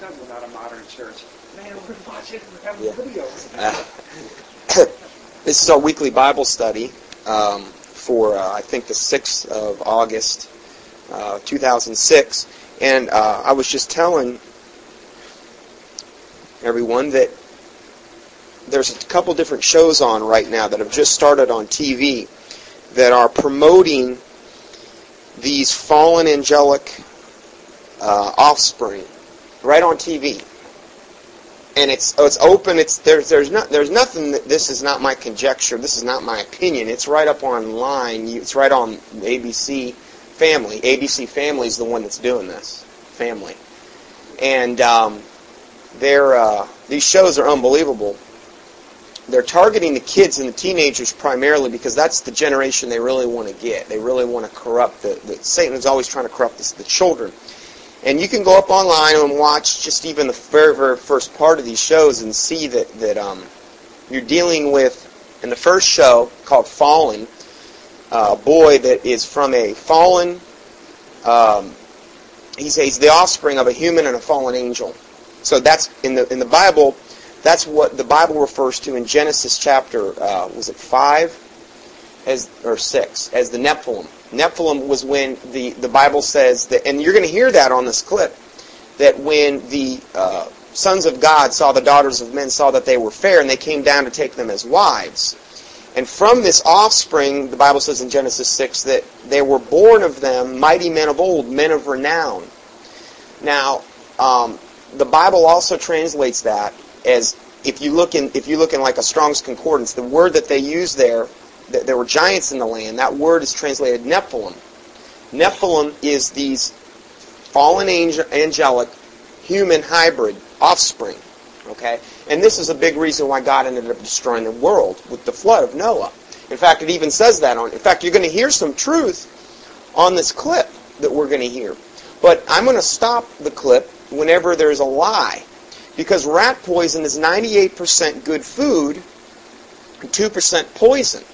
we're not a modern church. Man, we're watching, we're having Yeah. videos. This is our weekly Bible study um, for, uh, I think, the 6th of August, uh, 2006. And uh, I was just telling everyone that there's a couple different shows on right now that have just started on TV that are promoting these fallen angelic uh, offspring right on TV and it's oh, it's open. It's there's there's not there's nothing. That, this is not my conjecture. This is not my opinion. It's right up online. It's right on ABC Family. ABC Family is the one that's doing this. Family, and um, they're uh, these shows are unbelievable. They're targeting the kids and the teenagers primarily because that's the generation they really want to get. They really want to corrupt the, the Satan is always trying to corrupt the children. And you can go up online and watch just even the very, very first part of these shows and see that, that um, you're dealing with, in the first show called Fallen, uh, a boy that is from a fallen, um, he's, he's the offspring of a human and a fallen angel. So that's, in the, in the Bible, that's what the Bible refers to in Genesis chapter, uh, was it 5? As, or 6, as the Nephilim. Nephilim was when the, the Bible says that, and you're going to hear that on this clip, that when the uh, sons of God saw the daughters of men, saw that they were fair, and they came down to take them as wives. And from this offspring, the Bible says in Genesis 6 that they were born of them mighty men of old, men of renown. Now, um, the Bible also translates that as if you look in if you look in like a Strong's concordance, the word that they use there th- there were giants in the land. That word is translated Nephilim. Nephilim is these fallen angel, angelic human hybrid offspring. Okay? And this is a big reason why God ended up destroying the world with the flood of Noah. In fact, it even says that on. In fact, you're going to hear some truth on this clip that we're going to hear. But I'm going to stop the clip whenever there's a lie. Because rat poison is 98% good food and 2% poison.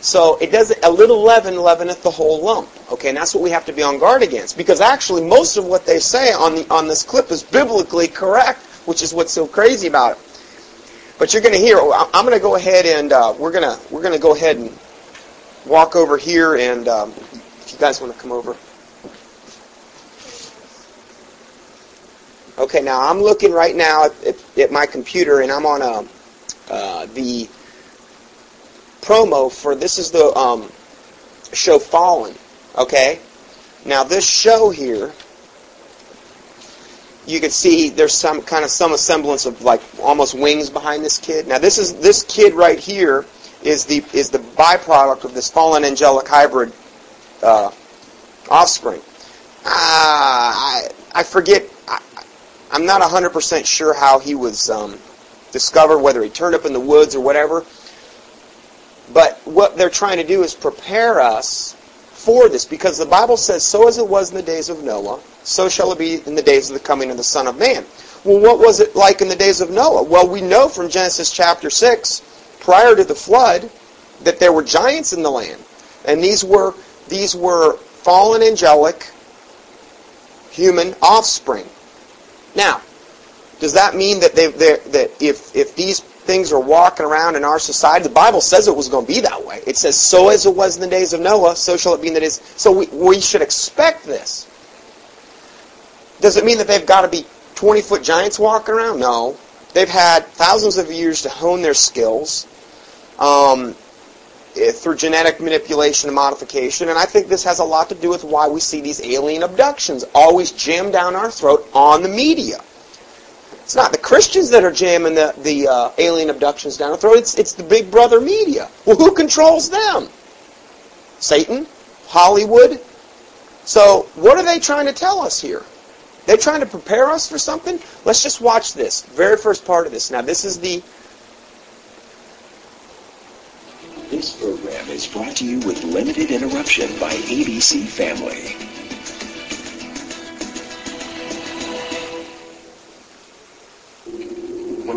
So it does a little leaven leaveneth the whole lump. Okay, and that's what we have to be on guard against. Because actually, most of what they say on the on this clip is biblically correct, which is what's so crazy about it. But you're going to hear. I'm going to go ahead and uh, we're going to we're going to go ahead and walk over here, and um, if you guys want to come over. Okay, now I'm looking right now at, at, at my computer, and I'm on a uh, the promo for this is the um, show Fallen. Okay, now this show here, you can see there's some kind of some semblance of like almost wings behind this kid. Now this is this kid right here is the is the byproduct of this fallen angelic hybrid uh, offspring. Ah, I I forget. I'm not 100% sure how he was um, discovered, whether he turned up in the woods or whatever. What they're trying to do is prepare us for this because the Bible says, so as it was in the days of Noah, so shall it be in the days of the coming of the Son of Man. Well, what was it like in the days of Noah? Well, we know from Genesis chapter 6, prior to the flood, that there were giants in the land. And these were, these were fallen angelic human offspring. Now, does that mean that they that if if these things are walking around in our society, the Bible says it was going to be that way. It says, "So as it was in the days of Noah, so shall it be in the days." So we we should expect this. Does it mean that they've got to be twenty foot giants walking around? No, they've had thousands of years to hone their skills. Um, through genetic manipulation and modification, and I think this has a lot to do with why we see these alien abductions always jammed down our throat on the media. It's not the Christians that are jamming the, the uh, alien abductions down our throat. It's, it's the big brother media. Well, who controls them? Satan? Hollywood? So what are they trying to tell us here? They're trying to prepare us for something? Let's just watch this. Very first part of this. Now, this is the This program is brought to you with limited interruption by ABC Family.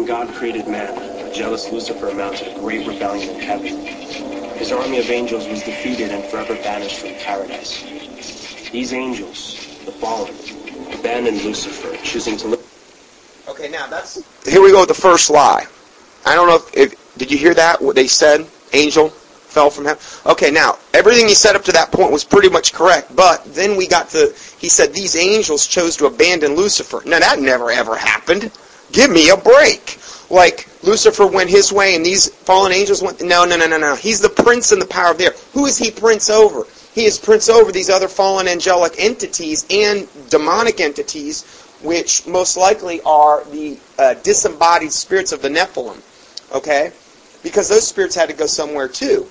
When God created man, a jealous Lucifer mounted a great rebellion in heaven. His army of angels was defeated and forever banished from paradise. These angels, the fallen, abandoned Lucifer, choosing to live Okay, now that's here we go with the first lie. I don't know if, if did you hear that? What they said? Angel fell from heaven. Okay, now everything he said up to that point was pretty much correct, but then we got to he said these angels chose to abandon Lucifer. Now that never ever happened. Give me a break. Like Lucifer went his way and these fallen angels went no no no no no. He's the prince and the power of the air. Who is he prince over? He is prince over these other fallen angelic entities and demonic entities which most likely are the uh, disembodied spirits of the Nephilim. Okay? Because those spirits had to go somewhere too.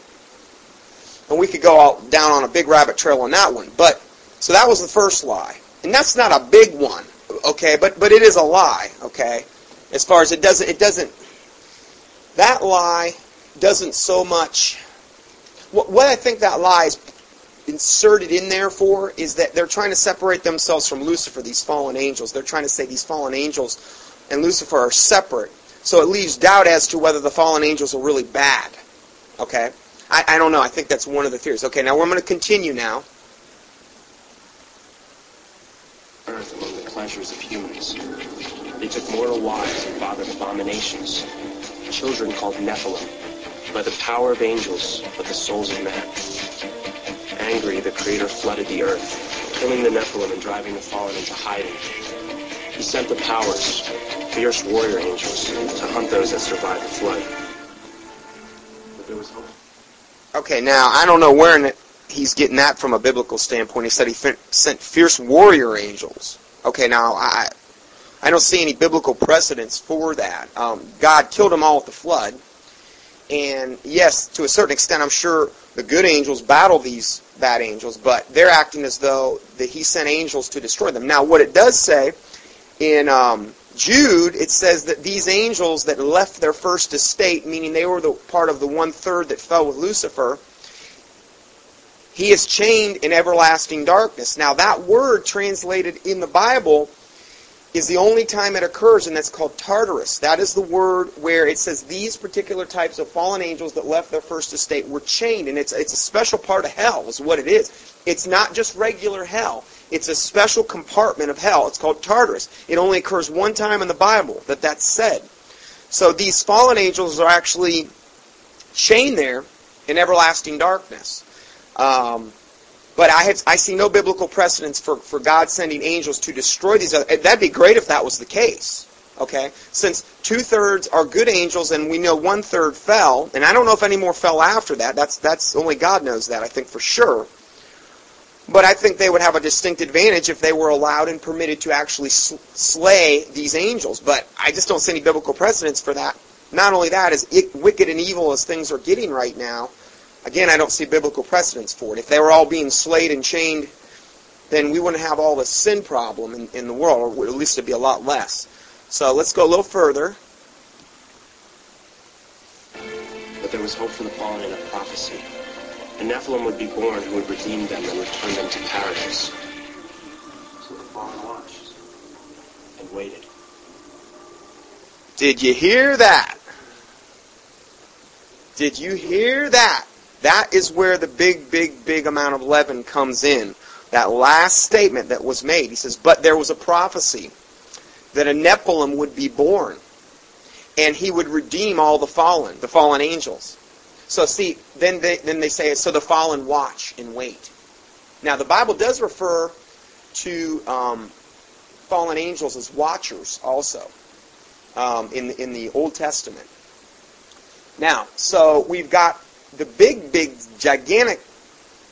And we could go down on a big rabbit trail on that one. But so that was the first lie. And that's not a big one, okay? But but it is a lie, okay? As far as it doesn't it doesn't that lie doesn't so much what, what I think that lie is inserted in there for is that they're trying to separate themselves from Lucifer, these fallen angels. They're trying to say these fallen angels and Lucifer are separate. So it leaves doubt as to whether the fallen angels are really bad. Okay? I, I don't know. I think that's one of the theories. Okay, now we're going to continue now. Earth among the pleasures of humans. They took mortal wives and fathered abominations, children called Nephilim, by the power of angels, but the souls of men. Angry, the Creator flooded the earth, killing the Nephilim and driving the fallen into hiding. He sent the powers, fierce warrior angels, to hunt those that survived the flood. But there was hope. Okay, now I don't know where in it he's getting that from a biblical standpoint. He said he sent fierce warrior angels. Okay, now I I don't see any biblical precedents for that. Um, God killed them all with the flood, and yes, to a certain extent, I'm sure the good angels battle these bad angels, but they're acting as though that He sent angels to destroy them. Now, what it does say in um, Jude, it says that these angels that left their first estate, meaning they were the part of the one third that fell with Lucifer, he is chained in everlasting darkness. Now, that word translated in the Bible is the only time it occurs, and that's called Tartarus. That is the word where it says these particular types of fallen angels that left their first estate were chained, and it's it's a special part of hell, is what it is. It's not just regular hell. It's a special compartment of hell. It's called Tartarus. It only occurs one time in the Bible that that's said. So these fallen angels are actually chained there in everlasting darkness. Um, but I have I see no biblical precedence for, for God sending angels to destroy these other. That'd be great if that was the case. Okay, since two thirds are good angels and we know one third fell, and I don't know if any more fell after that. That's that's only God knows that. I think for sure. But I think they would have a distinct advantage if they were allowed and permitted to actually sl- slay these angels. But I just don't see any biblical precedence for that. Not only that, as wicked and evil as things are getting right now, again, I don't see biblical precedence for it. If they were all being slayed and chained, then we wouldn't have all the sin problem in, in the world, or at least it'd be a lot less. So let's go a little further. But there was hope for the fallen in a prophecy. A Nephilim would be born who would redeem them and return them to paradise. So the fallen watched and waited. Did you hear that? Did you hear that? That is where the big, big, big amount of leaven comes in. That last statement that was made. He says, But there was a prophecy that a Nephilim would be born, and he would redeem all the fallen, the fallen angels. So see, then they, then they say, so the fallen watch and wait. Now the Bible does refer to um, fallen angels as watchers also um, in, in the Old Testament. Now, so we've got the big, big, gigantic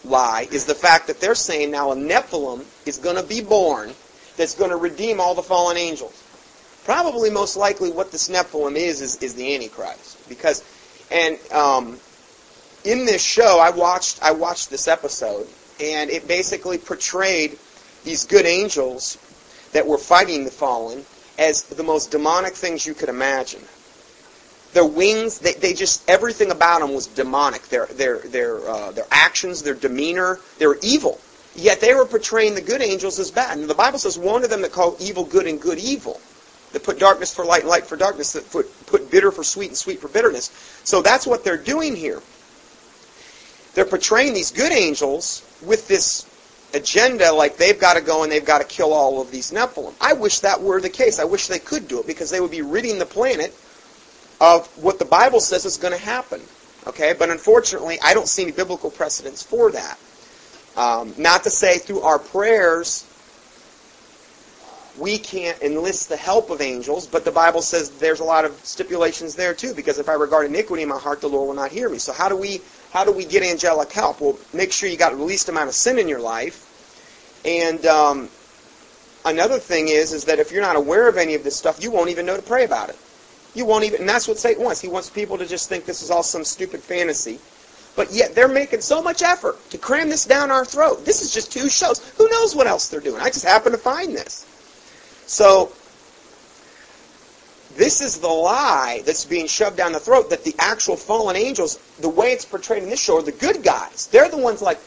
lie is the fact that they're saying now a Nephilim is going to be born that's going to redeem all the fallen angels. Probably most likely what this Nephilim is is, is the Antichrist. Because, and um, in this show, I watched I watched this episode, and it basically portrayed these good angels that were fighting the fallen as the most demonic things you could imagine. Their wings, they, they just everything about them was demonic. Their their their uh, their actions, their demeanor, they were evil. Yet they were portraying the good angels as bad. And the Bible says, "One of them that call evil good and good evil." That put darkness for light and light for darkness. That put put bitter for sweet and sweet for bitterness. So that's what they're doing here. They're portraying these good angels with this agenda like they've got to go and they've got to kill all of these Nephilim. I wish that were the case. I wish they could do it because they would be ridding the planet of what the Bible says is going to happen. Okay, but unfortunately, I don't see any biblical precedents for that. Um, not to say through our prayers we can't enlist the help of angels, but the Bible says there's a lot of stipulations there too. Because if I regard iniquity in my heart, the Lord will not hear me. So how do we how do we get angelic help? Well, make sure you got the least amount of sin in your life. And um, another thing is is that if you're not aware of any of this stuff, you won't even know to pray about it. You won't even, and that's what Satan wants. He wants people to just think this is all some stupid fantasy. But yet they're making so much effort to cram this down our throat. This is just two shows. Who knows what else they're doing? I just happen to find this. So this is the lie that's being shoved down the throat that the actual fallen angels, the way it's portrayed in this show, are the good guys. They're the ones like,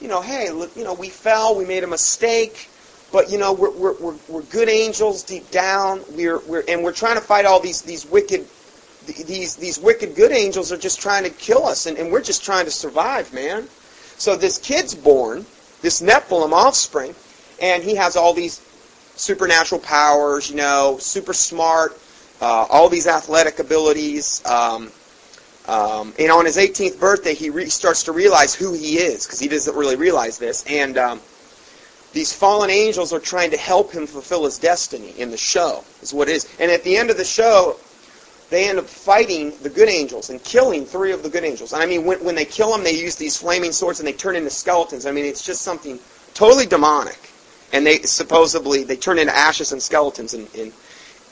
you know, hey, look, you know, we fell, we made a mistake, but you know, we're, we're, we're, we're good angels deep down. We're, we're, and we're trying to fight all these, these wicked, these, these wicked good angels are just trying to kill us, and, and we're just trying to survive, man. So this kid's born, this Nephilim offspring, and he has all these supernatural powers, you know, super smart, uh, all these athletic abilities. Um, um, and on his 18th birthday, he re- starts to realize who he is because he doesn't really realize this. And um, these fallen angels are trying to help him fulfill his destiny in the show, is what it is. And at the end of the show, they end up fighting the good angels and killing three of the good angels. And I mean, when, when they kill them, they use these flaming swords and they turn into skeletons. I mean, it's just something totally demonic. And they supposedly they turn into ashes and skeletons, and and,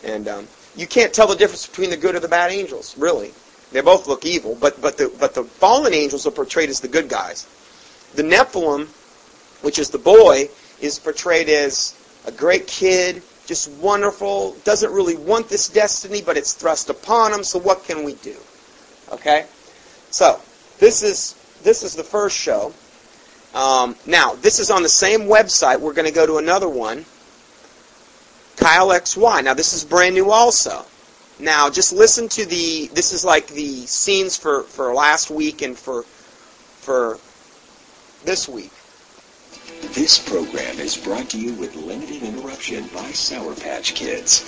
and um, you can't tell the difference between the good or the bad angels. Really, they both look evil, but but the but the fallen angels are portrayed as the good guys. The Nephilim, which is the boy, is portrayed as a great kid, just wonderful, doesn't really want this destiny, but it's thrust upon him, so what can we do? Okay? So, this is this is the first show. Um, now, this is on the same website. We're going to go to another one. Kyle XY. Now, this is brand new also. Now, just listen to the, this is like the scenes for, for last week and for, for this week. This program is brought to you with limited interruption by Sour Patch Kids.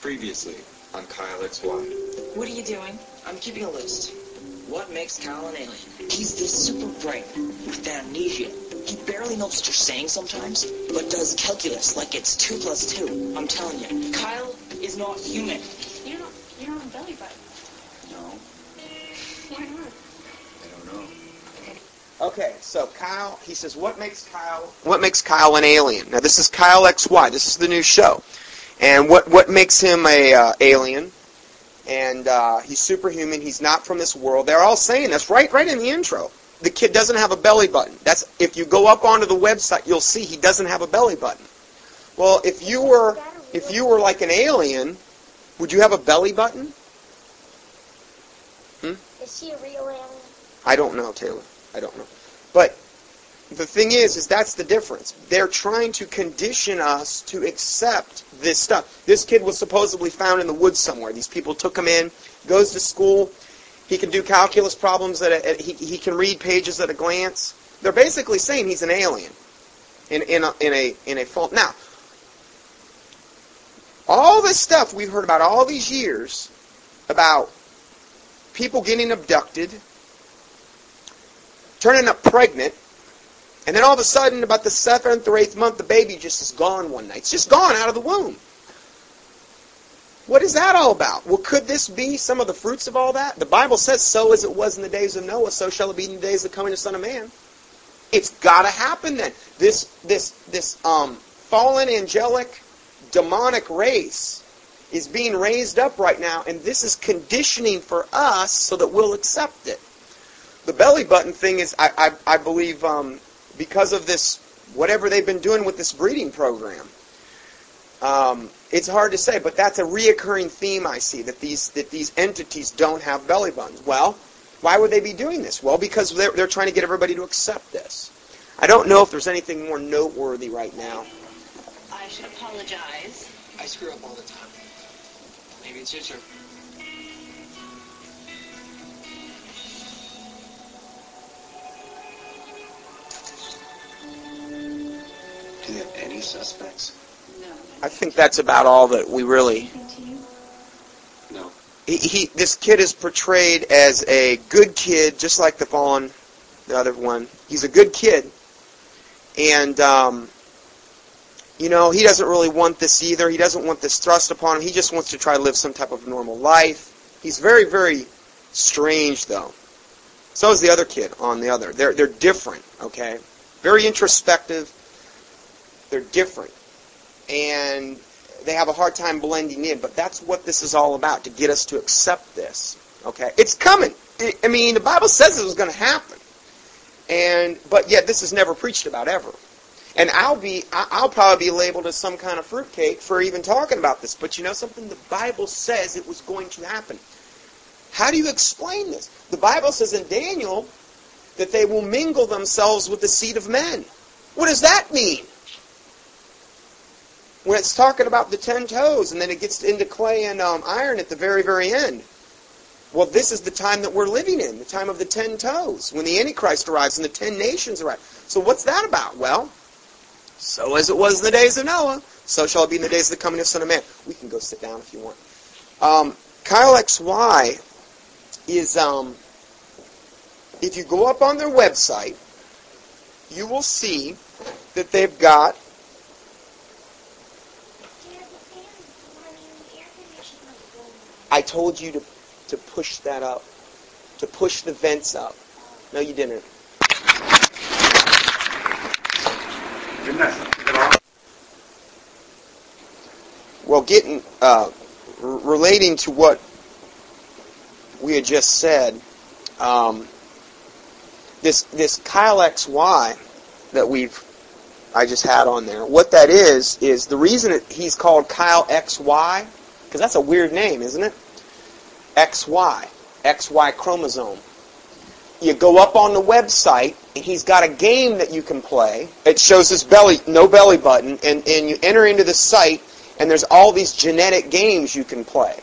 Previously on Kyle XY. What are you doing? I'm keeping a list. What makes Kyle an alien? He's this super brain with amnesia. He barely knows what you're saying sometimes, but does calculus like it's two plus two. I'm telling you, Kyle is not human. So Kyle, he says, what makes Kyle, what makes Kyle an alien? Now, this is Kyle XY. This is the new show. And what, what makes him a uh, alien? And uh, he's superhuman. He's not from this world. They're all saying this right, right in the intro. The kid doesn't have a belly button. That's if you go up onto the website, you'll see he doesn't have a belly button. Well, if you were, if you were like an alien, would you have a belly button? Hmm? Is she a real alien? I don't know, Taylor. I don't know. But the thing is, is that's the difference. They're trying to condition us to accept this stuff. This kid was supposedly found in the woods somewhere. These people took him in, goes to school. He can do calculus problems at a, he, he can read pages at a glance. They're basically saying he's an alien in, in a, in a, in a fault. Now, all this stuff we've heard about all these years about people getting abducted, turning up pregnant, and then all of a sudden, about the seventh or eighth month, the baby just is gone one night. It's just gone out of the womb. What is that all about? Well, could this be some of the fruits of all that? The Bible says, so as it was in the days of Noah, so shall it be in the days of the coming of the Son of Man. It's got to happen then. This, this, this um, fallen angelic demonic race is being raised up right now, and this is conditioning for us so that we'll accept it. The belly button thing is, I, I, I believe, um, because of this, whatever they've been doing with this breeding program. Um, it's hard to say, but that's a reoccurring theme I see that these that these entities don't have belly buttons. Well, why would they be doing this? Well, because they're they're trying to get everybody to accept this. I don't know if there's anything more noteworthy right now. I should apologize. I screw up all the time. Maybe it's your turn. Do they have any suspects? No. I think that's about all that we really. Anything? No. He, he this kid is portrayed as a good kid, just like the fallen, the other one. He's a good kid, and um, you know he doesn't really want this either. He doesn't want this thrust upon him. He just wants to try to live some type of normal life. He's very very strange though. So is the other kid on the other. They're they're different. Okay, very introspective. They're different, and they have a hard time blending in. But that's what this is all about to get us to accept this. Okay, it's coming. I- mean, the Bible says it was going to happen, and but yet this is never preached about ever. And I'll be I'll probably be labeled as some kind of fruitcake for even talking about this. But you know something? The Bible says it was going to happen. How do you explain this? The Bible says in Daniel that they will mingle themselves with the seed of men. What does that mean? When it's talking about the ten toes and then it gets into clay and um, iron at the very, very end. Well, this is the time that we're living in, the time of the ten toes, when the Antichrist arrives and the ten nations arrive. So what's that about? Well, so as it was in the days of Noah, so shall it be in the days of the coming of the Son of Man. We can go sit down if you want. Um, Kyle XY is, um, if you go up on their website, you will see that they've got I told you to, to push that up, to push the vents up. No, you didn't. Well, getting uh, r- relating to what we had just said, um, this this Kyle XY that we've I just had on there. What that is is the reason he's called Kyle XY because that's a weird name, isn't it? XY, XY chromosome. You go up on the website, and he's got a game that you can play. It shows his belly, no belly button, and, and you enter into the site, and there's all these genetic games you can play.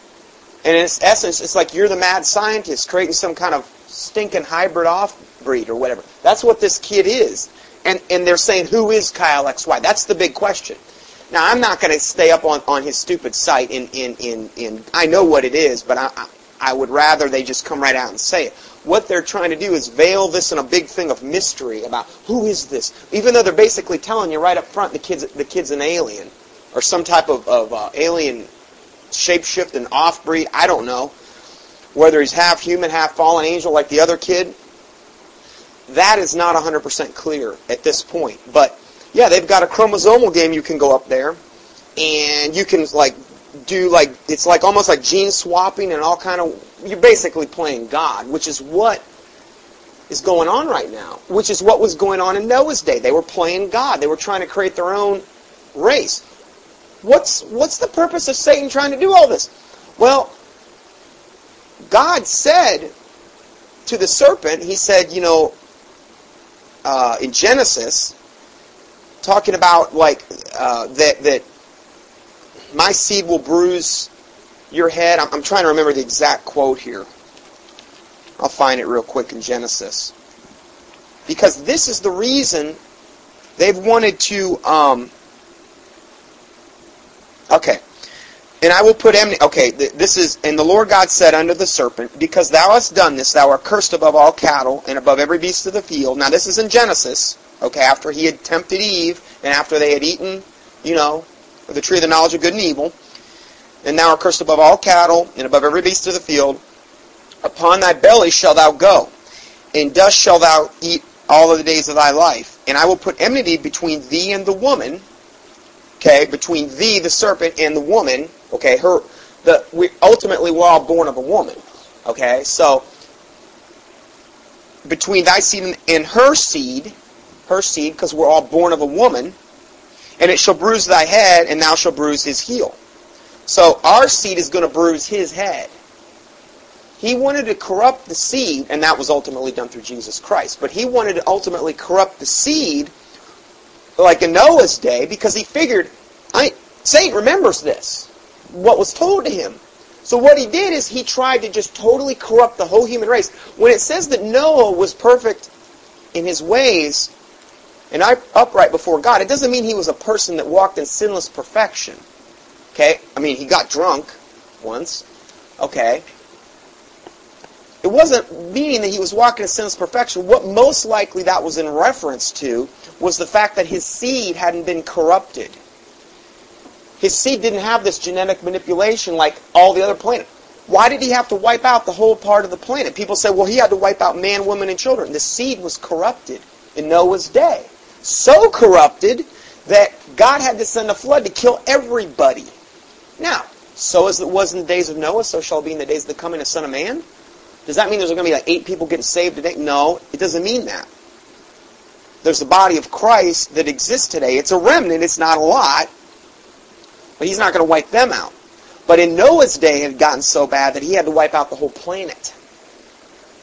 And in its essence, it's like you're the mad scientist creating some kind of stinking hybrid off breed or whatever. That's what this kid is. And, and they're saying, who is Kyle XY? That's the big question. Now, I'm not going to stay up on, on his stupid site in, in, in, in, I know what it is, but I, I would rather they just come right out and say it. What they're trying to do is veil this in a big thing of mystery about who is this, even though they're basically telling you right up front the kid's, the kid's an alien or some type of, of uh, alien shapeshift and off breed. I don't know whether he's half human, half fallen angel like the other kid. That is not 100% clear at this point. But yeah, they've got a chromosomal game you can go up there, and you can like do like it's like almost like gene swapping and all kind of. You're basically playing God, which is what is going on right now. Which is what was going on in Noah's day. They were playing God. They were trying to create their own race. What's what's the purpose of Satan trying to do all this? Well, God said to the serpent, He said, you know, uh, in Genesis, talking about like uh, that that my seed will bruise your head. I'm, I'm trying to remember the exact quote here. I'll find it real quick in Genesis because this is the reason they've wanted to. Um, okay. And I will put enmity. Okay, th- this is. And the Lord God said unto the serpent, Because thou hast done this, thou art cursed above all cattle and above every beast of the field. Now, this is in Genesis, okay, after he had tempted Eve and after they had eaten, you know, of the tree of the knowledge of good and evil. And thou art cursed above all cattle and above every beast of the field. Upon thy belly shalt thou go, and dust shalt thou eat all of the days of thy life. And I will put enmity between thee and the woman, okay, between thee, the serpent, and the woman, okay, her, the, we, ultimately we're all born of a woman, okay, so, between thy seed and, her seed, her seed, because we're all born of a woman, and it shall bruise thy head, and thou shalt bruise his heel. So our seed is going to bruise his head. He wanted to corrupt the seed, and that was ultimately done through Jesus Christ. But he wanted to ultimately corrupt the seed, like in Noah's day, because he figured, I, Satan remembers this, what was told to him. So what he did is he tried to just totally corrupt the whole human race. When it says that Noah was perfect in his ways, and upright before God, it doesn't mean he was a person that walked in sinless perfection. Okay? I mean, he got drunk once. Okay? It wasn't meaning that he was walking in sinless perfection. What most likely that was in reference to was the fact that his seed hadn't been corrupted. His seed didn't have this genetic manipulation like all the other planet. Why did he have to wipe out the whole part of the planet? People say, well, he had to wipe out man, woman, and children. The seed was corrupted in Noah's day. So corrupted that God had to send a flood to kill everybody. Now, so as it was in the days of Noah, so shall it be in the days of the coming of Son of Man. Does that mean there's going to be like eight people getting saved today? No, it doesn't mean that. There's the body of Christ that exists today. It's a remnant. It's not a lot. But he's not going to wipe them out. But in Noah's day, it had gotten so bad that he had to wipe out the whole planet.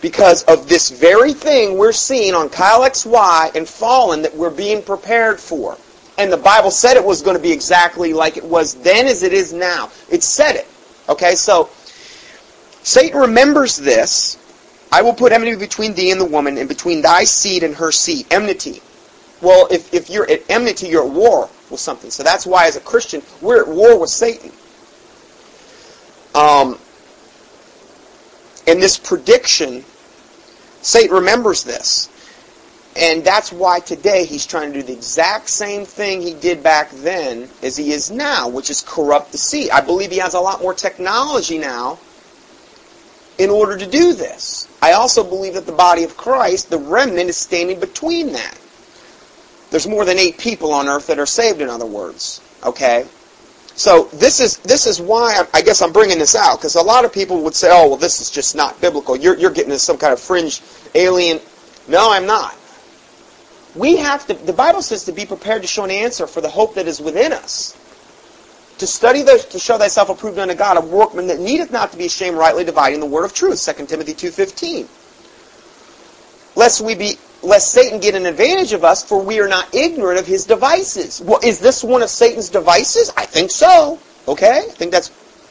Because of this very thing we're seeing on Kyle XY and Fallen that we're being prepared for. And the Bible said it was going to be exactly like it was then as it is now. It said it. Okay, so Satan remembers this. I will put enmity between thee and the woman, and between thy seed and her seed. Enmity. Well, if, if you're at enmity, you're at war with something. So that's why, as a Christian, we're at war with Satan. Um, and this prediction, Satan remembers this. And that's why today he's trying to do the exact same thing he did back then as he is now, which is corrupt the seed. I believe he has a lot more technology now in order to do this. I also believe that the body of Christ, the remnant, is standing between that. There's more than eight people on earth that are saved, in other words. Okay? So this is this is why I, I guess I'm bringing this out because a lot of people would say, "Oh, well, this is just not biblical. You're you're getting into some kind of fringe alien." No, I'm not. We have to. The Bible says to be prepared to show an answer for the hope that is within us. To study the, to show thyself approved unto God, a workman that needeth not to be ashamed, rightly dividing the word of truth. 2 Timothy two fifteen. Lest we be lest Satan get an advantage of us, for we are not ignorant of his devices. Well, is this one of Satan's devices? I think so. Okay? I think that's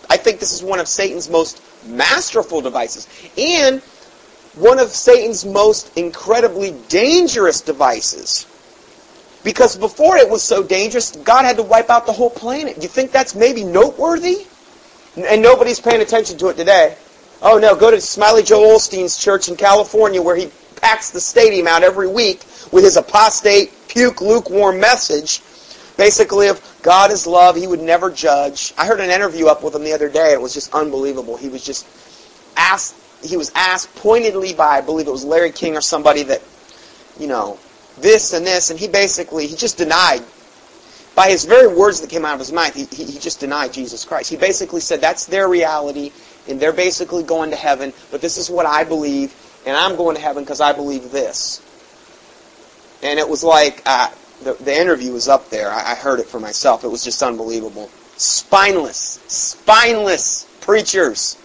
I think this is one of Satan's most masterful devices. And one of Satan's most incredibly dangerous devices. Because before it was so dangerous, God had to wipe out the whole planet. You think that's maybe noteworthy? And nobody's paying attention to it today. Oh no, go to Smiley Joel Osteen's church in California where he packs the stadium out every week with his apostate, puke, lukewarm message, basically of God is love, he would never judge. I heard an interview up with him the other day, it was just unbelievable. He was just asked, he was asked pointedly by, I believe it was Larry King or somebody that, you know, this and this, and he basically, he just denied, by his very words that came out of his mouth, he, he, he just denied Jesus Christ. He basically said that's their reality, and they're basically going to heaven, but this is what I believe, and I'm going to heaven because I believe this. And it was like, uh, the, the interview was up there. I, I heard it for myself. It was just unbelievable. Spineless, spineless preachers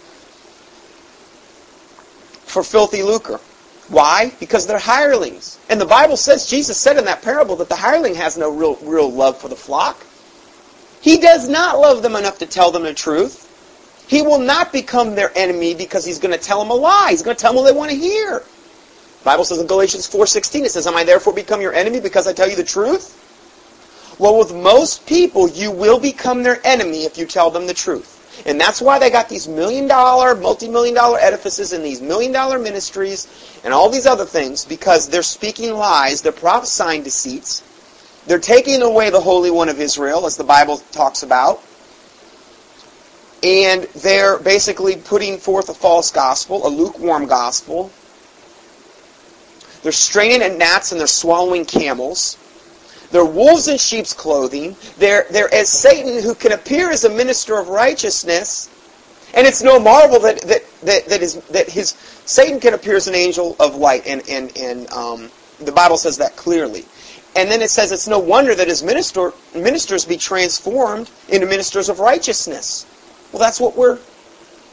for filthy lucre. Why? Because they're hirelings. And the Bible says, Jesus said in that parable that the hireling has no real, real love for the flock. He does not love them enough to tell them the truth. He will not become their enemy because he's going to tell them a lie. He's going to tell them what they want to hear. The Bible says in Galatians 4.16, it says, Am I therefore become your enemy because I tell you the truth? Well, with most people, you will become their enemy if you tell them the truth. And that's why they got these million dollar, multi-million dollar edifices and these million dollar ministries and all these other things because they're speaking lies, they're prophesying deceits, they're taking away the Holy One of Israel, as the Bible talks about, and they're basically putting forth a false gospel, a lukewarm gospel. They're straining at gnats and they're swallowing camels. They're wolves in sheep's clothing. They're, they're as Satan who can appear as a minister of righteousness. And it's no marvel that, that, that, that, his, that his Satan can appear as an angel of light. And, and, and um, the Bible says that clearly. And then it says it's no wonder that his minister, ministers be transformed into ministers of righteousness. Well, that's what we're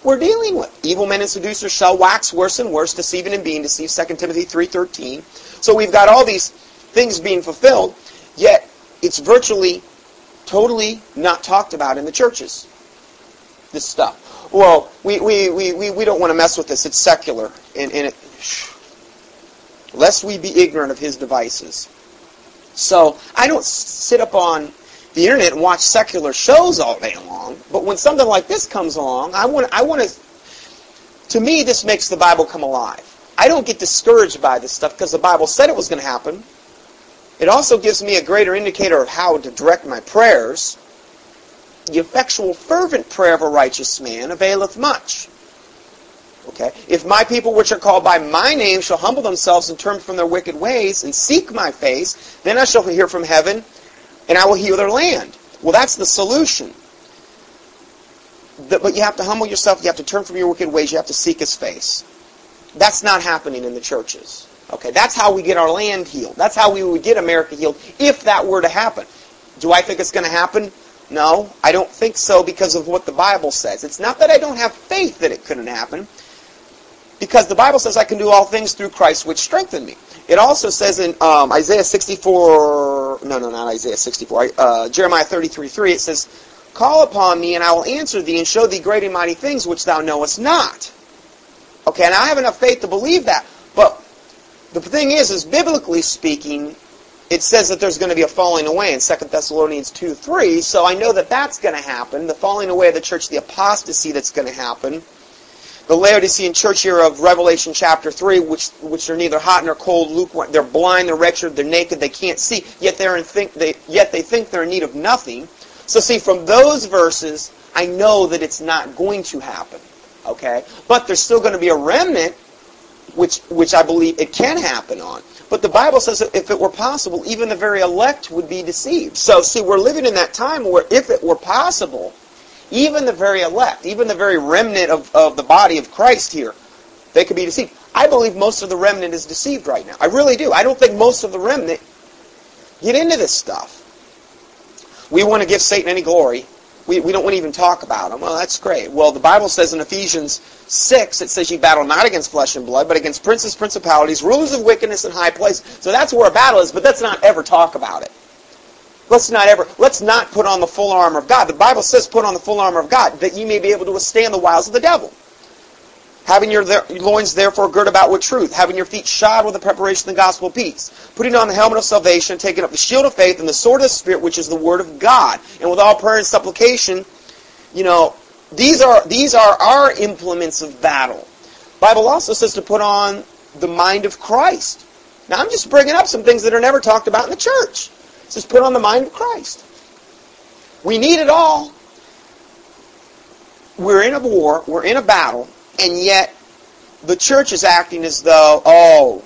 we're dealing with. Evil men and seducers shall wax worse and worse, deceiving and being deceived. 2 Timothy 3.13. So we've got all these things being fulfilled. Yet, it's virtually totally not talked about in the churches. This stuff. Well, we, we, we, we, we don't want to mess with this. It's secular. And, and it, lest we be ignorant of his devices. So I don't sit up on the internet and watch secular shows all day long. But when something like this comes along, I want I want to. To me, this makes the Bible come alive. I don't get discouraged by this stuff because the Bible said it was going to happen. It also gives me a greater indicator of how to direct my prayers. The effectual, fervent prayer of a righteous man availeth much. Okay? If my people which are called by my name shall humble themselves and turn from their wicked ways and seek my face, then I shall hear from heaven and I will heal their land. Well, that's the solution. But you have to humble yourself, you have to turn from your wicked ways, you have to seek his face. That's not happening in the churches. Okay, that's how we get our land healed. That's how we would get America healed if that were to happen. Do I think it's going to happen? No, I don't think so because of what the Bible says. It's not that I don't have faith that it couldn't happen, because the Bible says I can do all things through Christ which strengthen me. It also says in um, Isaiah 64, no, no, not Isaiah 64, uh, Jeremiah 33, 3, it says, Call upon me and I will answer thee and show thee great and mighty things which thou knowest not. Okay, and I have enough faith to believe that. But the thing is, is biblically speaking, it says that there's going to be a falling away in 2 Thessalonians 2, 3, so I know that that's going to happen. The falling away of the church, the apostasy that's going to happen. The Laodicean church here of Revelation chapter 3, which, which are neither hot nor cold, lukewarm, they're blind, they're wretched, they're naked, they can't see, yet, they're in think, they, yet they think they're in need of nothing. So see, from those verses, I know that it's not going to happen. Okay? But there's still going to be a remnant which which I believe it can happen on. But the Bible says that if it were possible, even the very elect would be deceived. So see, we're living in that time where if it were possible, even the very elect, even the very remnant of, of the body of Christ here, they could be deceived. I believe most of the remnant is deceived right now. I really do. I don't think most of the remnant get into this stuff. We want to give Satan any glory. We, we don't want to even talk about him. Well, that's great. Well, the Bible says in Ephesians 6, it says you battle not against flesh and blood, but against princes, principalities, rulers of wickedness in high places. So that's where a battle is, but let's not ever talk about it. Let's not ever, let's not put on the full armor of God. The Bible says put on the full armor of God, that you may be able to withstand the wiles of the devil. Having your there- loins therefore girt about with truth, having your feet shod with the preparation of the gospel of peace, putting on the helmet of salvation, taking up the shield of faith and the sword of the Spirit, which is the word of God. And with all prayer and supplication, you know, these are these are our implements of battle. Bible also says to put on the mind of Christ. Now I'm just bringing up some things that are never talked about in the church. It says put on the mind of Christ. We need it all. We're in a war, we're in a battle, and yet the church is acting as though, oh,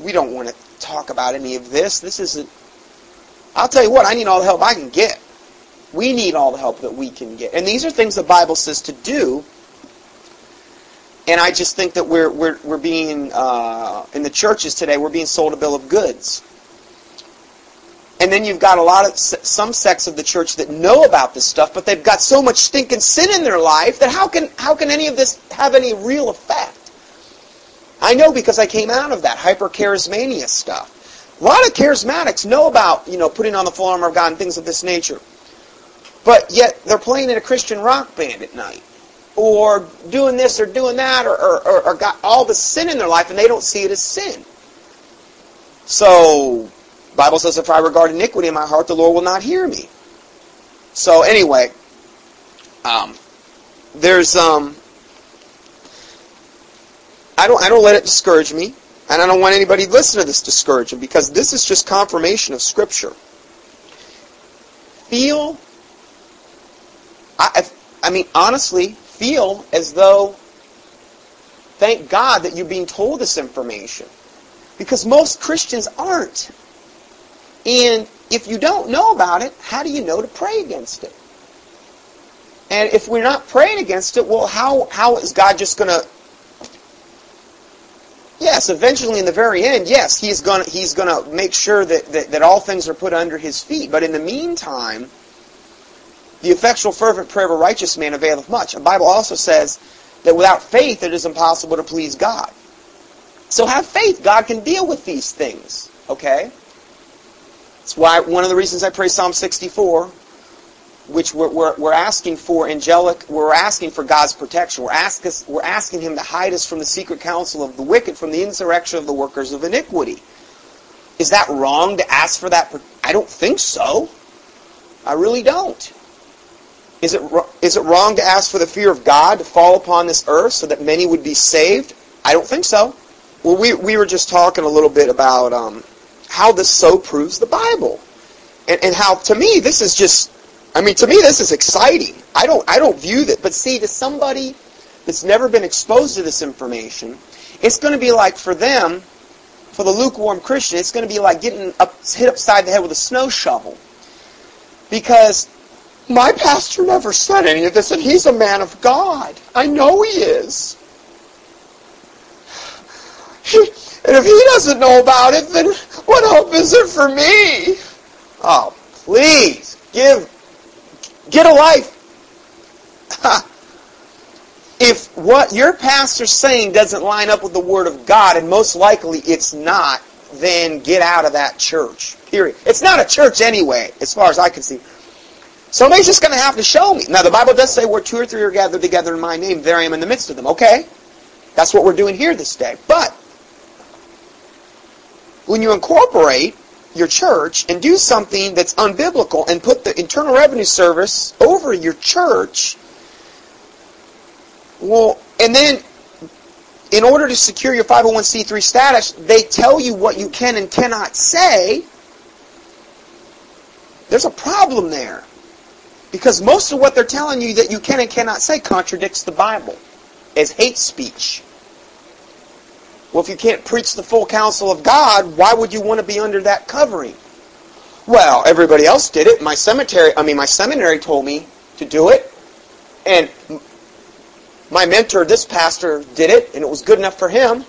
we don't want to talk about any of this. This isn't. I'll tell you what, I need all the help I can get. We need all the help that we can get. And these are things the Bible says to do. And I just think that we're, we're, we're being, uh, in the churches today, we're being sold a bill of goods. And then you've got a lot of, some sects of the church that know about this stuff, but they've got so much stinking sin in their life that how can, how can any of this have any real effect? I know because I came out of that hypercharismania stuff. A lot of charismatics know about, you know, putting on the full armor of God and things of this nature. But yet they're playing in a Christian rock band at night. Or doing this or doing that or, or, or, or got all the sin in their life and they don't see it as sin. So, Bible says if I regard iniquity in my heart, the Lord will not hear me. So anyway, um, there's um, I don't I don't let it discourage me, and I don't want anybody to listen to this discourage them because this is just confirmation of Scripture. Feel, I I mean honestly, feel as though. Thank God that you're being told this information, because most Christians aren't. And if you don't know about it, how do you know to pray against it? And if we're not praying against it, well, how, how is God just going to... Yes, eventually in the very end, yes, he's going to, he's to make sure that, that, that all things are put under his feet. But in the meantime, the effectual fervent prayer of a righteous man availeth much. The Bible also says that without faith it is impossible to please God. So have faith. God can deal with these things. Okay? That's why one of the reasons I pray Psalm 64, which we're, we're, we're asking for angelic, we're asking for God's protection. We're, ask us, we're asking Him to hide us from the secret counsel of the wicked, from the insurrection of the workers of iniquity. is that wrong to ask for that? I don't think so. I really don't. Is it, is it wrong to ask for the fear of God to fall upon this earth so that many would be saved? I don't think so. Well, we, we were just talking a little bit about um, how this so proves the Bible. And, and how, to me, this is just, I mean, to me, this is exciting. I don't, I don't view that. But see, to somebody that's never been exposed to this information, it's going to be like for them, for the lukewarm Christian, it's going to be like getting up, hit upside the head with a snow shovel. Because my pastor never said any of this, and he's a man of God. I know he is. And if he doesn't know about it, then what hope is there for me? Oh, please, give, get a life. if what your pastor's saying doesn't line up with the Word of God, and most likely it's not, then get out of that church. Period. It's not a church anyway, as far as I can see. Somebody's just going to have to show me. Now, the Bible does say where two or three are gathered together in my name, there I am in the midst of them. Okay? That's what we're doing here this day. But, when you incorporate your church and do something that's unbiblical and put the Internal Revenue Service over your church, well, and then in order to secure your 501c3 status, they tell you what you can and cannot say. There's a problem there. Because most of what they're telling you that you can and cannot say contradicts the Bible as hate speech. Well, if you can't preach the full counsel of God, why would you want to be under that covering? Well, everybody else did it. My cemetery, I mean, my seminary told me to do it. And my mentor, this pastor, did it, and it was good enough for him.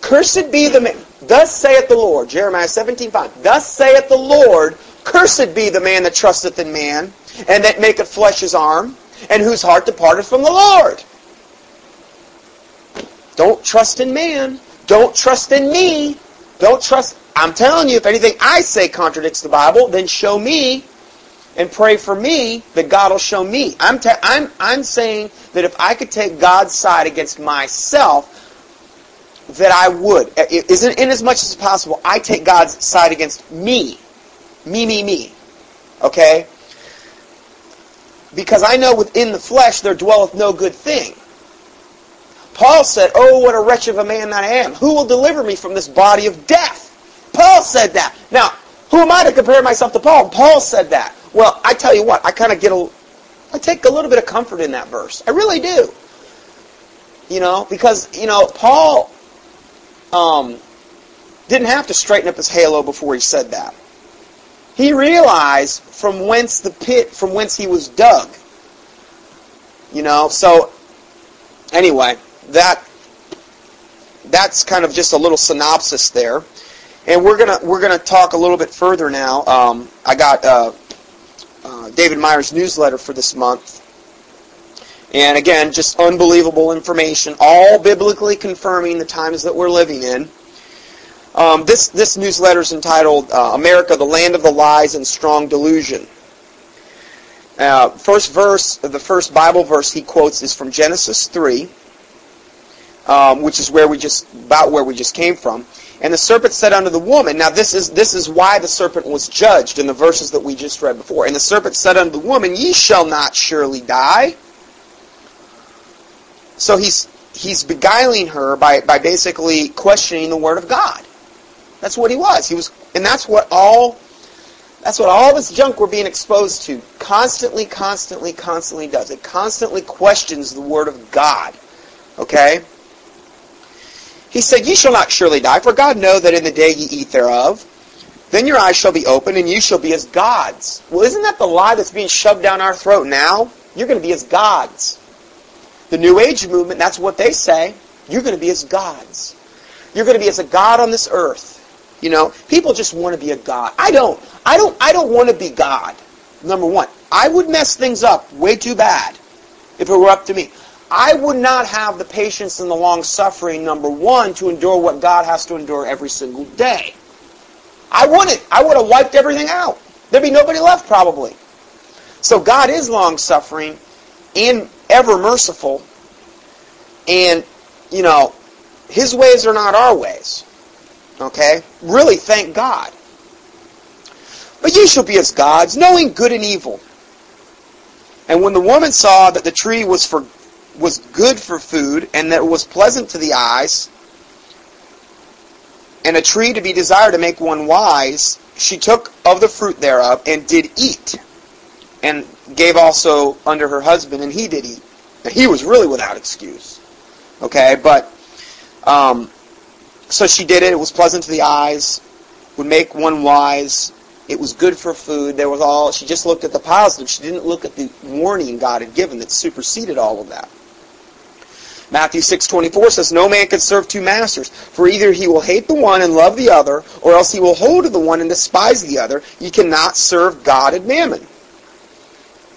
Cursed be the man. Thus saith the Lord. Jeremiah 17:5. Thus saith the Lord, Cursed be the man that trusteth in man, and that maketh flesh his arm, and whose heart departeth from the Lord. Don't trust in man. Don't trust in me. Don't trust. I'm telling you, if anything I say contradicts the Bible, then show me and pray for me that God will show me. I'm, te- I'm, I'm saying that if I could take God's side against myself, that I would. Isn't in as much as possible, I take God's side against me. Me, me, me. Okay? Because I know within the flesh there dwelleth no good thing. Paul said, Oh, what a wretch of a man that I am. Who will deliver me from this body of death? Paul said that. Now, who am I to compare myself to Paul? Paul said that. Well, I tell you what, I kind of get a, I take a little bit of comfort in that verse. I really do. You know, because, you know, Paul um, didn't have to straighten up his halo before he said that. He realized from whence the pit, from whence he was dug. You know, so anyway, that that's kind of just a little synopsis there, and we're gonna we're gonna talk a little bit further now. Um, I got uh, uh, David Meyer's newsletter for this month, and again, just unbelievable information, all biblically confirming the times that we're living in. Um, this this newsletter is entitled uh, "America: The Land of the Lies and Strong Delusion." Uh, first verse, the first Bible verse he quotes is from Genesis three, um, which is where we just about where we just came from. And the serpent said unto the woman, now this is this is why the serpent was judged in the verses that we just read before. And the serpent said unto the woman, Ye shall not surely die. So he's he's beguiling her by, by basically questioning the word of God. That's what he was. He was and that's what all that's what all this junk we're being exposed to constantly, constantly, constantly does. It constantly questions the word of God. Okay? He said, Ye shall not surely die, for God know that in the day ye eat thereof, then your eyes shall be opened, and you shall be as gods. Well, isn't that the lie that's being shoved down our throat now? You're going to be as gods. The New Age movement, that's what they say. You're going to be as gods. You're going to be as a god on this earth. You know, people just want to be a god. I don't. I don't. I don't want to be God. Number one, I would mess things up way too bad if it were up to me. I would not have the patience and the long suffering, number one, to endure what God has to endure every single day. I wouldn't. I would have wiped everything out. There'd be nobody left, probably. So God is long suffering and ever merciful. And, you know, His ways are not our ways. Okay? Really thank God. But ye shall be as gods, knowing good and evil. And when the woman saw that the tree was for was good for food, and that was pleasant to the eyes, and a tree to be desired to make one wise, she took of the fruit thereof, and did eat, and gave also unto her husband, and he did eat. Now, he was really without excuse. Okay, but um, so she did it. It was pleasant to the eyes, would make one wise. It was good for food. There was all. She just looked at the positive. She didn't look at the warning God had given that superseded all of that. Matthew 6:24 says, "No man can serve two masters, for either he will hate the one and love the other, or else he will hold to the one and despise the other. You cannot serve God and mammon."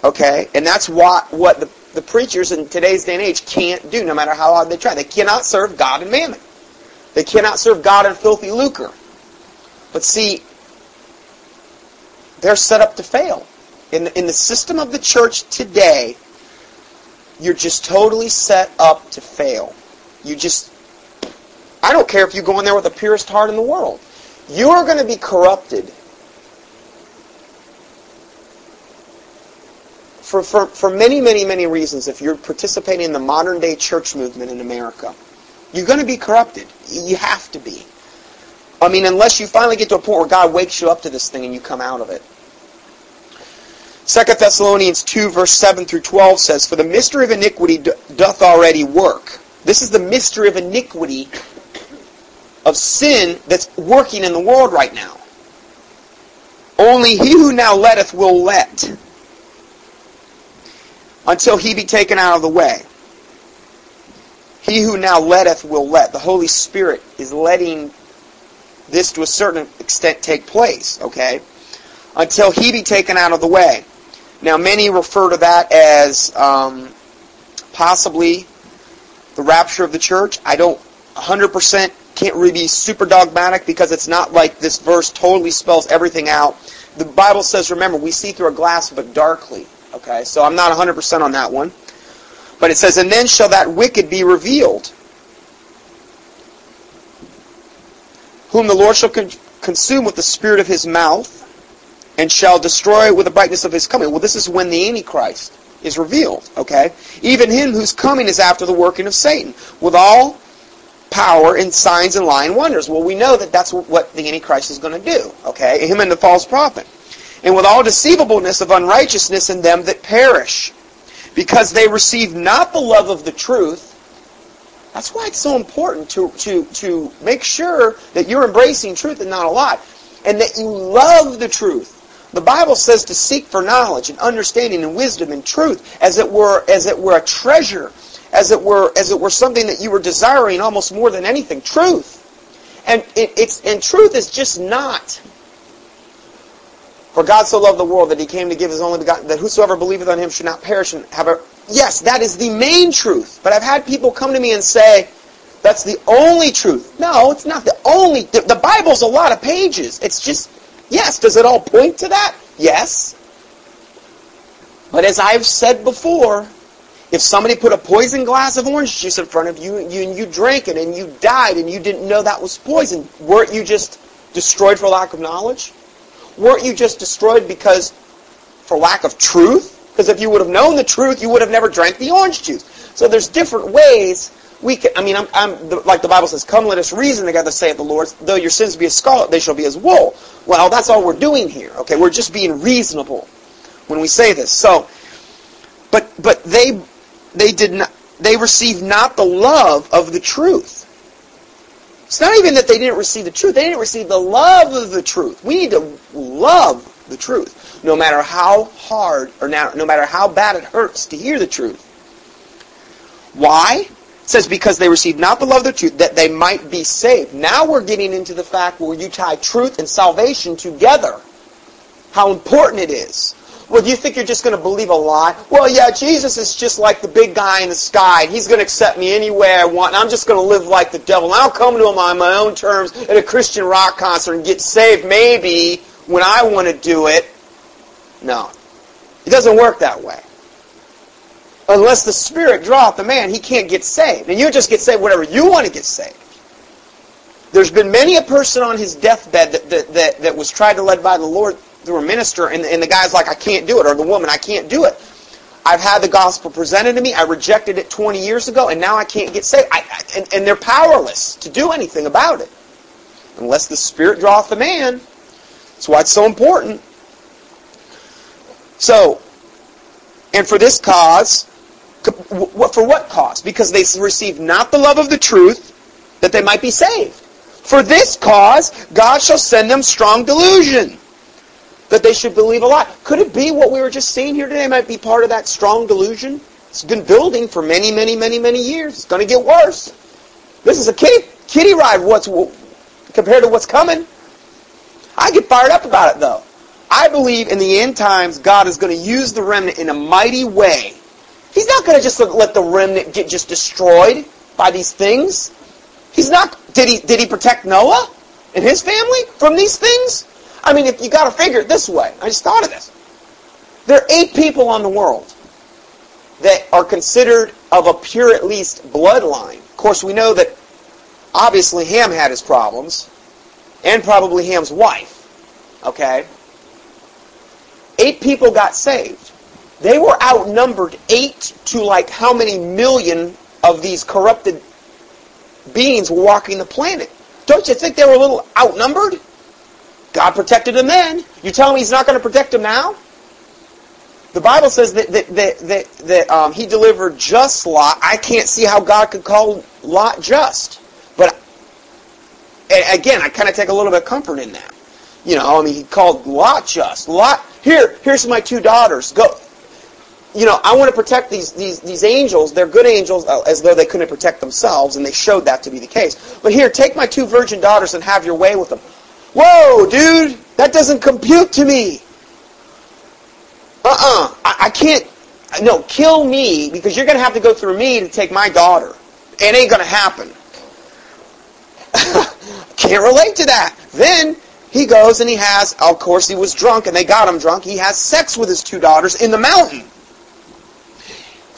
Okay, and that's what what the, the preachers in today's day and age can't do, no matter how hard they try. They cannot serve God and mammon. They cannot serve God and filthy lucre. But see, they're set up to fail. In the, in the system of the church today, you're just totally set up to fail. You just, I don't care if you go in there with the purest heart in the world. You are going to be corrupted for, for, for many, many, many reasons if you're participating in the modern day church movement in America. You're going to be corrupted. You have to be. I mean, unless you finally get to a point where God wakes you up to this thing and you come out of it. 2 Thessalonians 2, verse 7 through 12 says, For the mystery of iniquity doth already work. This is the mystery of iniquity, of sin that's working in the world right now. Only he who now letteth will let, until he be taken out of the way. He who now letteth will let. The Holy Spirit is letting this to a certain extent take place, okay? Until he be taken out of the way. Now, many refer to that as um, possibly the rapture of the church. I don't 100% can't really be super dogmatic because it's not like this verse totally spells everything out. The Bible says, remember, we see through a glass but darkly. Okay, so I'm not 100% on that one. But it says, and then shall that wicked be revealed, whom the Lord shall con- consume with the spirit of his mouth, and shall destroy with the brightness of his coming. Well, this is when the Antichrist is revealed, okay? Even him whose coming is after the working of Satan, with all power and signs and lying wonders. Well, we know that that's what the Antichrist is going to do, okay? Him and the false prophet. And with all deceivableness of unrighteousness in them that perish, because they receive not the love of the truth. That's why it's so important to, to, to make sure that you're embracing truth and not a lie, and that you love the truth. The Bible says to seek for knowledge and understanding and wisdom and truth as it were as it were a treasure, as it were as it were something that you were desiring almost more than anything. Truth. And it, it's and truth is just not. For God so loved the world that he came to give his only begotten that whosoever believeth on him should not perish and have a Yes, that is the main truth. But I've had people come to me and say, that's the only truth. No, it's not the only. The, the Bible's a lot of pages. It's just, yes, does it all point to that? Yes. But as I've said before, if somebody put a poison glass of orange juice in front of you, you and you drank it and you died and you didn't know that was poison, weren't you just destroyed for lack of knowledge? Weren't you just destroyed because for lack of truth? Because if you would have known the truth, you would have never drank the orange juice. So there's different ways we can, I mean, I'm, I'm, like the Bible says, come let us reason together, saith the Lord. Though your sins be as scarlet, they shall be as wool. Well, that's all we're doing here. Okay, we're just being reasonable when we say this. So, but but they they did not they received not the love of the truth. It's not even that they didn't receive the truth; they didn't receive the love of the truth. We need to love the truth, no matter how hard or now, no matter how bad it hurts to hear the truth. Why? It says because they received not the love of the truth, that they might be saved. Now we're getting into the fact where you tie truth and salvation together. How important it is. Well, do you think you're just going to believe a lie? Well, yeah, Jesus is just like the big guy in the sky, he's going to accept me anywhere I want, and I'm just going to live like the devil, and I'll come to him on my own terms at a Christian rock concert and get saved maybe when I want to do it. No. It doesn't work that way. Unless the Spirit draweth the man, he can't get saved. And you just get saved whatever you want to get saved. There's been many a person on his deathbed that, that, that, that was tried to lead by the Lord through a minister, and, and the guy's like, I can't do it, or the woman, I can't do it. I've had the gospel presented to me. I rejected it 20 years ago, and now I can't get saved. I, I, and, and they're powerless to do anything about it unless the Spirit draweth the man. That's why it's so important. So, and for this cause, for what cause? Because they received not the love of the truth, that they might be saved. For this cause, God shall send them strong delusion, that they should believe a lie. Could it be what we were just seeing here today might be part of that strong delusion? It's been building for many, many, many, many years. It's going to get worse. This is a kitty, kitty ride what's, compared to what's coming. I get fired up about it, though. I believe in the end times, God is going to use the remnant in a mighty way. He's not going to just let the remnant get just destroyed by these things. He's not. Did he? Did he protect Noah and his family from these things? I mean, if you got to figure it this way, I just thought of this. There are eight people on the world that are considered of a pure, at least, bloodline. Of course, we know that obviously Ham had his problems, and probably Ham's wife. Okay? Eight people got saved. They were outnumbered eight to like how many million of these corrupted beings walking the planet. Don't you think they were a little outnumbered? God protected them then. You tell me He's not going to protect them now? The Bible says that that that that, that um, He delivered just Lot. I can't see how God could call Lot just, but again, I kind of take a little bit of comfort in that. You know, I mean, He called Lot just. Lot, here, here's my two daughters. Go, you know, I want to protect these, these, these angels. They're good angels uh, as though they couldn't protect themselves, and they showed that to be the case. But here, take my two virgin daughters and have your way with them. Whoa, dude, that doesn't compute to me. Uh-uh, I, I can't, no, kill me, because you're going to have to go through me to take my daughter. It ain't going to happen. can't relate to that. Then, he goes and he has, of course he was drunk and they got him drunk, he has sex with his two daughters in the mountain.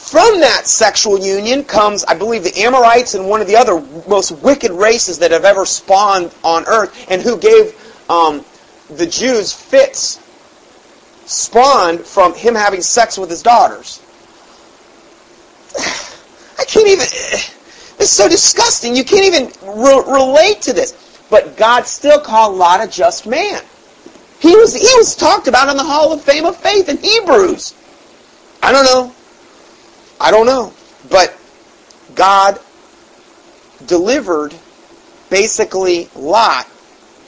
From that sexual union comes, I believe, the Amorites and one of the other most wicked races that have ever spawned on earth and who gave um, the Jews fits spawned from him having sex with his daughters. I can't even. It's so disgusting. You can't even re- relate to this. But God still called Lot a just man. He was he was talked about in the Hall of Fame of Faith in Hebrews. I don't know. I don't know. But God delivered basically Lot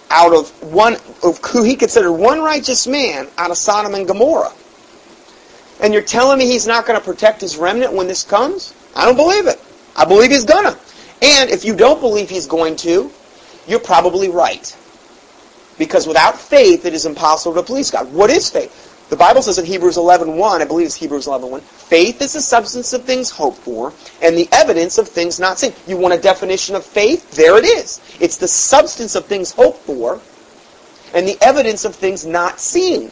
out of one of who he considered one righteous man out of Sodom and Gomorrah. And you're telling me he's not going to protect his remnant when this comes? I don't believe it. I believe he's gonna. And if you don't believe he's going to, you're probably right. Because without faith, it is impossible to please God. What is faith? The Bible says in Hebrews 11.1, I believe it's Hebrews 11.1, faith is the substance of things hoped for and the evidence of things not seen. You want a definition of faith? There it is. It's the substance of things hoped for and the evidence of things not seen.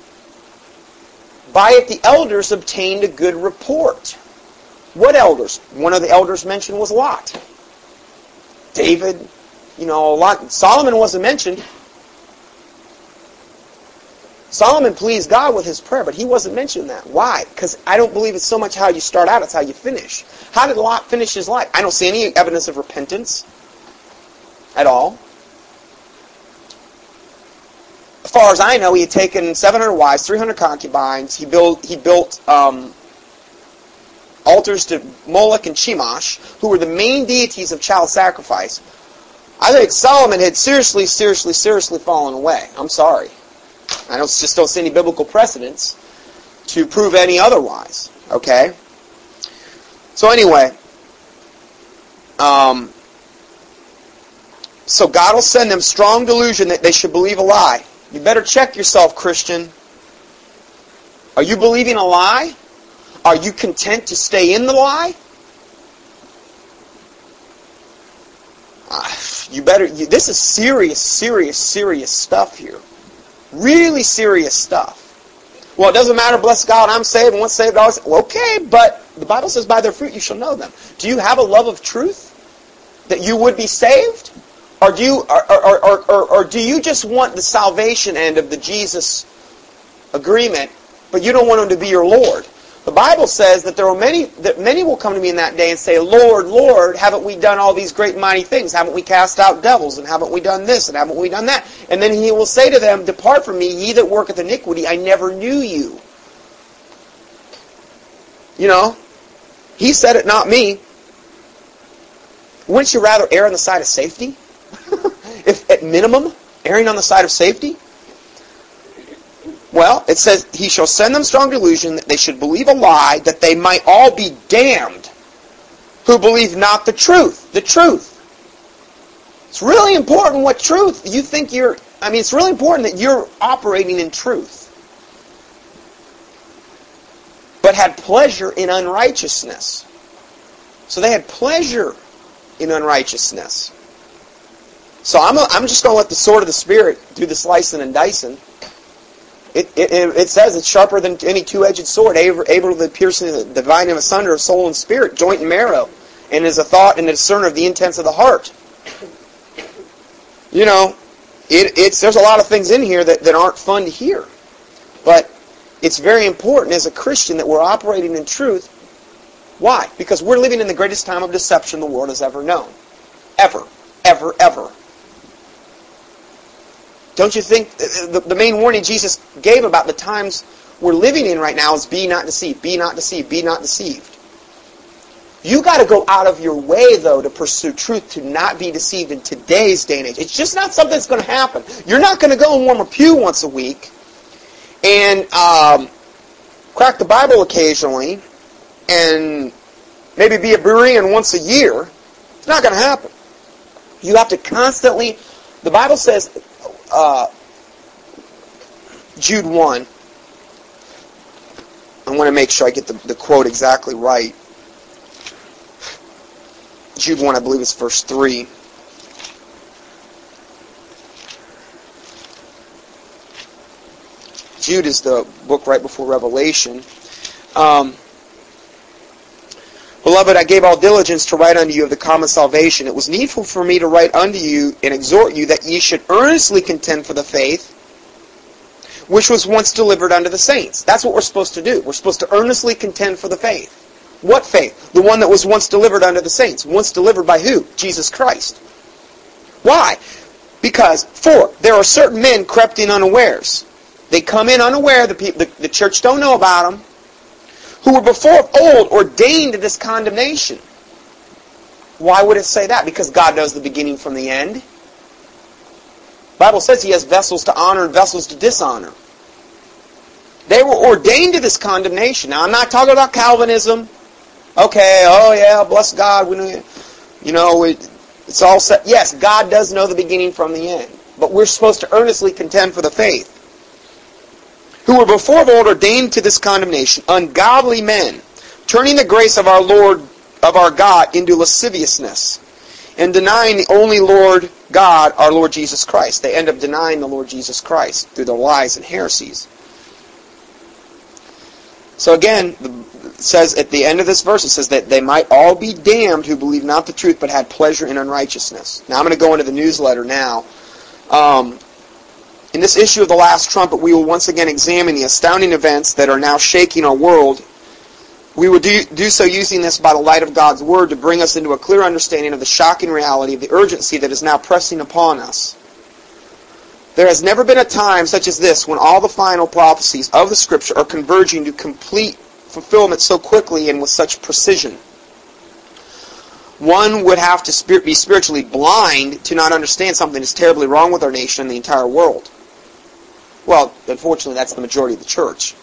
By it the elders obtained a good report. What elders? One of the elders mentioned was Lot. David, you know, Lot. Solomon wasn't mentioned. Solomon pleased God with his prayer, but he wasn't mentioned that. Why? Because I don't believe it's so much how you start out, it's how you finish. How did Lot finish his life? I don't see any evidence of repentance at all. As far as I know, he had taken 700 wives, 300 concubines. He built, he built um, altars to Moloch and Chemosh, who were the main deities of child sacrifice. I think Solomon had seriously, seriously, seriously fallen away. I'm sorry. I don't, just don't see any biblical precedents to prove any otherwise. Okay? So anyway, um, so God will send them strong delusion that they should believe a lie. You better check yourself, Christian. Are you believing a lie? Are you content to stay in the lie? Uh, you better. You, this is serious, serious, serious stuff here. Really serious stuff. Well, it doesn't matter, bless God, I'm saved, once saved, always okay, but the Bible says by their fruit you shall know them. Do you have a love of truth? That you would be saved? Or do you, or, or, or, or, or do you just want the salvation end of the Jesus agreement, but you don't want him to be your Lord? The Bible says that there are many that many will come to me in that day and say, Lord, Lord, haven't we done all these great mighty things? Haven't we cast out devils? And haven't we done this? And haven't we done that? And then he will say to them, Depart from me, ye that worketh iniquity, I never knew you. You know, he said it, not me. Wouldn't you rather err on the side of safety? if at minimum, erring on the side of safety? Well, it says, He shall send them strong delusion that they should believe a lie, that they might all be damned who believe not the truth. The truth. It's really important what truth you think you're, I mean, it's really important that you're operating in truth. But had pleasure in unrighteousness. So they had pleasure in unrighteousness. So I'm, a, I'm just going to let the sword of the Spirit do the slicing and dicing. It, it, it says it's sharper than any two-edged sword, able, to pierce the dividing asunder of soul and spirit, joint and marrow, and is a thought and a discerner of the intents of the heart. You know, it, it's there's a lot of things in here that, that aren't fun to hear, but it's very important as a Christian that we're operating in truth. Why? Because we're living in the greatest time of deception the world has ever known, ever, ever, ever. Don't you think the, the main warning Jesus gave about the times we're living in right now is be not deceived, be not deceived, be not deceived. You got to go out of your way, though, to pursue truth, to not be deceived in today's day and age. It's just not something that's going to happen. You're not going to go and warm a pew once a week and um, crack the Bible occasionally and maybe be a Berean once a year. It's not going to happen. You have to constantly. The Bible says uh, Jude 1. I want to make sure I get the, the quote exactly right. Jude 1, I believe it's verse 3. Jude is the book right before Revelation. Um, Beloved, I gave all diligence to write unto you of the common salvation. It was needful for me to write unto you and exhort you that ye should earnestly contend for the faith which was once delivered unto the saints. That's what we're supposed to do. We're supposed to earnestly contend for the faith. What faith? The one that was once delivered unto the saints. Once delivered by who? Jesus Christ. Why? Because, for, there are certain men crept in unawares. They come in unaware, the, people, the, the church don't know about them, who were before of old ordained to this condemnation. Why would it say that? Because God knows the beginning from the end. Bible says he has vessels to honor and vessels to dishonor. They were ordained to this condemnation. Now, I'm not talking about Calvinism. Okay, oh yeah, bless God. We you know, it, it's all set. Yes, God does know the beginning from the end. But we're supposed to earnestly contend for the faith who were before of old ordained to this condemnation, ungodly men, turning the grace of our Lord, of our God, into lasciviousness, and denying the only Lord God, our Lord Jesus Christ. They end up denying the Lord Jesus Christ through their lies and heresies. So again, it says at the end of this verse, it says that they might all be damned who believe not the truth, but had pleasure in unrighteousness. Now I'm going to go into the newsletter now. Um, in this issue of The Last Trumpet, we will once again examine the astounding events that are now shaking our world. We will do, do so using this by the light of God's Word to bring us into a clear understanding of the shocking reality of the urgency that is now pressing upon us. There has never been a time such as this when all the final prophecies of the Scripture are converging to complete fulfillment so quickly and with such precision. One would have to be spiritually blind to not understand something is terribly wrong with our nation and the entire world. Well, unfortunately, that's the majority of the church.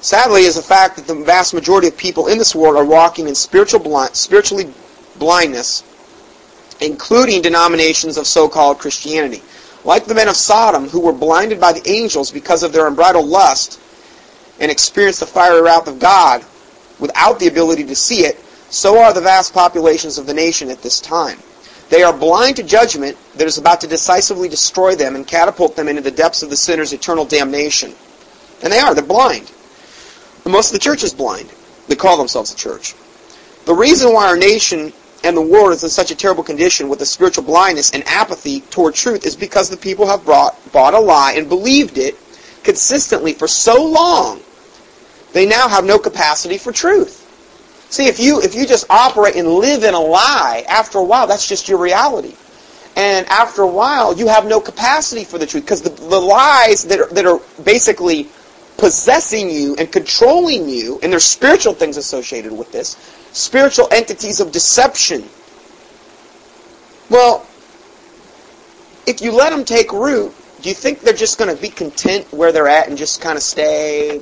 Sadly, is the fact that the vast majority of people in this world are walking in spiritual blind, spiritually blindness, including denominations of so-called Christianity. Like the men of Sodom, who were blinded by the angels because of their unbridled lust, and experienced the fiery wrath of God without the ability to see it, so are the vast populations of the nation at this time. They are blind to judgment that is about to decisively destroy them and catapult them into the depths of the sinner's eternal damnation. And they are. They're blind. Most of the church is blind. They call themselves a church. The reason why our nation and the world is in such a terrible condition with a spiritual blindness and apathy toward truth is because the people have brought, bought a lie and believed it consistently for so long, they now have no capacity for truth. See, if you if you just operate and live in a lie, after a while, that's just your reality. And after a while, you have no capacity for the truth because the, the lies that are, that are basically possessing you and controlling you, and there's spiritual things associated with this, spiritual entities of deception. Well, if you let them take root, do you think they're just going to be content where they're at and just kind of stay?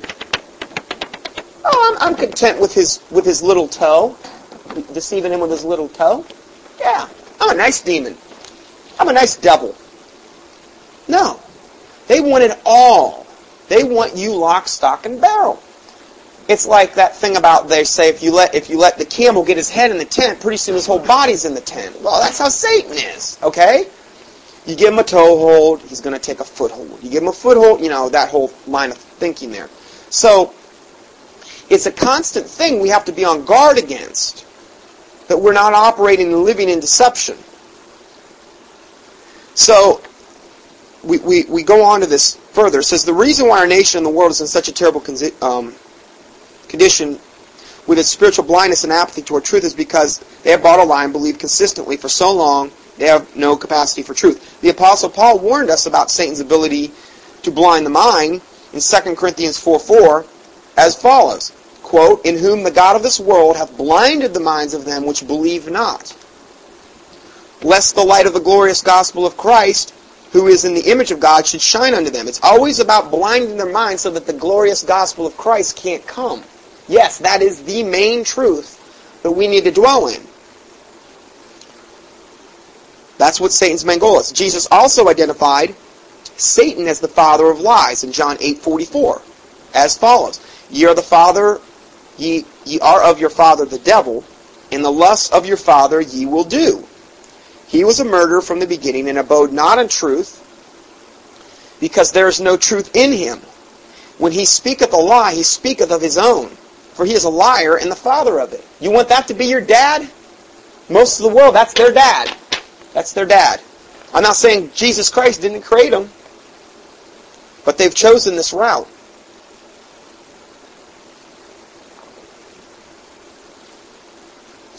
I'm, I'm content with his with his little toe, deceiving him with his little toe. Yeah, I'm a nice demon. I'm a nice devil. No, they want it all. They want you lock, stock, and barrel. It's like that thing about they say if you let if you let the camel get his head in the tent, pretty soon his whole body's in the tent. Well, that's how Satan is. Okay. You give him a toehold, he's going to take a foothold. You give him a foothold, you know, that whole line of thinking there. So, it's a constant thing we have to be on guard against, that we're not operating and living in deception. So, we, we, we go on to this further. It says, the reason why our nation and the world is in such a terrible um, condition with its spiritual blindness and apathy toward truth is because they have bought a lie and believed consistently for so long they have no capacity for truth. The Apostle Paul warned us about Satan's ability to blind the mind in 2 Corinthians 4 4 as follows quote, In whom the God of this world hath blinded the minds of them which believe not, lest the light of the glorious gospel of Christ, who is in the image of God, should shine unto them. It's always about blinding their minds so that the glorious gospel of Christ can't come. Yes, that is the main truth that we need to dwell in. That's what Satan's main goal is. Jesus also identified Satan as the father of lies in John 8:44 as follows: Ye are the father ye ye are of your father the devil, and the lusts of your father ye will do. He was a murderer from the beginning and abode not in truth, because there is no truth in him. When he speaketh a lie, he speaketh of his own, for he is a liar and the father of it. You want that to be your dad? Most of the world, that's their dad. That's their dad. I'm not saying Jesus Christ didn't create them, but they've chosen this route.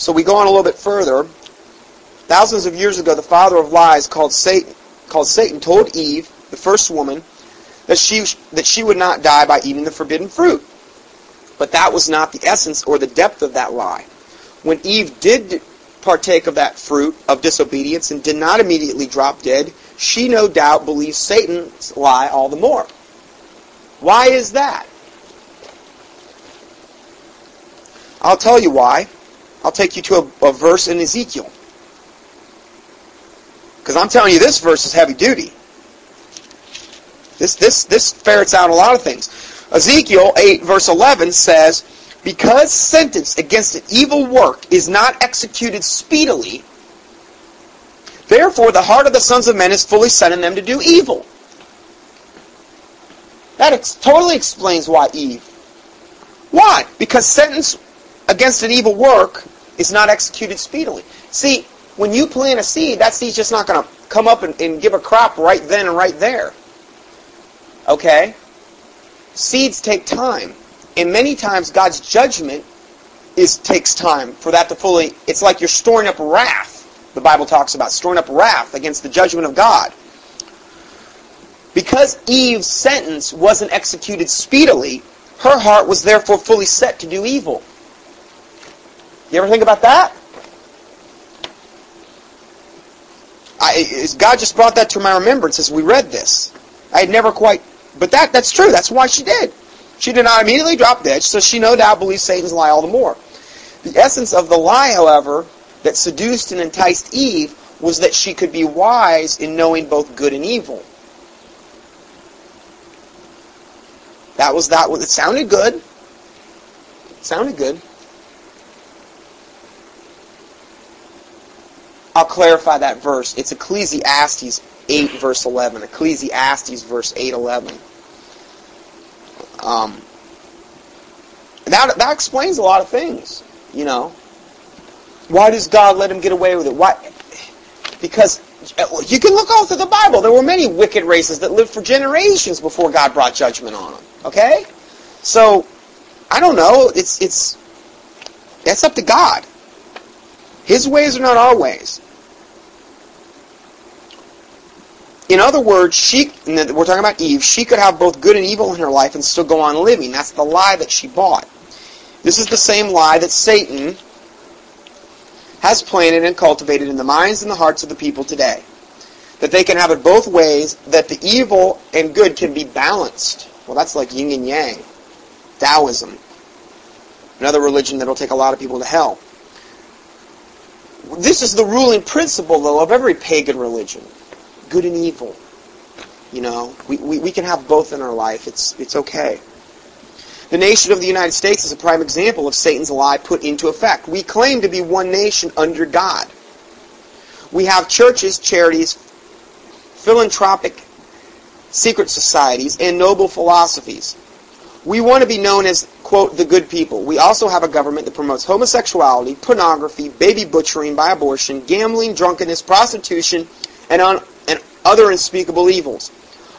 So we go on a little bit further. Thousands of years ago, the father of lies called Satan, called Satan told Eve, the first woman, that she, that she would not die by eating the forbidden fruit. But that was not the essence or the depth of that lie. When Eve did partake of that fruit of disobedience and did not immediately drop dead, she no doubt believed Satan's lie all the more. Why is that? I'll tell you why. I'll take you to a, a verse in Ezekiel. Because I'm telling you, this verse is heavy duty. This, this, this ferrets out a lot of things. Ezekiel 8, verse 11 says, because sentence against an evil work is not executed speedily, therefore the heart of the sons of men is fully set in them to do evil. That ex- totally explains why Eve. Why? Because sentence against an evil work is not executed speedily. See, when you plant a seed, that seed's just not going to come up and, and give a crop right then and right there. Okay? Seeds take time. And many times God's judgment is takes time for that to fully it's like you're storing up wrath. The Bible talks about storing up wrath against the judgment of God. Because Eve's sentence wasn't executed speedily, her heart was therefore fully set to do evil. You ever think about that? I, God just brought that to my remembrance as we read this. I had never quite, but that that's true. That's why she did. She did not immediately drop dead, so she no doubt believes Satan's lie all the more. The essence of the lie, however, that seduced and enticed Eve was that she could be wise in knowing both good and evil. That was that. It sounded good. It sounded good. I'll clarify that verse. It's Ecclesiastes 8 verse 11. Ecclesiastes verse 8 11. Um, that, that explains a lot of things, you know. Why does God let him get away with it? Why? Because you can look all through the Bible. There were many wicked races that lived for generations before God brought judgment on them. Okay? So, I don't know. It's it's that's up to God. His ways are not our ways. In other words, she we're talking about Eve, she could have both good and evil in her life and still go on living. That's the lie that she bought. This is the same lie that Satan has planted and cultivated in the minds and the hearts of the people today. That they can have it both ways, that the evil and good can be balanced. Well, that's like yin and yang. Taoism. Another religion that'll take a lot of people to hell. This is the ruling principle, though, of every pagan religion. Good and evil. You know, we, we, we can have both in our life. It's, it's okay. The nation of the United States is a prime example of Satan's lie put into effect. We claim to be one nation under God. We have churches, charities, philanthropic secret societies, and noble philosophies. We want to be known as, quote, the good people. We also have a government that promotes homosexuality, pornography, baby butchering by abortion, gambling, drunkenness, prostitution, and, on, and other unspeakable evils.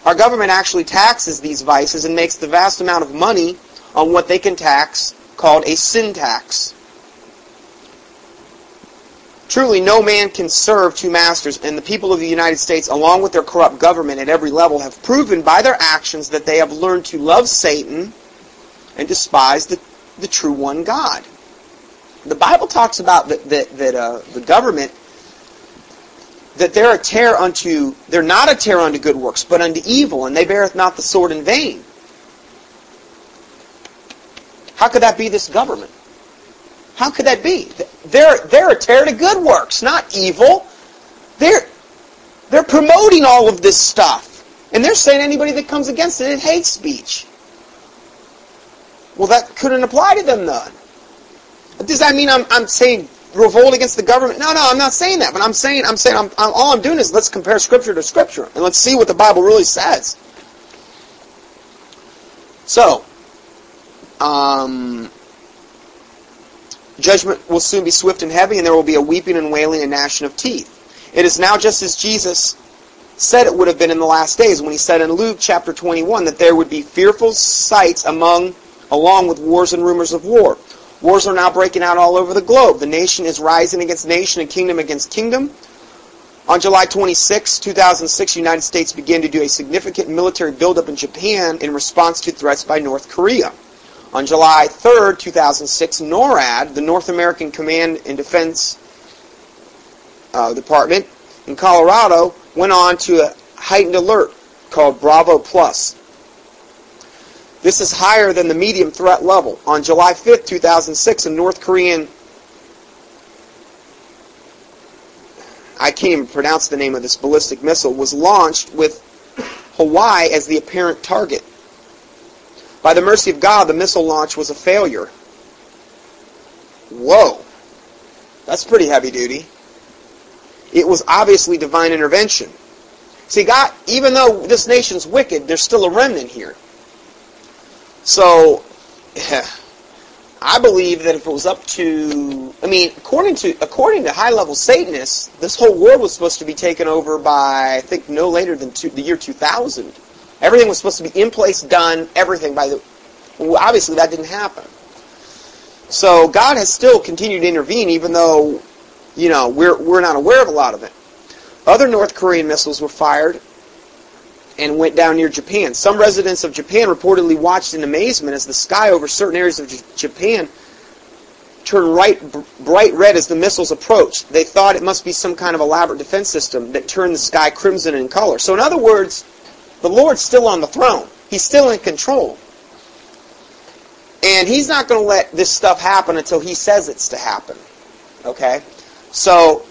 Our government actually taxes these vices and makes the vast amount of money on what they can tax called a sin tax. Truly, no man can serve two masters, and the people of the United States, along with their corrupt government at every level, have proven by their actions that they have learned to love Satan and despise the, the true one God. The Bible talks about that, that, that uh, the government, that they're a terror unto, they're not a terror unto good works, but unto evil, and they beareth not the sword in vain. How could that be this government? How could that be? They're, they're a terror to good works, not evil. They're, they're promoting all of this stuff. And they're saying anybody that comes against it, it hates speech. Well, that couldn't apply to them then. Does that mean I'm, I'm saying revolt against the government? No, no, I'm not saying that. But I'm saying, I'm saying, I'm, I'm, all I'm doing is let's compare Scripture to Scripture. And let's see what the Bible really says. So, um, Judgment will soon be swift and heavy, and there will be a weeping and wailing and gnashing of teeth. It is now just as Jesus said it would have been in the last days when he said in Luke chapter 21 that there would be fearful sights among along with wars and rumors of war. Wars are now breaking out all over the globe. The nation is rising against nation and kingdom against kingdom. On July 26, 2006, the United States began to do a significant military buildup in Japan in response to threats by North Korea. On July 3, 2006, NORAD, the North American Command and Defense uh, Department in Colorado, went on to a heightened alert called Bravo Plus. This is higher than the medium threat level. On July 5, 2006, a North Korean I can't even pronounce the name of this ballistic missile was launched with Hawaii as the apparent target. By the mercy of God, the missile launch was a failure. Whoa. That's pretty heavy duty. It was obviously divine intervention. See, God, even though this nation's wicked, there's still a remnant here. So, I believe that if it was up to, I mean, according to according to high-level Satanists, this whole world was supposed to be taken over by, I think, no later than two, the year 2000. Everything was supposed to be in place, done, everything by the. Well, obviously, that didn't happen. So God has still continued to intervene, even though, you know, we're we're not aware of a lot of it. Other North Korean missiles were fired and went down near Japan. Some residents of Japan reportedly watched in amazement as the sky over certain areas of J- Japan turned right, b- bright red as the missiles approached. They thought it must be some kind of elaborate defense system that turned the sky crimson in color. So, in other words, the Lord's still on the throne. He's still in control. And He's not going to let this stuff happen until He says it's to happen. Okay? So,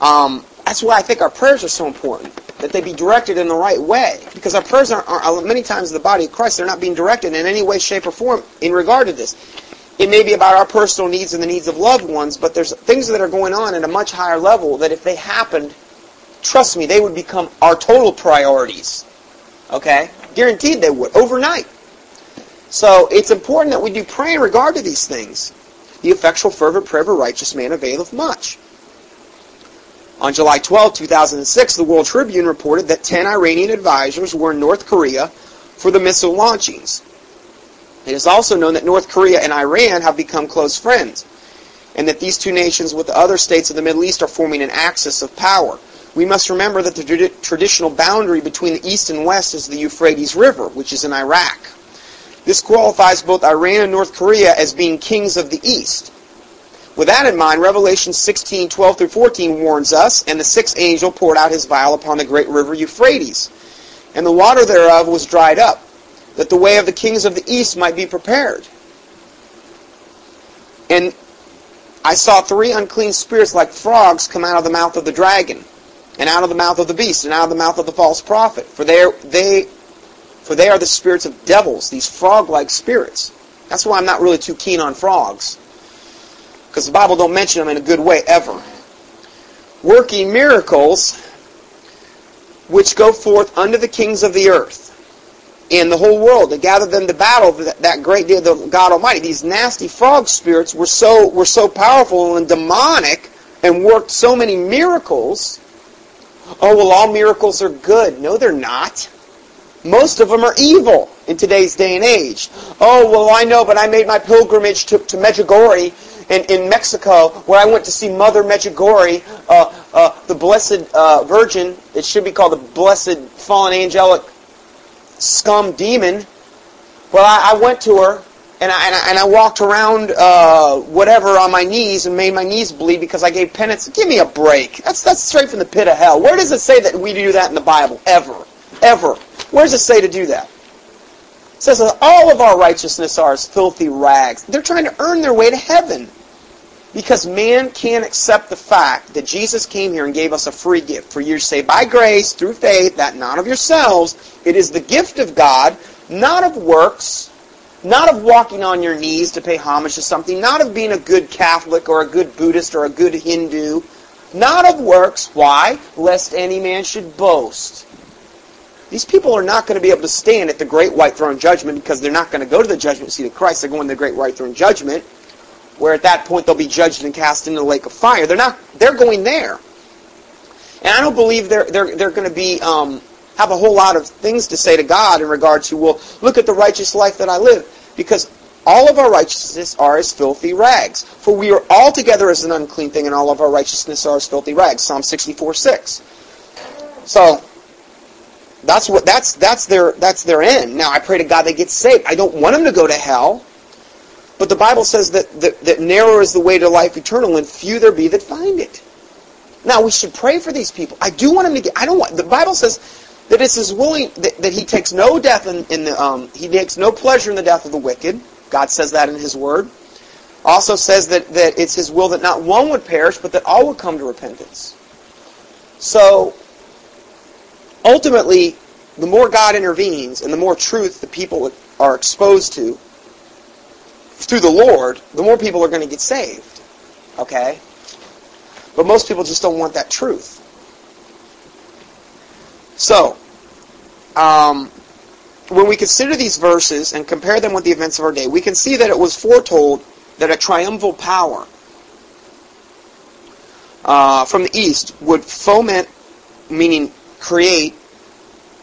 um, that's why I think our prayers are so important that they be directed in the right way. Because our prayers are, are, many times the body of Christ, they're not being directed in any way, shape, or form in regard to this. It may be about our personal needs and the needs of loved ones, but there's things that are going on at a much higher level that if they happened, trust me, they would become our total priorities. Okay? Guaranteed they would, overnight. So it's important that we do pray in regard to these things. the effectual fervent prayer of a righteous man availeth much. On July 12, 2006, the World Tribune reported that 10 Iranian advisors were in North Korea for the missile launchings. It is also known that North Korea and Iran have become close friends, and that these two nations with the other states of the Middle East are forming an axis of power. We must remember that the tradi- traditional boundary between the East and West is the Euphrates River, which is in Iraq. This qualifies both Iran and North Korea as being kings of the East. With that in mind, Revelation 16, 12 through 14 warns us, and the sixth angel poured out his vial upon the great river Euphrates, and the water thereof was dried up, that the way of the kings of the east might be prepared. And I saw three unclean spirits like frogs come out of the mouth of the dragon, and out of the mouth of the beast, and out of the mouth of the false prophet. For they are, they, for they are the spirits of devils, these frog-like spirits. That's why I'm not really too keen on frogs because the Bible don't mention them in a good way ever. Working miracles which go forth unto the kings of the earth and the whole world to gather them to battle that great day of the God Almighty. These nasty frog spirits were so were so powerful and demonic and worked so many miracles. Oh well, all miracles are good. No, they're not. Most of them are evil in today's day and age. Oh well, I know, but I made my pilgrimage to, to Medjugorje in, in Mexico, where I went to see Mother Medjugorje, uh, uh, the Blessed uh, Virgin. It should be called the Blessed Fallen Angelic Scum Demon. Well, I, I went to her, and I, and I, and I walked around uh, whatever on my knees and made my knees bleed because I gave penance. Give me a break. That's that's straight from the pit of hell. Where does it say that we do that in the Bible? Ever, ever. Where does it say to do that? It says that all of our righteousness are as filthy rags. They're trying to earn their way to heaven. Because man can't accept the fact that Jesus came here and gave us a free gift. For you to say, by grace, through faith, that not of yourselves, it is the gift of God, not of works, not of walking on your knees to pay homage to something, not of being a good Catholic or a good Buddhist or a good Hindu, not of works. Why? Lest any man should boast. These people are not going to be able to stand at the great white throne judgment because they're not going to go to the judgment seat of Christ. They're going to the great white throne judgment, where at that point they'll be judged and cast into the lake of fire. They're not. They're going there, and I don't believe they're they're they're going to be um, have a whole lot of things to say to God in regard to well, look at the righteous life that I live, because all of our righteousness are as filthy rags. For we are all together as an unclean thing, and all of our righteousness are as filthy rags. Psalm sixty four six. So that's what that's that's their that's their end. Now I pray to God they get saved. I don't want them to go to hell. But the Bible says that, that, that narrow is the way to life eternal, and few there be that find it. Now we should pray for these people. I do want them to get. I don't want. The Bible says that it's his willing that, that he takes no death in, in the um, he takes no pleasure in the death of the wicked. God says that in His Word. Also says that that it's His will that not one would perish, but that all would come to repentance. So ultimately, the more God intervenes and the more truth the people are exposed to through the Lord, the more people are going to get saved. Okay? But most people just don't want that truth. So, um, when we consider these verses and compare them with the events of our day, we can see that it was foretold that a triumphal power uh, from the east would foment, meaning create,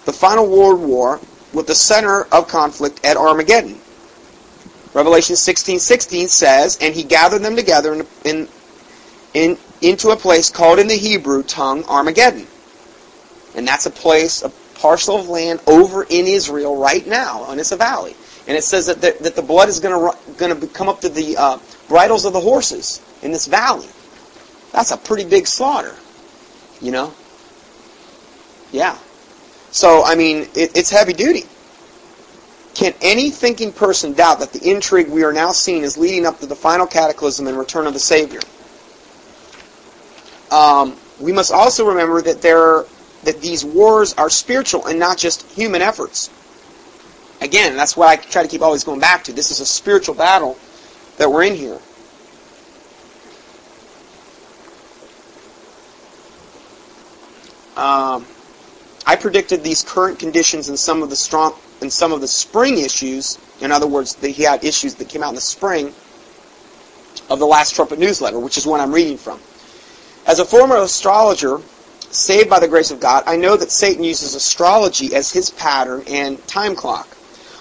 the final world war with the center of conflict at Armageddon. Revelation 16:16 says, "And he gathered them together in, in, in, into a place called in the Hebrew tongue Armageddon." And that's a place, a parcel of land over in Israel right now, and it's a valley. And it says that the, that the blood is going to going to come up to the uh, bridles of the horses in this valley. That's a pretty big slaughter, you know. Yeah. So I mean, it, it's heavy duty. Can any thinking person doubt that the intrigue we are now seeing is leading up to the final cataclysm and return of the Savior? Um, we must also remember that there that these wars are spiritual and not just human efforts. Again, that's what I try to keep always going back to. This is a spiritual battle that we're in here. Um, I predicted these current conditions in some of the strong in some of the spring issues. In other words, he had issues that came out in the spring of the Last Trumpet newsletter, which is what I'm reading from. As a former astrologer, saved by the grace of God, I know that Satan uses astrology as his pattern and time clock,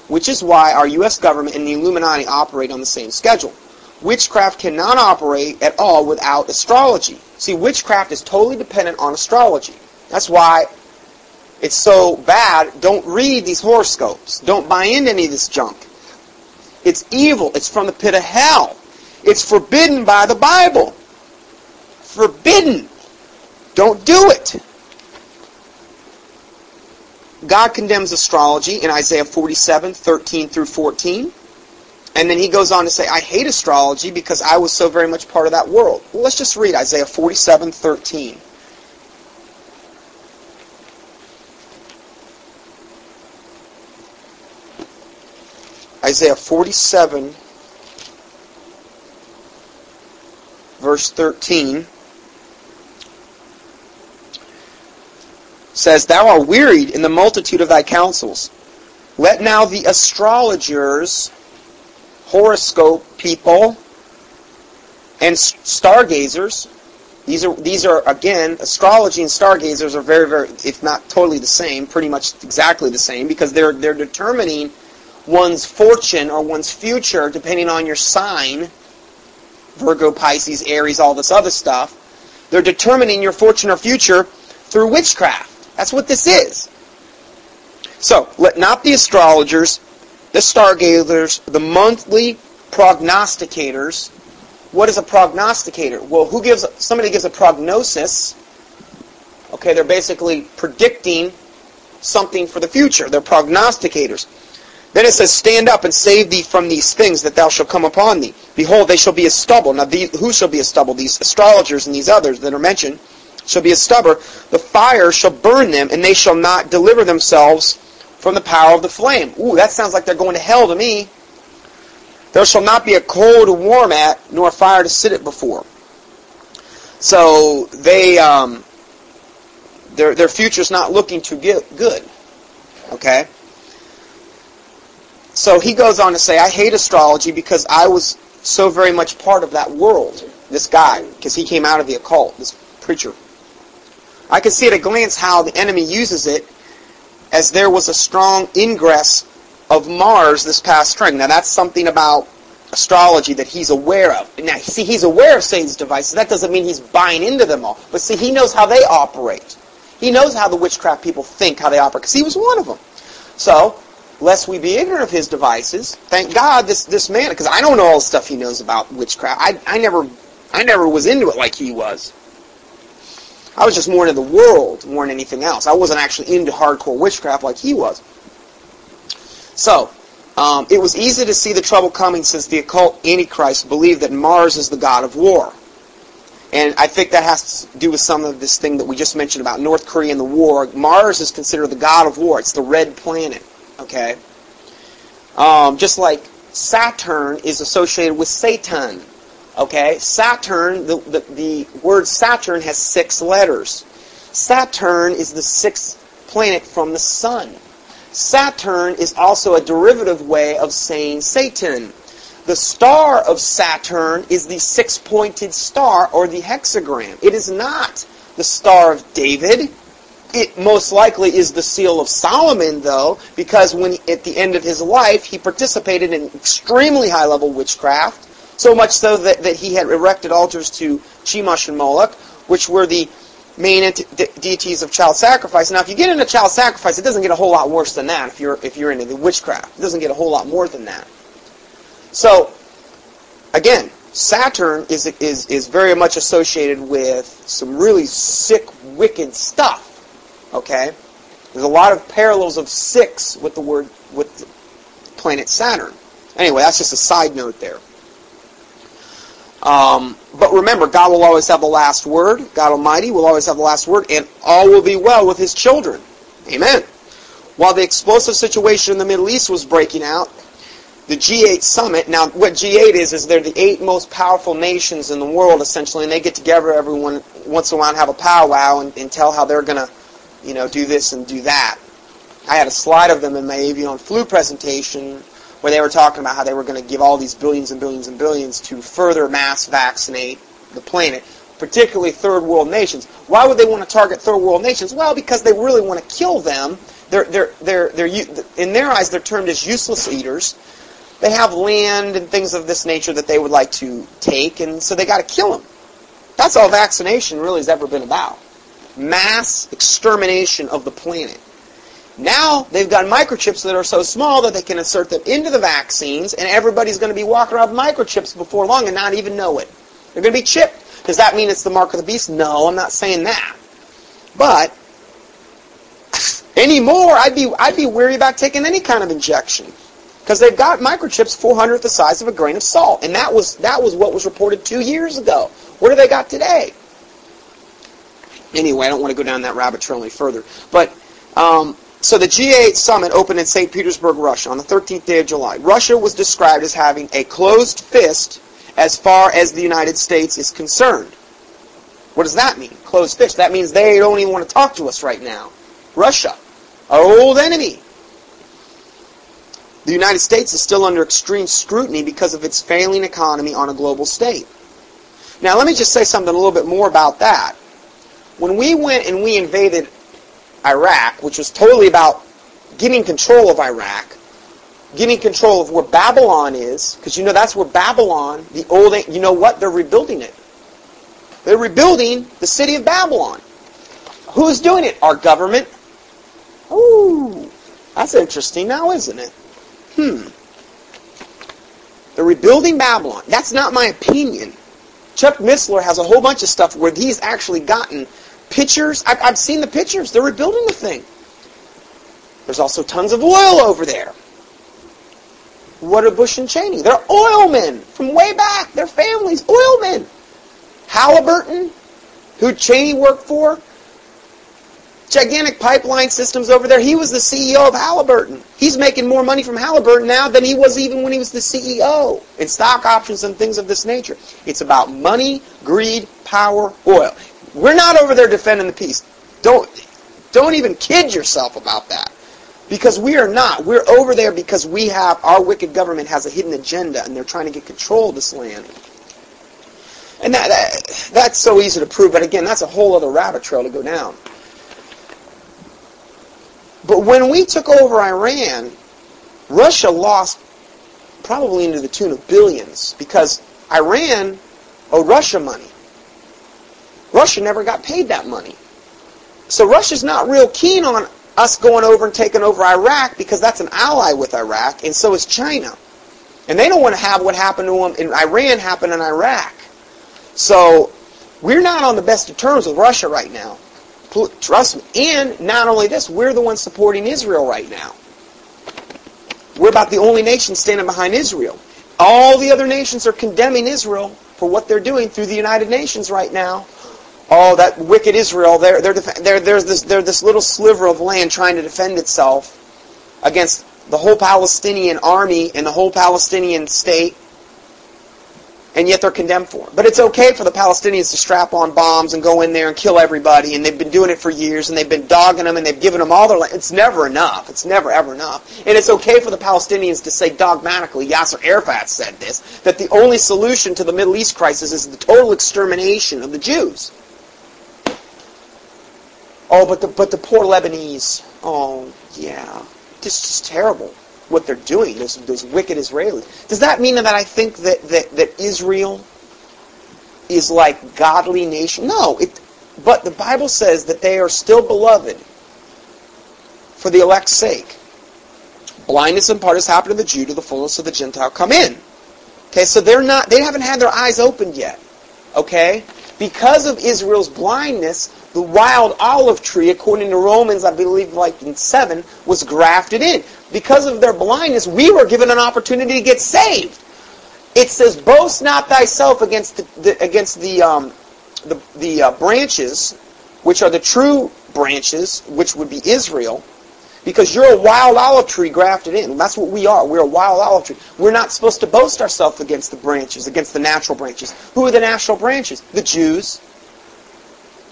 which is why our U.S. government and the Illuminati operate on the same schedule. Witchcraft cannot operate at all without astrology. See, witchcraft is totally dependent on astrology. That's why it's so bad. Don't read these horoscopes. Don't buy into any of this junk. It's evil. It's from the pit of hell. It's forbidden by the Bible. Forbidden. Don't do it. God condemns astrology in Isaiah 47, 13 through 14. And then he goes on to say, I hate astrology because I was so very much part of that world. Well, let's just read Isaiah 47, 13. Isaiah 47, verse 13 says, Thou art wearied in the multitude of thy counsels. Let now the astrologers, horoscope people, and stargazers, these are, these are, again, astrology and stargazers are very, very, if not totally the same, pretty much exactly the same, because they're, they're determining one's fortune or one's future depending on your sign, Virgo, Pisces, Aries, all this other stuff. They're determining your fortune or future through witchcraft. That's what this is. So, let not the astrologers, the stargazers, the monthly prognosticators. What is a prognosticator? Well, who gives somebody gives a prognosis? Okay, they're basically predicting something for the future. They're prognosticators. Then it says, Stand up and save thee from these things that thou shalt come upon thee. Behold, they shall be as stubble. Now, the, who shall be as stubble? These astrologers and these others that are mentioned shall be a stubble. The fire shall burn them, and they shall not deliver themselves from the power of the flame. Ooh, that sounds like they're going to hell to me. There shall not be a coal to warm at, nor a fire to sit it before. So they, um, their their future's not looking too good. Okay. So he goes on to say, I hate astrology because I was so very much part of that world. This guy, because he came out of the occult, this preacher. I can see at a glance how the enemy uses it as there was a strong ingress of Mars this past spring. Now that's something about astrology that he's aware of. Now, see, he's aware of Satan's devices. That doesn't mean he's buying into them all. But see, he knows how they operate. He knows how the witchcraft people think, how they operate, because he was one of them. So, lest we be ignorant of his devices, thank God this, this man, because I don't know all the stuff he knows about witchcraft. I, I never I never was into it like he was. I was just more into the world more than anything else. I wasn't actually into hardcore witchcraft like he was. So, um, it was easy to see the trouble coming since the occult Antichrist believed that Mars is the god of war. And I think that has to do with some of this thing that we just mentioned about North Korea and the war. Mars is considered the god of war. It's the red planet. Okay? Um, just like Saturn is associated with Satan. Okay? Saturn, the, the, the word Saturn has six letters. Saturn is the sixth planet from the sun. Saturn is also a derivative way of saying Satan. The star of Saturn is the six-pointed star or the hexagram. It is not the star of David. It most likely is the seal of Solomon, though, because when at the end of his life he participated in extremely high-level witchcraft, so much so that, that he had erected altars to Chemosh and Moloch, which were the main de- deities of child sacrifice. Now, if you get into child sacrifice, it doesn't get a whole lot worse than that. If you're if you're into the witchcraft, it doesn't get a whole lot more than that. So, again, Saturn is is is very much associated with some really sick, wicked stuff. Okay, there's a lot of parallels of six with the word with the planet Saturn. Anyway, that's just a side note there. Um, but remember, God will always have the last word. God Almighty will always have the last word, and all will be well with His children. Amen. While the explosive situation in the Middle East was breaking out, the G8 summit. Now, what G8 is is they're the eight most powerful nations in the world, essentially, and they get together everyone once in a while and have a powwow and, and tell how they're going to, you know, do this and do that. I had a slide of them in my avian flu presentation where they were talking about how they were going to give all these billions and billions and billions to further mass vaccinate the planet, particularly third world nations. Why would they want to target third world nations? Well, because they really want to kill them. They're, they're, they're, they're, in their eyes, they're termed as useless eaters. They have land and things of this nature that they would like to take, and so they got to kill them. That's all vaccination really has ever been about. Mass extermination of the planet. Now they've got microchips that are so small that they can insert them into the vaccines, and everybody's going to be walking around with microchips before long and not even know it. They're going to be chipped. Does that mean it's the mark of the beast? No, I'm not saying that. But anymore, I'd be I'd be weary about taking any kind of injection because they've got microchips 400th the size of a grain of salt, and that was that was what was reported two years ago. What do they got today? Anyway, I don't want to go down that rabbit trail any further, but. Um, so the G8 summit opened in St. Petersburg, Russia on the 13th day of July. Russia was described as having a closed fist as far as the United States is concerned. What does that mean? Closed fist. That means they don't even want to talk to us right now. Russia, our old enemy. The United States is still under extreme scrutiny because of its failing economy on a global state. Now, let me just say something a little bit more about that. When we went and we invaded Iraq, which was totally about getting control of Iraq, getting control of where Babylon is, because you know that's where Babylon, the old, you know what? They're rebuilding it. They're rebuilding the city of Babylon. Who's doing it? Our government. Ooh, that's interesting now, isn't it? Hmm. They're rebuilding Babylon. That's not my opinion. Chuck Missler has a whole bunch of stuff where he's actually gotten pictures. I've, I've seen the pictures. They're rebuilding the thing. There's also tons of oil over there. What are Bush and Cheney? They're oilmen from way back. Their families, oilmen. Halliburton, who Cheney worked for, gigantic pipeline systems over there. He was the CEO of Halliburton. He's making more money from Halliburton now than he was even when he was the CEO in stock options and things of this nature. It's about money, greed, power, oil. We're not over there defending the peace. Don't don't even kid yourself about that. Because we are not. We're over there because we have our wicked government has a hidden agenda and they're trying to get control of this land. And that, that that's so easy to prove, but again, that's a whole other rabbit trail to go down. But when we took over Iran, Russia lost probably into the tune of billions because Iran owed Russia money. Russia never got paid that money. So Russia's not real keen on us going over and taking over Iraq because that's an ally with Iraq, and so is China. And they don't want to have what happened to them in Iran happen in Iraq. So we're not on the best of terms with Russia right now. Trust me. And not only this, we're the ones supporting Israel right now. We're about the only nation standing behind Israel. All the other nations are condemning Israel for what they're doing through the United Nations right now. Oh, that wicked Israel! They're, they're, they're, there's this, they're this little sliver of land trying to defend itself against the whole Palestinian army and the whole Palestinian state, and yet they're condemned for it. But it's okay for the Palestinians to strap on bombs and go in there and kill everybody, and they've been doing it for years, and they've been dogging them, and they've given them all their land. It's never enough. It's never, ever enough. And it's okay for the Palestinians to say dogmatically, Yasser Arafat said this, that the only solution to the Middle East crisis is the total extermination of the Jews. Oh, but the but the poor Lebanese. Oh, yeah, it's just terrible what they're doing. Those those wicked Israelis. Does that mean that I think that that, that Israel is like godly nation? No. It, but the Bible says that they are still beloved for the elect's sake. Blindness in part has happened to the Jew, to the fullness of the Gentile come in. Okay, so they're not. They haven't had their eyes opened yet. Okay, because of Israel's blindness, the wild olive tree, according to Romans, I believe, like in 7, was grafted in. Because of their blindness, we were given an opportunity to get saved. It says, "Boast not thyself against the, the against the um, the, the uh, branches, which are the true branches, which would be Israel." Because you're a wild olive tree grafted in. That's what we are. We're a wild olive tree. We're not supposed to boast ourselves against the branches, against the natural branches. Who are the natural branches? The Jews.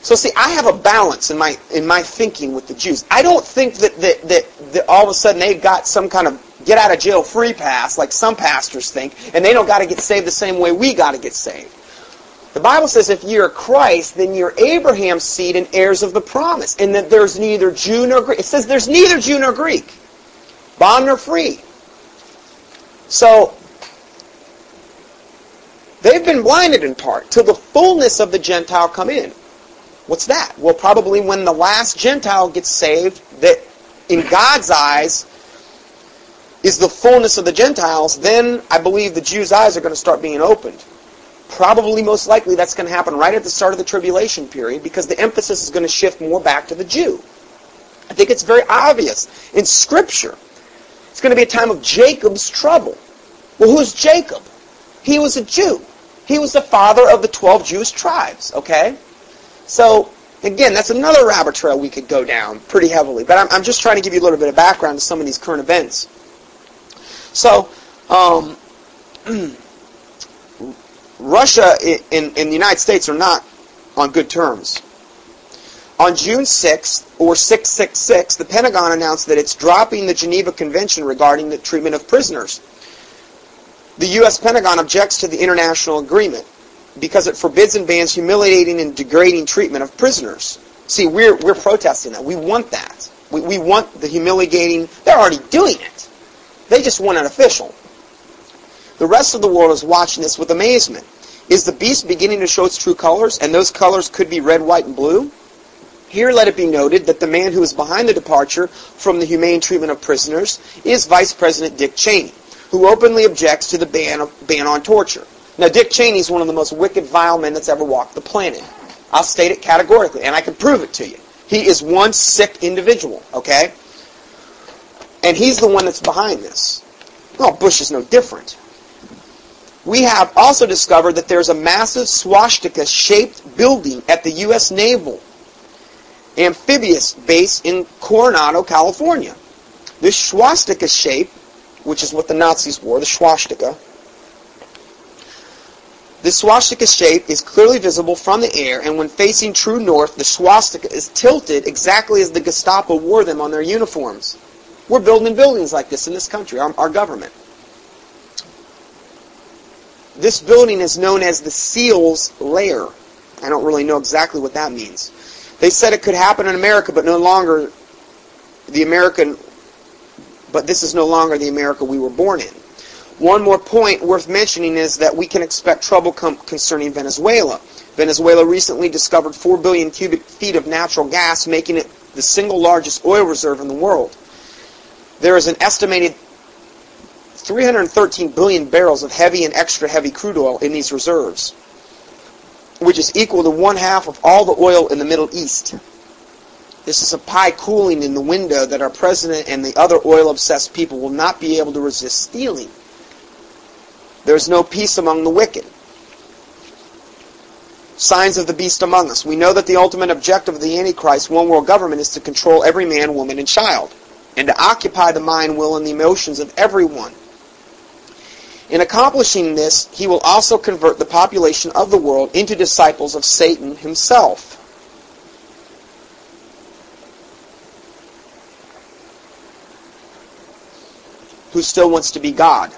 So see, I have a balance in my in my thinking with the Jews. I don't think that that, that, that all of a sudden they've got some kind of get out of jail free pass like some pastors think, and they don't got to get saved the same way we got to get saved. The Bible says if you're Christ, then you're Abraham's seed and heirs of the promise, and that there's neither Jew nor Greek. It says there's neither Jew nor Greek, bond nor free. So they've been blinded in part till the fullness of the Gentile come in. What's that? Well, probably when the last Gentile gets saved, that in God's eyes is the fullness of the Gentiles, then I believe the Jews' eyes are going to start being opened. Probably most likely that's going to happen right at the start of the tribulation period because the emphasis is going to shift more back to the Jew. I think it's very obvious in Scripture. It's going to be a time of Jacob's trouble. Well, who's Jacob? He was a Jew. He was the father of the 12 Jewish tribes, okay? So, again, that's another rabbit trail we could go down pretty heavily. But I'm, I'm just trying to give you a little bit of background to some of these current events. So, um, Russia and, the United States are not on good terms. On June 6th, or 666, the Pentagon announced that it's dropping the Geneva Convention regarding the treatment of prisoners. The U.S. Pentagon objects to the international agreement because it forbids and bans humiliating and degrading treatment of prisoners. See, we're, we're protesting that. We want that. We, we want the humiliating. They're already doing it. They just want an official. The rest of the world is watching this with amazement. Is the beast beginning to show its true colors, and those colors could be red, white, and blue? Here let it be noted that the man who is behind the departure from the humane treatment of prisoners is Vice President Dick Cheney, who openly objects to the ban, of, ban on torture. Now, Dick Cheney is one of the most wicked, vile men that's ever walked the planet. I'll state it categorically, and I can prove it to you. He is one sick individual, okay? And he's the one that's behind this. Well, Bush is no different. We have also discovered that there's a massive swastika-shaped building at the U.S. Naval Amphibious Base in Coronado, California. This swastika shape, which is what the Nazis wore, the swastika, the swastika shape is clearly visible from the air, and when facing true north, the swastika is tilted exactly as the Gestapo wore them on their uniforms. We're building buildings like this in this country, our, our government. This building is known as the SEAL's Lair. I don't really know exactly what that means. They said it could happen in America, but no longer the American, but this is no longer the America we were born in. One more point worth mentioning is that we can expect trouble com- concerning Venezuela. Venezuela recently discovered 4 billion cubic feet of natural gas, making it the single largest oil reserve in the world. There is an estimated 313 billion barrels of heavy and extra heavy crude oil in these reserves, which is equal to one half of all the oil in the Middle East. This is a pie cooling in the window that our president and the other oil obsessed people will not be able to resist stealing. There's no peace among the wicked. Signs of the beast among us. We know that the ultimate objective of the Antichrist one world government is to control every man, woman, and child, and to occupy the mind, will, and the emotions of everyone. In accomplishing this, he will also convert the population of the world into disciples of Satan himself. Who still wants to be God.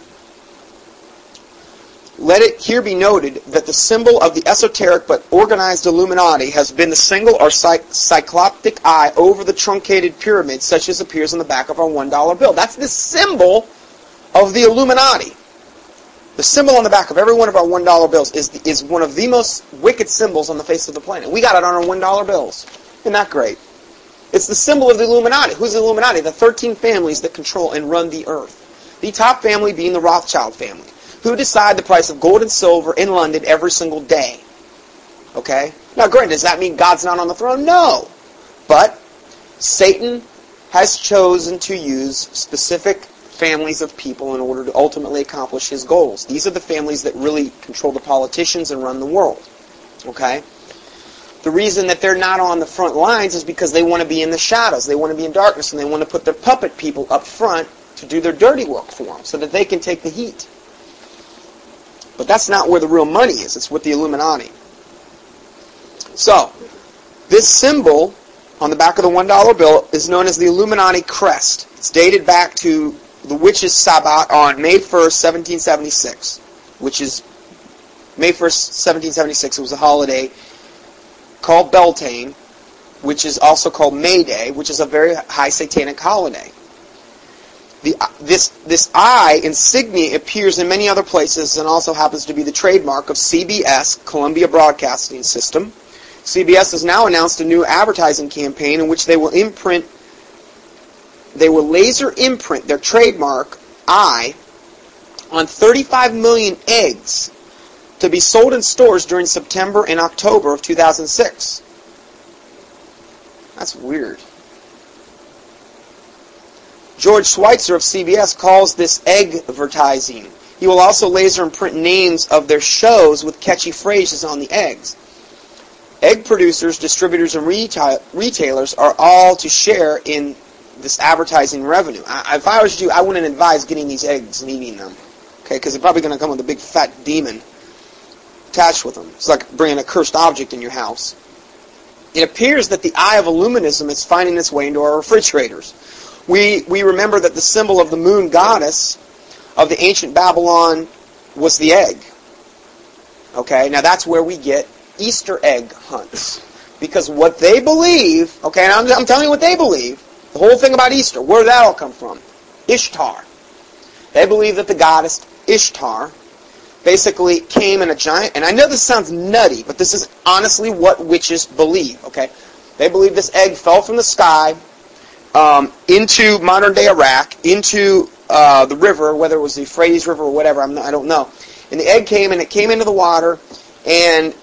Let it here be noted that the symbol of the esoteric but organized Illuminati has been the single or cy- cycloptic eye over the truncated pyramid, such as appears on the back of our $1 bill. That's the symbol of the Illuminati. The symbol on the back of every one of our $1 bills is, the, is one of the most wicked symbols on the face of the planet. We got it on our $1 bills. Isn't that great? It's the symbol of the Illuminati. Who's the Illuminati? The 13 families that control and run the earth. The top family being the Rothschild family who decide the price of gold and silver in London every single day. Okay? Now, granted, does that mean God's not on the throne? No. But Satan has chosen to use specific families of people in order to ultimately accomplish his goals. These are the families that really control the politicians and run the world. Okay? The reason that they're not on the front lines is because they want to be in the shadows. They want to be in darkness, and they want to put their puppet people up front to do their dirty work for them so that they can take the heat. But that's not where the real money is. It's with the Illuminati. So, this symbol on the back of the $1 bill is known as the Illuminati crest. It's dated back to the witches' Sabbat on May 1st, 1776, which is May 1st, 1776. It was a holiday called Beltane, which is also called May Day, which is a very high satanic holiday. The, uh, this, this eye insignia appears in many other places and also happens to be the trademark of CBS, Columbia Broadcasting System. CBS has now announced a new advertising campaign in which they will imprint, they will laser imprint their trademark I on 35 million eggs to be sold in stores during September and October of 2006. That's weird. George Schweitzer of CBS calls this egg advertising. He will also laser imprint names of their shows with catchy phrases on the eggs. Egg producers, distributors, and retail, retailers are all to share in this advertising revenue. I, if I was you, I wouldn't advise getting these eggs and eating them. Okay, because they're probably going to come with a big fat demon attached with them. It's like bringing a cursed object in your house. It appears that the eye of illuminism is finding its way into our refrigerators. We, we remember that the symbol of the moon goddess of the ancient Babylon was the egg. Okay, now that's where we get Easter egg hunts. Because what they believe, okay, and I'm, I'm telling you what they believe, the whole thing about Easter, where did that all come from? Ishtar. They believe that the goddess Ishtar basically came in a giant, and I know this sounds nutty, but this is honestly what witches believe, okay? They believe this egg fell from the sky um, into modern day Iraq, into uh, the river, whether it was the Euphrates River or whatever, not, I don't know. And the egg came, and it came into the water, and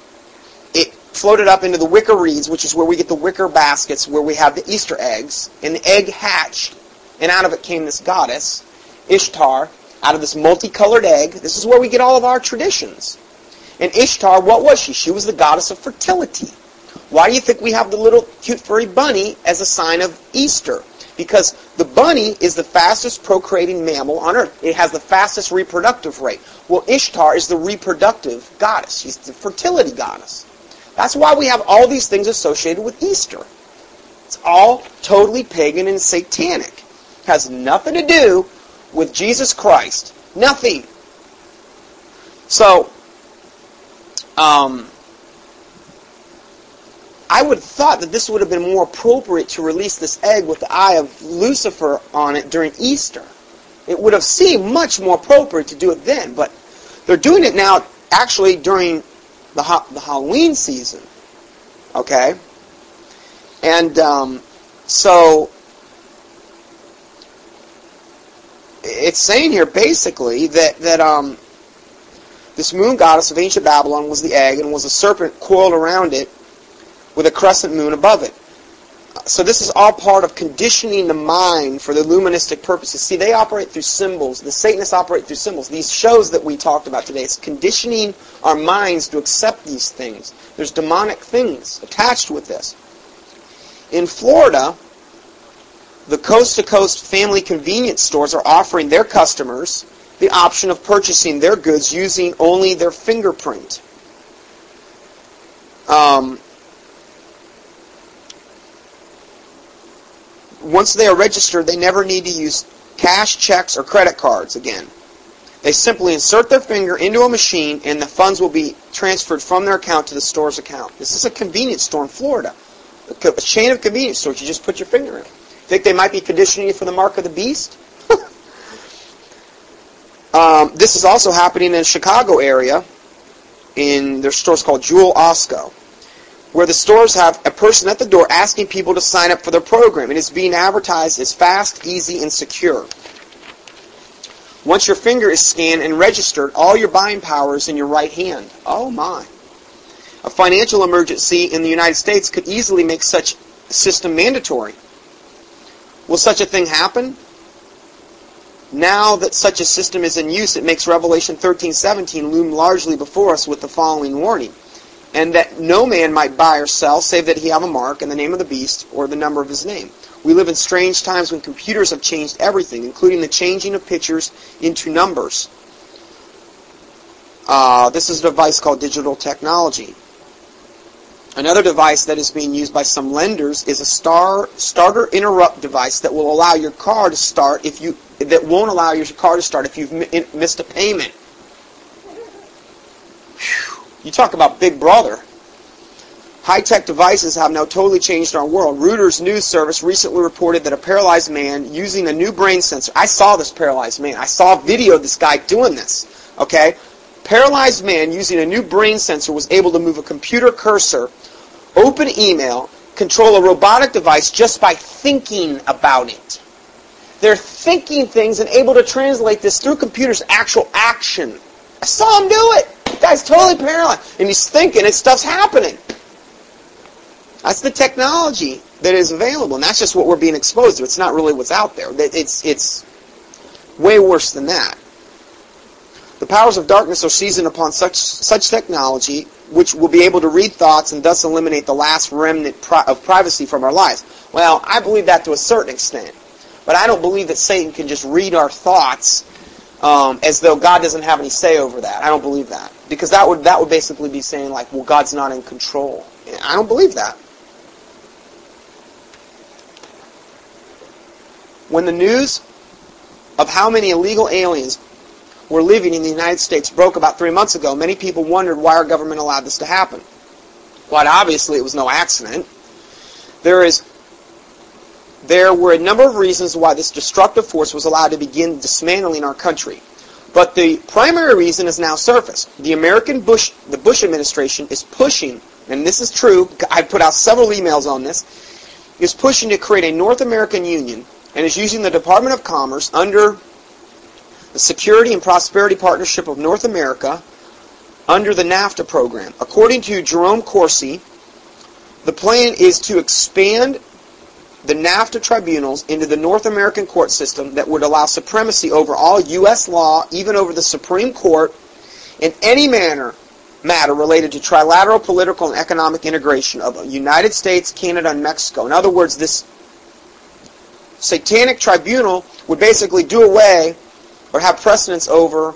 floated up into the wicker reeds, which is where we get the wicker baskets, where we have the Easter eggs, and the egg hatched, and out of it came this goddess, Ishtar, out of this multicolored egg. This is where we get all of our traditions. And Ishtar, what was she? She was the goddess of fertility. Why do you think we have the little cute furry bunny as a sign of Easter? Because the bunny is the fastest procreating mammal on earth. It has the fastest reproductive rate. Well, Ishtar is the reproductive goddess. She's the fertility goddess. That's why we have all these things associated with Easter. It's all totally pagan and satanic. It has nothing to do with Jesus Christ. Nothing. So, um, I would have thought that this would have been more appropriate to release this egg with the eye of Lucifer on it during Easter. It would have seemed much more appropriate to do it then, but they're doing it now actually during the, ha- the Halloween season. Okay? And um, so it's saying here basically that, that um, this moon goddess of ancient Babylon was the egg and was a serpent coiled around it with a crescent moon above it. So this is all part of conditioning the mind for the luministic purposes. See, they operate through symbols. The Satanists operate through symbols. These shows that we talked about today, it's conditioning our minds to accept these things. There's demonic things attached with this. In Florida, the coast-to-coast family convenience stores are offering their customers the option of purchasing their goods using only their fingerprint. Um, once they are registered, they never need to use cash, checks, or credit cards again. They simply insert their finger into a machine and the funds will be transferred from their account to the store's account. This is a convenience store in Florida. A chain of convenience stores. You just put your finger in. Think they might be conditioning you for the mark of the beast? um, this is also happening in the Chicago area in their stores called Jewel Osco where the stores have a person at the door asking people to sign up for their program. It is being advertised as fast, easy, and secure. Once your finger is scanned and registered, all your buying power is in your right hand. Oh my. A financial emergency in the United States could easily make such a system mandatory. Will such a thing happen? Now that such a system is in use, it makes Revelation 13:17 loom largely before us with the following warning and that no man might buy or sell save that he have a mark and the name of the beast or the number of his name. We live in strange times when computers have changed everything, including the changing of pictures into numbers. Uh, this is a device called digital technology. Another device that is being used by some lenders is a star starter interrupt device that will allow your car to start if you that won't allow your car to start if you've mi- missed a payment. You talk about Big Brother. High-tech devices have now totally changed our world. Reuters news service recently reported that a paralyzed man using a new brain sensor. I saw this paralyzed man. I saw a video of this guy doing this. Okay? Paralyzed man using a new brain sensor was able to move a computer cursor, open email, control a robotic device just by thinking about it. They're thinking things and able to translate this through computer's actual action. I saw him do it. Guy's totally paralyzed. And he's thinking and stuff's happening. That's the technology that is available, and that's just what we're being exposed to. It's not really what's out there. It's, it's way worse than that. The powers of darkness are seizing upon such, such technology which will be able to read thoughts and thus eliminate the last remnant pri- of privacy from our lives. Well, I believe that to a certain extent. But I don't believe that Satan can just read our thoughts um, as though God doesn't have any say over that. I don't believe that. Because that would, that would basically be saying, like, well, God's not in control. I don't believe that. When the news of how many illegal aliens were living in the United States broke about three months ago, many people wondered why our government allowed this to happen. Quite obviously, it was no accident. There is there were a number of reasons why this destructive force was allowed to begin dismantling our country. But the primary reason is now surfaced. The American Bush, the Bush administration is pushing, and this is true, I put out several emails on this, is pushing to create a North American Union and is using the Department of Commerce under the Security and Prosperity Partnership of North America under the NAFTA program. According to Jerome Corsi, the plan is to expand the NAFTA tribunals into the North American court system that would allow supremacy over all U.S. law, even over the Supreme Court, in any manner matter related to trilateral political and economic integration of the United States, Canada, and Mexico. In other words, this satanic tribunal would basically do away or have precedence over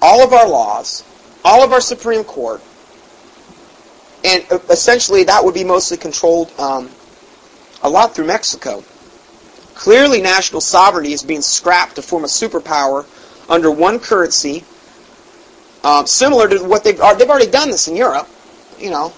all of our laws, all of our Supreme Court, and essentially that would be mostly controlled um, a lot through Mexico. Clearly, national sovereignty is being scrapped to form a superpower under one currency, um, similar to what they've they've already done this in Europe. You know,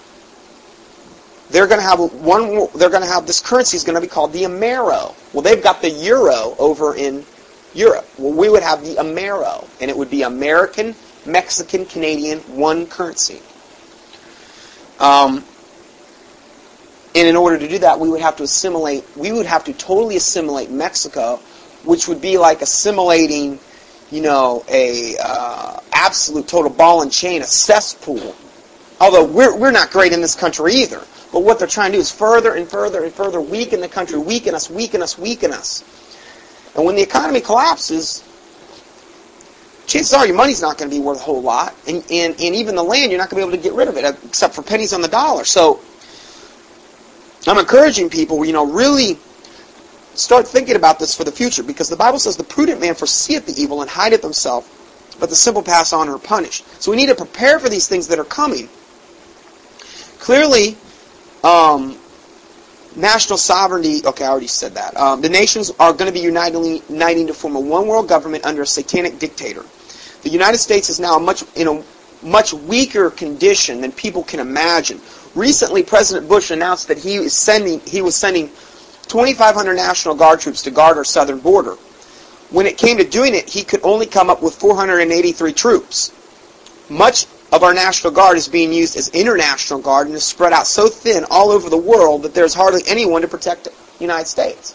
they're going to have one. They're going to have this currency is going to be called the Amero. Well, they've got the euro over in Europe. Well, we would have the Amero, and it would be American, Mexican, Canadian, one currency. Um, and in order to do that, we would have to assimilate. We would have to totally assimilate Mexico, which would be like assimilating, you know, a uh, absolute total ball and chain, a cesspool. Although we're we're not great in this country either. But what they're trying to do is further and further and further weaken the country, weaken us, weaken us, weaken us. And when the economy collapses, chances are your money's not going to be worth a whole lot, and, and, and even the land, you're not going to be able to get rid of it, except for pennies on the dollar. So I'm encouraging people, you know, really start thinking about this for the future, because the Bible says the prudent man foreseeth the evil and hideth himself, but the simple pass on and are punished. So we need to prepare for these things that are coming. Clearly, um, national sovereignty, okay, I already said that. Um, the nations are going to be uniting, uniting to form a one world government under a satanic dictator. The United States is now much in a much weaker condition than people can imagine. Recently, President Bush announced that he is sending he was sending 2,500 National Guard troops to guard our southern border. When it came to doing it, he could only come up with 483 troops. Much of our National Guard is being used as international guard and is spread out so thin all over the world that there's hardly anyone to protect the United States.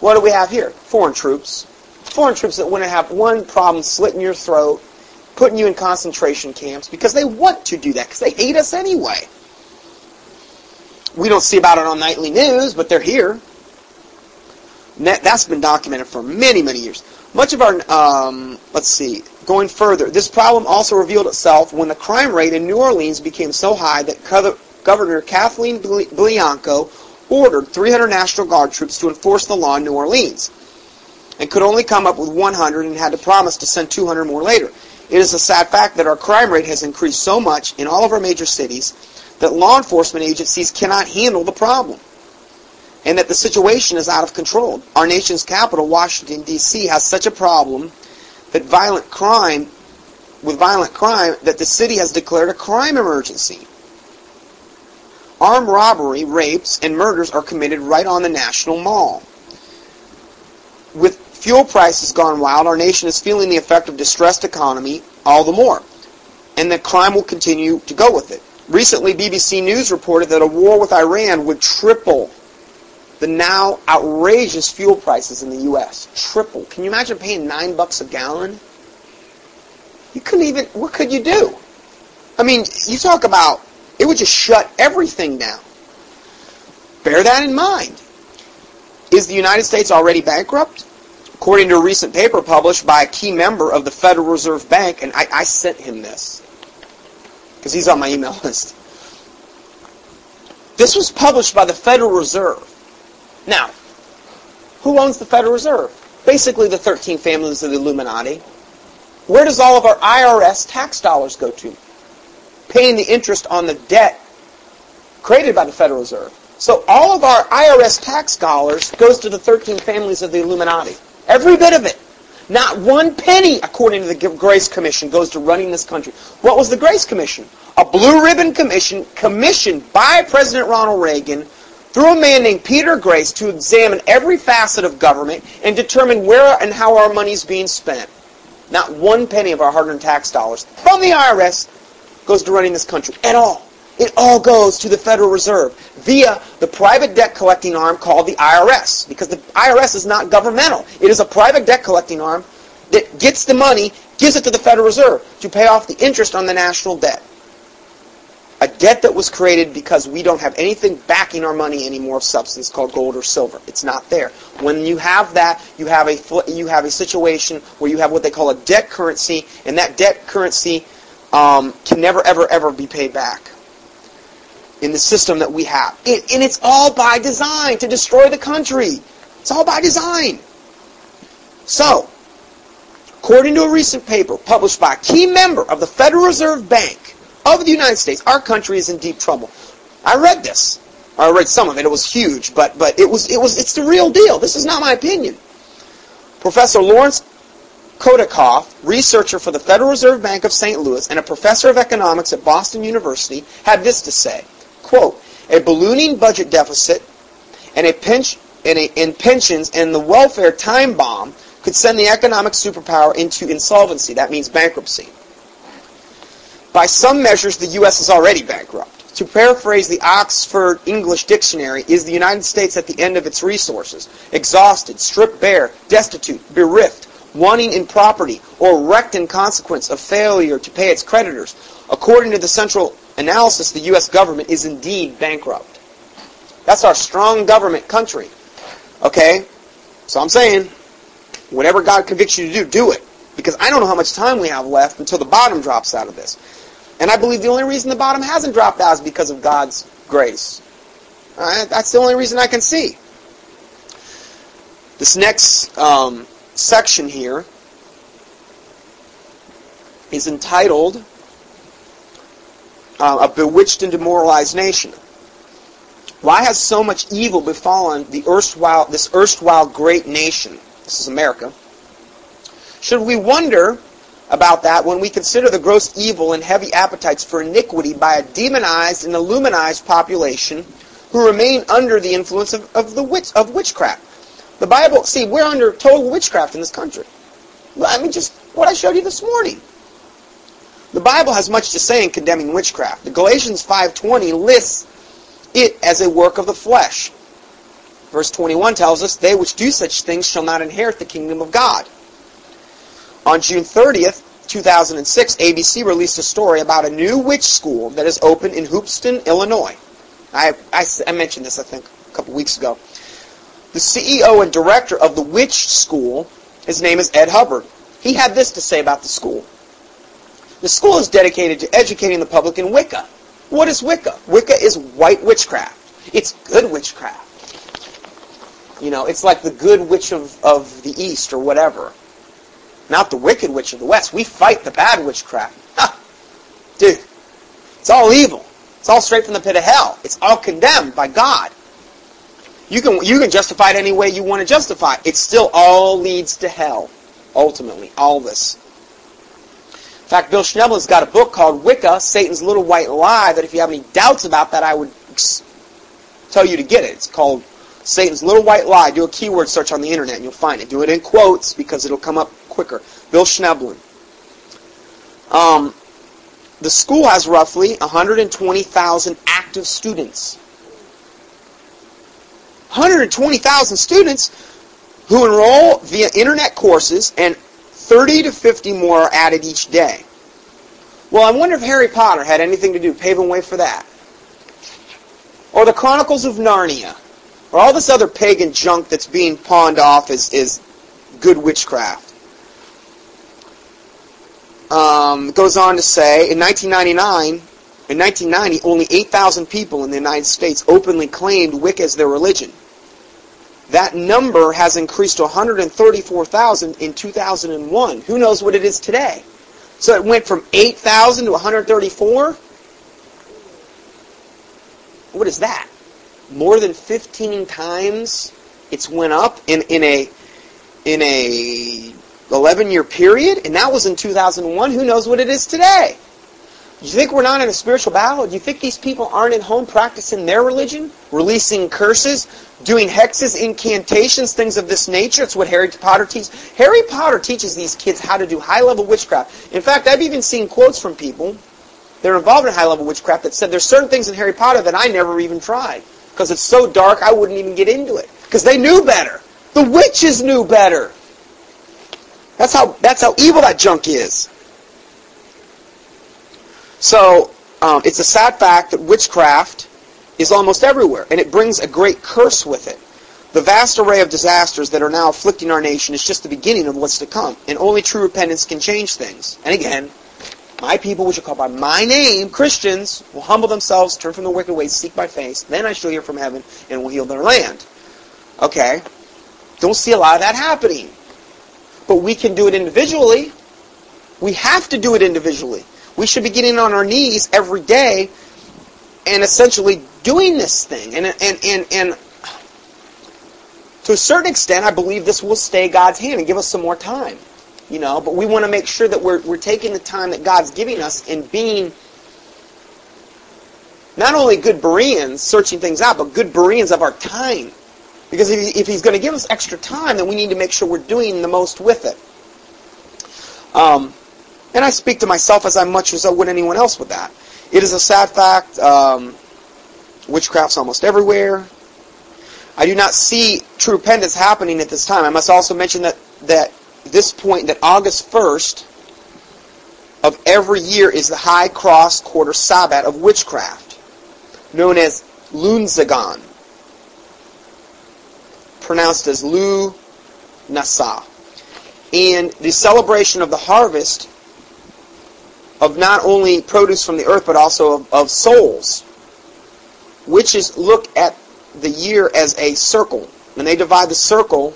What do we have here? Foreign troops. Foreign troops that wouldn't have one problem slitting your throat, putting you in concentration camps, because they want to do that, because they hate us anyway. We don't see about it on nightly news, but they're here. That's been documented for many, many years. Much of our, um, let's see, going further, this problem also revealed itself when the crime rate in New Orleans became so high that Governor Kathleen Blanco ordered 300 National Guard troops to enforce the law in New Orleans and could only come up with 100 and had to promise to send 200 more later. It is a sad fact that our crime rate has increased so much in all of our major cities that law enforcement agencies cannot handle the problem. and that the situation is out of control. Our nation's capital, Washington D.C., has such a problem that violent crime with violent crime that the city has declared a crime emergency. Armed robbery, rapes, and murders are committed right on the National Mall. With fuel prices gone wild, our nation is feeling the effect of distressed economy all the more. And the crime will continue to go with it. Recently, BBC News reported that a war with Iran would triple the now outrageous fuel prices in the U.S. Triple. Can you imagine paying nine bucks a gallon? You couldn't even, what could you do? I mean, you talk about, it would just shut everything down. Bear that in mind. Is the United States already bankrupt? According to a recent paper published by a key member of the Federal Reserve Bank, and I, I sent him this because he's on my email list. This was published by the Federal Reserve. Now, who owns the Federal Reserve? Basically, the 13 families of the Illuminati. Where does all of our IRS tax dollars go to? Paying the interest on the debt created by the Federal Reserve. So all of our IRS tax dollars goes to the 13 families of the Illuminati. Every bit of it. Not one penny, according to the Grace Commission, goes to running this country. What was the Grace Commission? A blue ribbon commission commissioned by President Ronald Reagan through a man named Peter Grace to examine every facet of government and determine where and how our money is being spent. Not one penny of our hard-earned tax dollars from the IRS goes to running this country at all. It all goes to the Federal Reserve via the private debt collecting arm called the IRS because the IRS is not governmental. It is a private debt collecting arm that gets the money, gives it to the Federal Reserve to pay off the interest on the national debt a debt that was created because we don't have anything backing our money anymore of substance called gold or silver. It's not there. When you have that, you have a you have a situation where you have what they call a debt currency, and that debt currency um, can never ever ever be paid back in the system that we have. It, and it's all by design to destroy the country. It's all by design. So, according to a recent paper published by a key member of the Federal Reserve Bank, of the United States, our country is in deep trouble. I read this. I read some of it. It was huge, but but it was it was it's the real deal. This is not my opinion. Professor Laurence Kotlikoff, researcher for the Federal Reserve Bank of St. Louis and a professor of economics at Boston University, had this to say: "Quote: A ballooning budget deficit and a pinch and a, in pensions and the welfare time bomb could send the economic superpower into insolvency. That means bankruptcy." By some measures, the U.S. is already bankrupt. To paraphrase the Oxford English Dictionary, is the United States at the end of its resources, exhausted, stripped bare, destitute, bereft, wanting in property, or wrecked in consequence of failure to pay its creditors. According to the central analysis, the U.S. government is indeed bankrupt. That's our strong government country. Okay? So I'm saying, whatever God convicts you to do, do it. Because I don't know how much time we have left until the bottom drops out of this. And I believe the only reason the bottom hasn't dropped out is because of God's grace. Right? That's the only reason I can see. This next um, section here is entitled uh, A Bewitched and Demoralized Nation. Why has so much evil befallen the erstwhile, this erstwhile great nation? This is America. Should we wonder about that when we consider the gross evil and heavy appetites for iniquity by a demonized and illuminized population who remain under the influence of, of the witch, of witchcraft. The Bible, see, we're under total witchcraft in this country. I mean, just what I showed you this morning. The Bible has much to say in condemning witchcraft. The Galatians 5.20 lists it as a work of the flesh. Verse 21 tells us, They which do such things shall not inherit the kingdom of God. On June 30th, 2006, ABC released a story about a new witch school that is open in Hoopeston, Illinois. I, I, I mentioned this, I think, a couple weeks ago. The CEO and director of the witch school, his name is Ed Hubbard. He had this to say about the school. The school is dedicated to educating the public in Wicca. What is Wicca? Wicca is white witchcraft. It's good witchcraft. You know, it's like the good witch of, of the East or whatever not the wicked witch of the west. We fight the bad witchcraft. Ha! Dude, it's all evil. It's all straight from the pit of hell. It's all condemned by God. You can you can justify it any way you want to justify. It still all leads to hell, ultimately. All this. In fact, Bill Schnoebelen's got a book called Wicca, Satan's Little White Lie. That if you have any doubts about that, I would tell you to get it. It's called Satan's Little White Lie. Do a keyword search on the internet and you'll find it. Do it in quotes because it'll come up quicker. Bill Schnoebelen. Um, the school has roughly 120,000 active students. 120,000 students who enroll via internet courses, and 30 to 50 more are added each day. Well, I wonder if Harry Potter had anything to do paving way for that. Or the Chronicles of Narnia. Or all this other pagan junk that's being pawned off as, as good witchcraft. Um, it goes on to say, in 1999, in 1990, only 8,000 people in the United States openly claimed Wicca as their religion. That number has increased to 134,000 in 2001. Who knows what it is today? So it went from 8,000 to 134? What is that? More than 15 times it's went up in, in a in a 11 year period, and that was in 2001. Who knows what it is today? Do you think we're not in a spiritual battle? Do you think these people aren't at home practicing their religion? Releasing curses? Doing hexes, incantations, things of this nature? It's what Harry Potter teaches. Harry Potter teaches these kids how to do high level witchcraft. In fact, I've even seen quotes from people that are involved in high level witchcraft that said there's certain things in Harry Potter that I never even tried. Because it's so dark I wouldn't even get into it. Because they knew better. The witches knew better. That's how that's how evil that junk is. So um, it's a sad fact that witchcraft is almost everywhere, and it brings a great curse with it. The vast array of disasters that are now afflicting our nation is just the beginning of what's to come, and only true repentance can change things. And again, my people, which are called by my name, Christians, will humble themselves, turn from the wicked ways, seek my face. Then I shall hear from heaven and will heal their land. Okay, don't see a lot of that happening, but we can do it individually. We have to do it individually. We should be getting on our knees every day and essentially doing this thing. And, and, and, and to a certain extent, I believe this will stay God's hand and give us some more time. You know, but we want to make sure that we're, we're taking the time that God's giving us and being not only good Bereans, searching things out, but good Bereans of our time. Because if, if He's going to give us extra time, then we need to make sure we're doing the most with it. Um, and I speak to myself as I much as I would anyone else with that. It is a sad fact. Um, witchcraft's almost everywhere. I do not see true repentance happening at this time. I must also mention that that this point that August 1st of every year is the High Cross Quarter Sabbat of witchcraft, known as Lunzagon, pronounced as Lu Nasa. And the celebration of the harvest of not only produce from the earth, but also of, of souls. Witches look at the year as a circle, and they divide the circle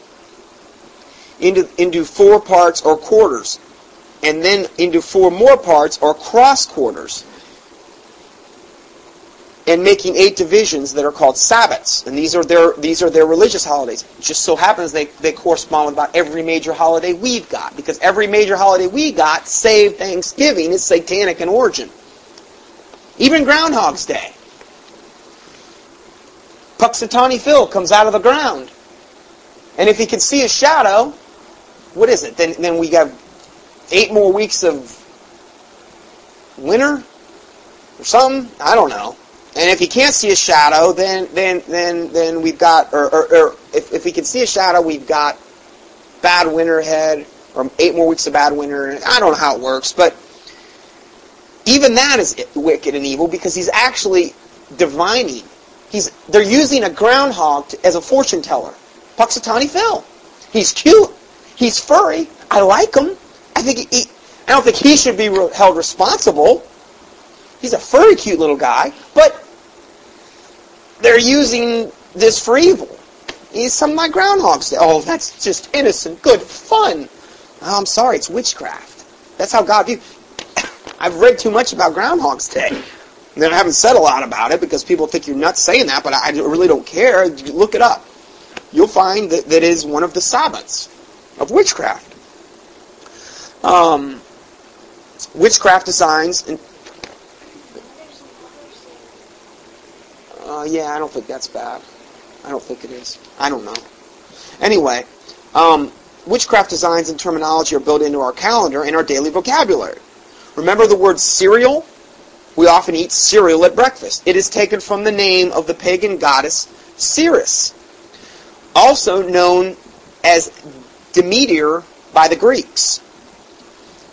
into, into four parts or quarters, and then into four more parts or cross quarters, and making eight divisions that are called Sabbats. And these are their these are their religious holidays. It just so happens they, they correspond with about every major holiday we've got, because every major holiday we got, save Thanksgiving, is satanic in origin. Even Groundhog's Day. Punxsutawney Phil comes out of the ground. And if he can see a shadow, what is it? Then then we got eight more weeks of winter or something. I don't know. And if he can't see a shadow, then then then then we've got, or, or, or if if he can see a shadow, we've got bad winter ahead, or eight more weeks of bad winter. I don't know how it works, but even that is wicked and evil because he's actually divining. He's they're using a groundhog to, as a fortune teller. Punxsutawney Phil. He's cute. He's furry. I like him. I think he, I don't think he should be held responsible. He's a furry, cute little guy, but they're using this for evil. He's some my groundhogs. Oh, that's just innocent, good fun. Oh, I'm sorry, it's witchcraft. That's how God views. I've read too much about Groundhog's Day. And I haven't said a lot about it because people think you're nuts saying that, but I really don't care. Look it up. you'll find that that is one of the Sabbats of witchcraft. Um, witchcraft designs. And, uh, yeah, I don't think that's bad. I don't think it is. I don't know. Anyway, um, witchcraft designs and terminology are built into our calendar and our daily vocabulary. Remember the word cereal? We often eat cereal at breakfast. It is taken from the name of the pagan goddess Ceres, also known as Demeter by the Greeks.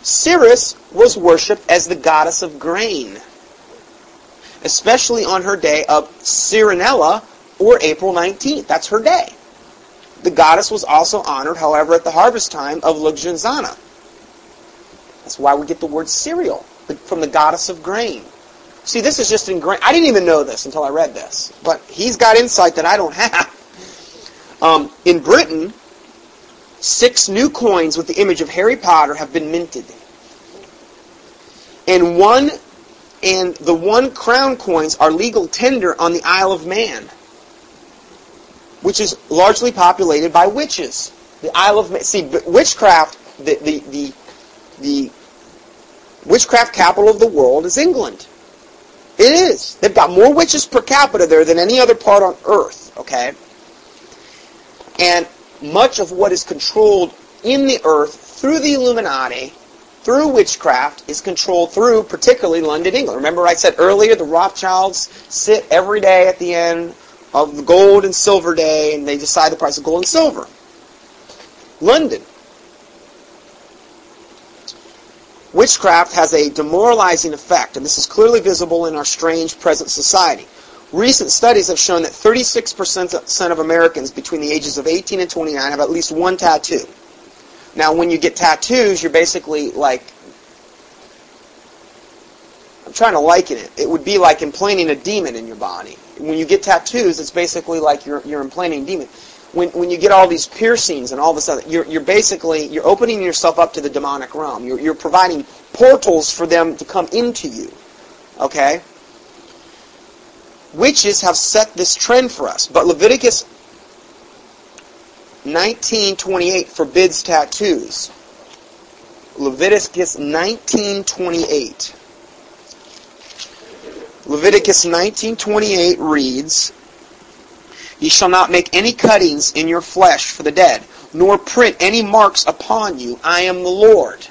Ceres was worshipped as the goddess of grain, especially on her day of Cerealia or April 19th. That's her day. The goddess was also honored, however, at the harvest time of Lughnasadh. That's why we get the word cereal from the goddess of grain. See, this is just ingrained. I didn't even know this until I read this, but he's got insight that I don't have. Um, in Britain, six new coins with the image of Harry Potter have been minted, and one and the one crown coins are legal tender on the Isle of Man, which is largely populated by witches. The Isle of Man. See, witchcraft. The the the the witchcraft capital of the world is England. It is. They've got more witches per capita there than any other part on earth, okay? And much of what is controlled in the earth through the Illuminati, through witchcraft, is controlled through particularly London, England. Remember I said earlier the Rothschilds sit every day at the end of the gold and silver day and they decide the price of gold and silver. London. Witchcraft has a demoralizing effect, and this is clearly visible in our strange present society. Recent studies have shown that 36% of Americans between the ages of 18 and 29 have at least one tattoo. Now, when you get tattoos, you're basically like, I'm trying to liken it. It would be like implanting a demon in your body. When you get tattoos, it's basically like you're, you're implanting a demon when, when you get all these piercings and all this other, you're, you're basically, you're opening yourself up to the demonic realm. You're, you're providing portals for them to come into you. Okay? Witches have set this trend for us. But Leviticus 19.28 forbids tattoos. Leviticus 19.28. Leviticus 19.28 reads, Ye shall not make any cuttings in your flesh for the dead, nor print any marks upon you. I am the Lord.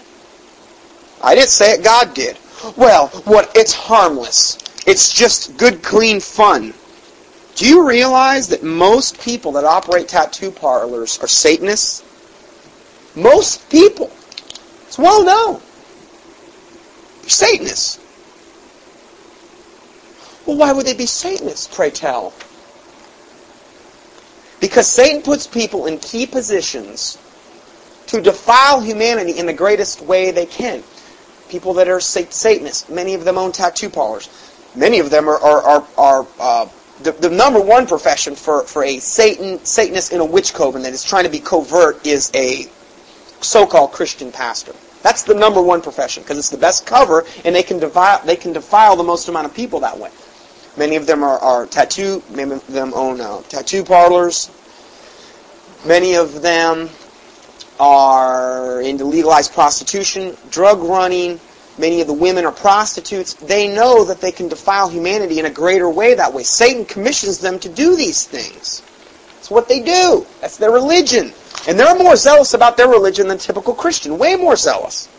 I didn't say it, God did. Well, what it's harmless. It's just good, clean fun. Do you realize that most people that operate tattoo parlors are Satanists? Most people. It's well known. They're Satanists. Well, why would they be Satanists, pray tell? Because Satan puts people in key positions to defile humanity in the greatest way they can. People that are Satanists, many of them own tattoo parlors. Many of them are, are, are, are uh, the, the number one profession for, for a Satan Satanist in a witch coven that is trying to be covert is a so-called Christian pastor. That's the number one profession because it's the best cover, and they can defile they can defile the most amount of people that way. Many of them are, are tattoo. Many of them own uh, tattoo parlors. Many of them are into legalized prostitution, drug running. Many of the women are prostitutes. They know that they can defile humanity in a greater way that way. Satan commissions them to do these things. It's what they do. That's their religion. And they're more zealous about their religion than typical Christian. Way more zealous.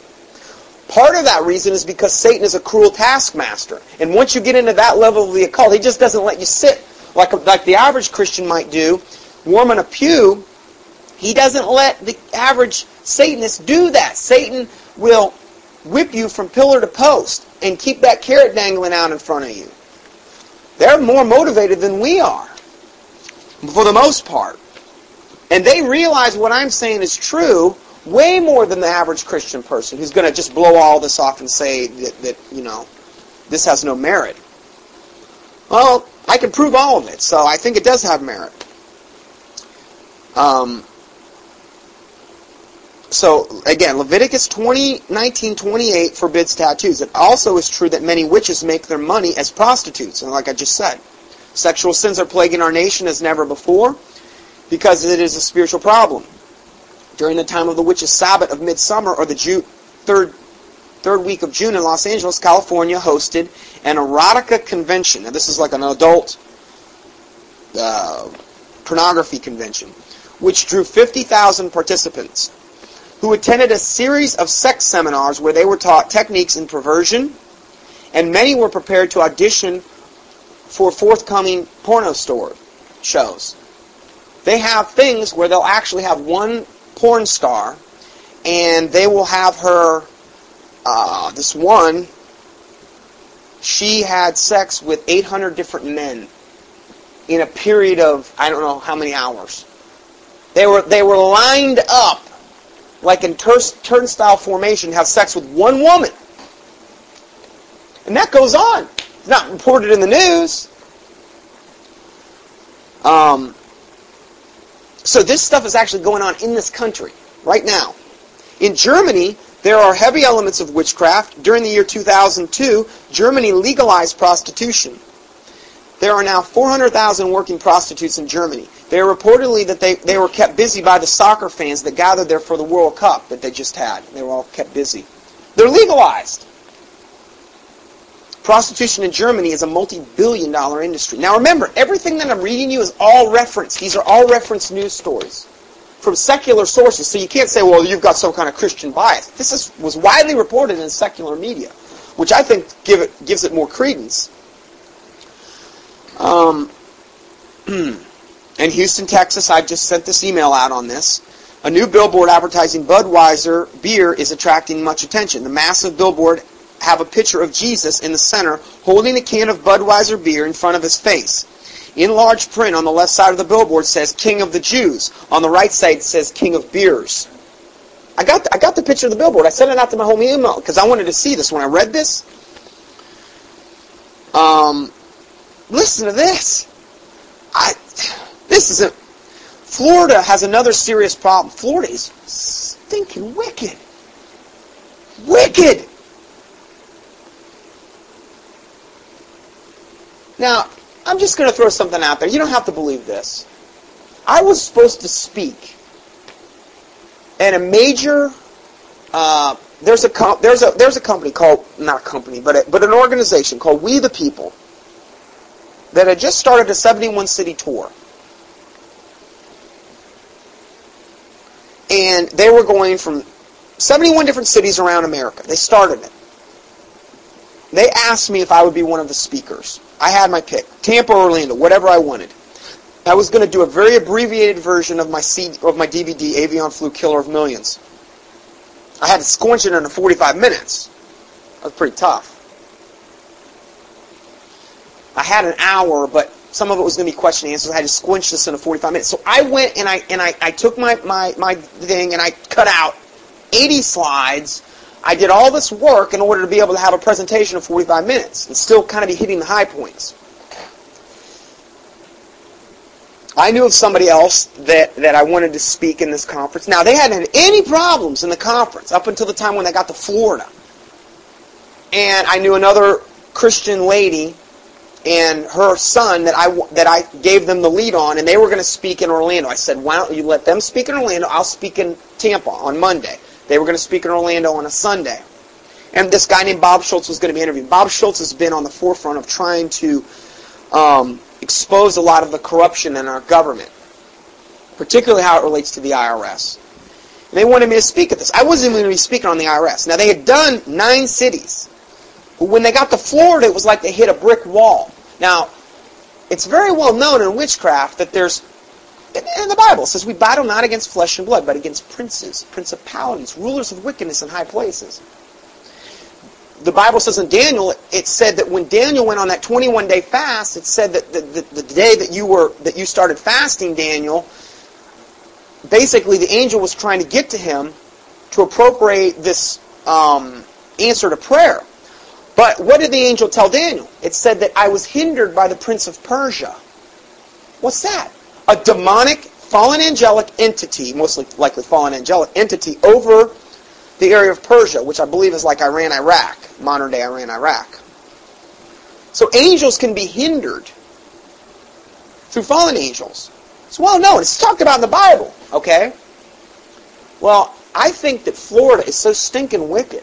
Part of that reason is because Satan is a cruel taskmaster. And once you get into that level of the occult, he just doesn't let you sit like, like the average Christian might do, warm in a pew. He doesn't let the average Satanist do that. Satan will whip you from pillar to post and keep that carrot dangling out in front of you. They're more motivated than we are, for the most part. And they realize what I'm saying is true way more than the average Christian person who's going to just blow all this off and say that, that, you know, this has no merit. Well, I can prove all of it, so I think it does have merit. Um, so again, Leviticus 20, 19, 28 forbids tattoos. It also is true that many witches make their money as prostitutes, and like I just said, sexual sins are plaguing our nation as never before. because it is a spiritual problem. During the time of the witches' Sabbath of midsummer or the Ju- third third week of June in Los Angeles, California hosted an erotica convention. Now this is like an adult uh, pornography convention, which drew 50,000 participants who attended a series of sex seminars where they were taught techniques in perversion, and many were prepared to audition for forthcoming porno store shows. They have things where they'll actually have one porn star, and they will have her, uh, this one, she had sex with 800 different men in a period of I don't know how many hours. They were they were lined up like in tur- turnstile formation have sex with one woman. And that goes on. It's not reported in the news. Um, so this stuff is actually going on in this country right now. In Germany, there are heavy elements of witchcraft. During the year 2002, Germany legalized prostitution. There are now 400,000 working prostitutes in Germany. They are reportedly that they, they were kept busy by the soccer fans that gathered there for the World Cup that they just had. They were all kept busy. They're legalized. Prostitution in Germany is a multi-billion dollar industry. Now remember, everything that I'm reading you is all reference. These are all reference news stories from secular sources. So you can't say, well, you've got some kind of Christian bias. This is, was widely reported in secular media, which I think give it, gives it more credence. Um, in Houston, Texas, I just sent this email out on this. A new billboard advertising Budweiser beer is attracting much attention. The massive billboard have a picture of Jesus in the center holding a can of Budweiser beer in front of his face. In large print on the left side of the billboard says King of the Jews. On the right side says King of Beers. I got the, I got the picture of the billboard. I sent it out to my home email because I wanted to see this when I read this. Um, listen to this. I this isn't. Florida has another serious problem. Florida is stinking wicked. Wicked. Now, I'm just going to throw something out there. You don't have to believe this. I was supposed to speak at a major. Uh, there's a there's a there's a company called not a company but a, but an organization called We the People that had just started a 71 city tour. And they were going from 71 different cities around America. They started it. They asked me if I would be one of the speakers. I had my pick. Tampa Orlando, whatever I wanted. I was going to do a very abbreviated version of my CD, of my DVD, Avian Flu Killer of Millions. I had to squinch it into 45 minutes. That was pretty tough. I had an hour, but some of it was going to be question and answers. I had to squinch this into 45 minutes. So I went and I and I, I took my, my, my thing and I cut out 80 slides. I did all this work in order to be able to have a presentation of 45 minutes and still kind of be hitting the high points. I knew of somebody else that, that I wanted to speak in this conference. Now, they hadn't had any problems in the conference up until the time when they got to Florida. And I knew another Christian lady and her son that I, that I gave them the lead on, and they were going to speak in Orlando. I said, why don't you let them speak in Orlando? I'll speak in Tampa on Monday. They were going to speak in Orlando on a Sunday. And this guy named Bob Schulz was going to be interviewed. Bob Schulz has been on the forefront of trying to um, expose a lot of the corruption in our government, particularly how it relates to the IRS. And they wanted me to speak at this. I wasn't even going to be speaking on the IRS. Now, they had done nine cities. But when they got to Florida, it was like they hit a brick wall. Now, it's very well known in witchcraft that there's, in the Bible, says we battle not against flesh and blood, but against princes, principalities, rulers of wickedness in high places. The Bible says in Daniel, it said that when Daniel went on that 21 day fast, it said that the, the, the day that you were that you started fasting, Daniel, basically the angel was trying to get to him to appropriate this um, answer to prayer. But what did the angel tell Daniel? It said that I was hindered by the prince of Persia. What's that? A demonic, fallen angelic entity, mostly likely fallen angelic entity, over the area of Persia, which I believe is like Iran, Iraq, modern day Iran, Iraq. So angels can be hindered through fallen angels. It's well known. It's talked about in the Bible. Okay. Well, I think that Florida is so stinking wicked.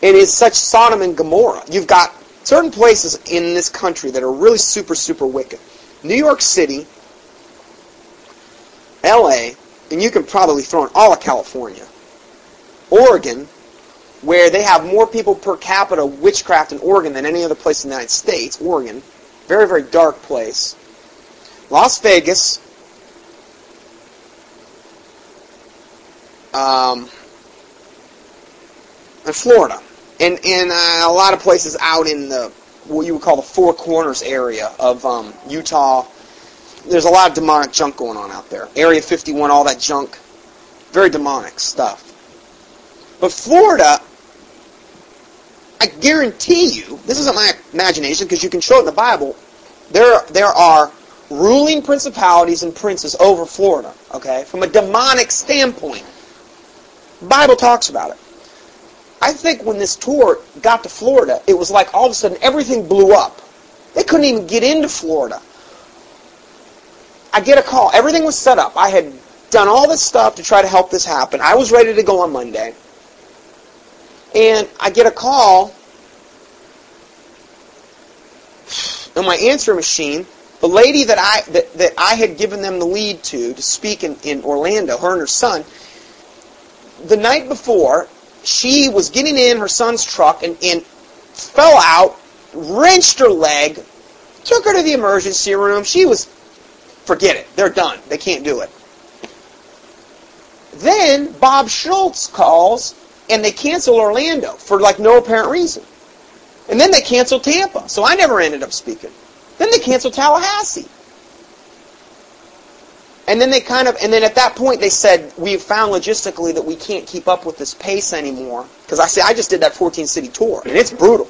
It is such Sodom and Gomorrah. You've got certain places in this country that are really super, super wicked. New York City, LA, and you can probably throw in all of California. Oregon, where they have more people per capita witchcraft in Oregon than any other place in the United States. Oregon, very, very dark place. Las Vegas, um, and Florida, and and uh, a lot of places out in the what you would call the Four Corners area of um, Utah. There's a lot of demonic junk going on out there. Area 51, all that junk, very demonic stuff. But Florida, I guarantee you, this isn't my imagination because you can show it in the Bible. There, there are ruling principalities and princes over Florida. Okay, from a demonic standpoint, Bible talks about it. I think when this tour got to Florida, it was like all of a sudden everything blew up. They couldn't even get into Florida. I get a call. Everything was set up. I had done all this stuff to try to help this happen. I was ready to go on Monday. And I get a call on my answer machine. The lady that I that, that I had given them the lead to to speak in, in Orlando, her and her son, the night before, she was getting in her son's truck and, and fell out, wrenched her leg, took her to the emergency room. She was, forget it, they're done. They can't do it. Then Bob Schulz calls and they cancel Orlando for like no apparent reason. And then they cancel Tampa. So I never ended up speaking. Then they cancel Tallahassee. And then they kind of, and then at that point they said, we've found logistically that we can't keep up with this pace anymore. Because I say, I just did that 14 city tour, and it's brutal.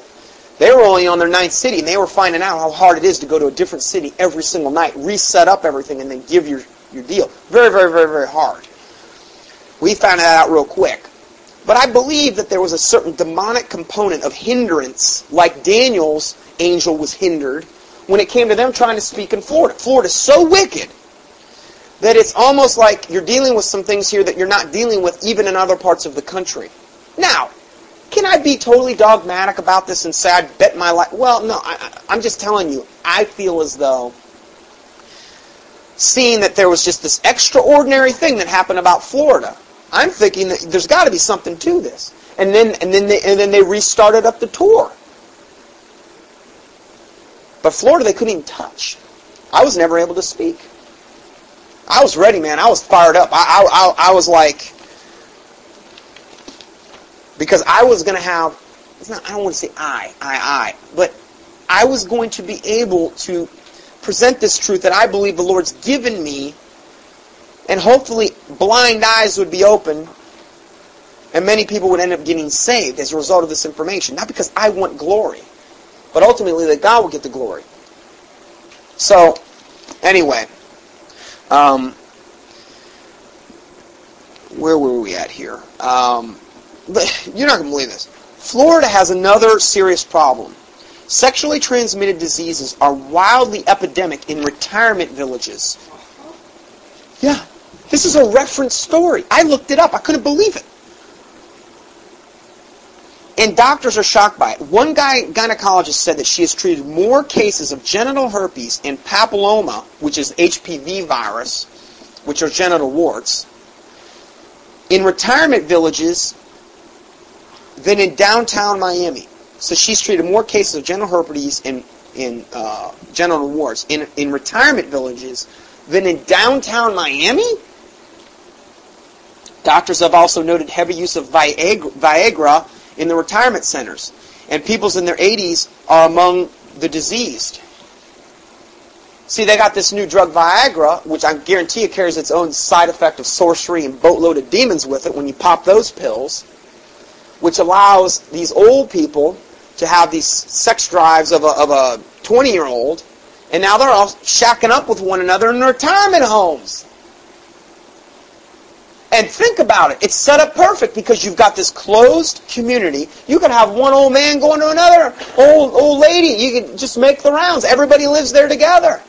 They were only on their ninth city, and they were finding out how hard it is to go to a different city every single night, reset up everything, and then give your, your deal. Very, very, very, very hard. We found that out real quick. But I believe that there was a certain demonic component of hindrance, like Daniel's angel was hindered, when it came to them trying to speak in Florida. Florida's so wicked that it's almost like you're dealing with some things here that you're not dealing with even in other parts of the country. Now, can I be totally dogmatic about this and say I bet my life? Well, no, I, I'm just telling you, I feel as though seeing that there was just this extraordinary thing that happened about Florida, I'm thinking that there's got to be something to this. And then, and then, they, and then they restarted up the tour. But Florida, they couldn't even touch. I was never able to speak. I was ready, man. I was fired up. I, I, I, I was like, because I was going to have, it's not, I don't want to say I, I, I, but I was going to be able to present this truth that I believe the Lord's given me, and hopefully blind eyes would be open, and many people would end up getting saved as a result of this information. Not because I want glory, but ultimately that God will get the glory. So, anyway, um, where were we at here? Um, you're not going to believe this. Florida has another serious problem. Sexually transmitted diseases are wildly epidemic in retirement villages. Yeah, this is a reference story. I looked it up. I couldn't believe it. And doctors are shocked by it. One guy, gynecologist, said that she has treated more cases of genital herpes and papilloma, which is HPV virus, which are genital warts, in retirement villages than in downtown Miami. So she's treated more cases of genital herpes and uh, genital warts in, in retirement villages than in downtown Miami. Doctors have also noted heavy use of Viagra, Viagra in the retirement centers. And peoples in their 80s are among the diseased. See, they got this new drug Viagra, which I guarantee you carries its own side effect of sorcery and boatload of demons with it when you pop those pills, which allows these old people to have these sex drives of a, of a 20-year-old, and now they're all shacking up with one another in retirement homes. And think about it. It's set up perfect because you've got this closed community. You can have one old man going to another old old lady. You can just make the rounds. Everybody lives there together.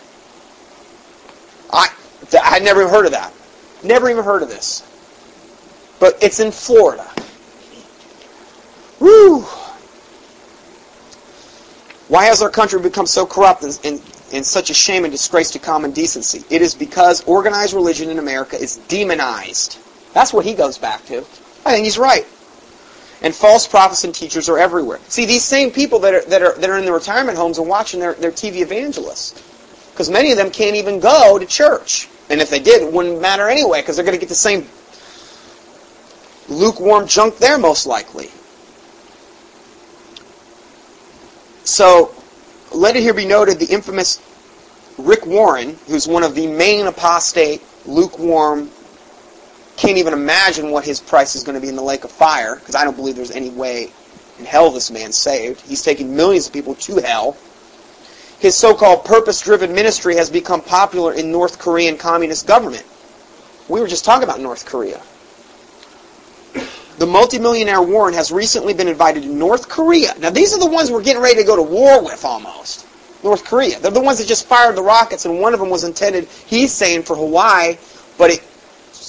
Th- I never even heard of that. Never even heard of this. But it's in Florida. Woo! Why has our country become so corrupt and, and, and such a shame and disgrace to common decency? It is because organized religion in America is demonized. That's what he goes back to. I think he's right. And false prophets and teachers are everywhere. See, these same people that are, that are, that are in the retirement homes and watching their, their TV evangelists. Because many of them can't even go to church. And if they did, it wouldn't matter anyway, because they're going to get the same lukewarm junk there, most likely. So, let it here be noted the infamous Rick Warren, who's one of the main apostate, lukewarm, can't even imagine what his price is going to be in the lake of fire, because I don't believe there's any way in hell this man's saved. He's taking millions of people to hell. His so-called purpose-driven ministry has become popular in North Korean communist government. We were just talking about North Korea. The multimillionaire Warren has recently been invited to North Korea. Now, these are the ones we're getting ready to go to war with almost. North Korea. They're the ones that just fired the rockets, and one of them was intended, he's saying, for Hawaii, but it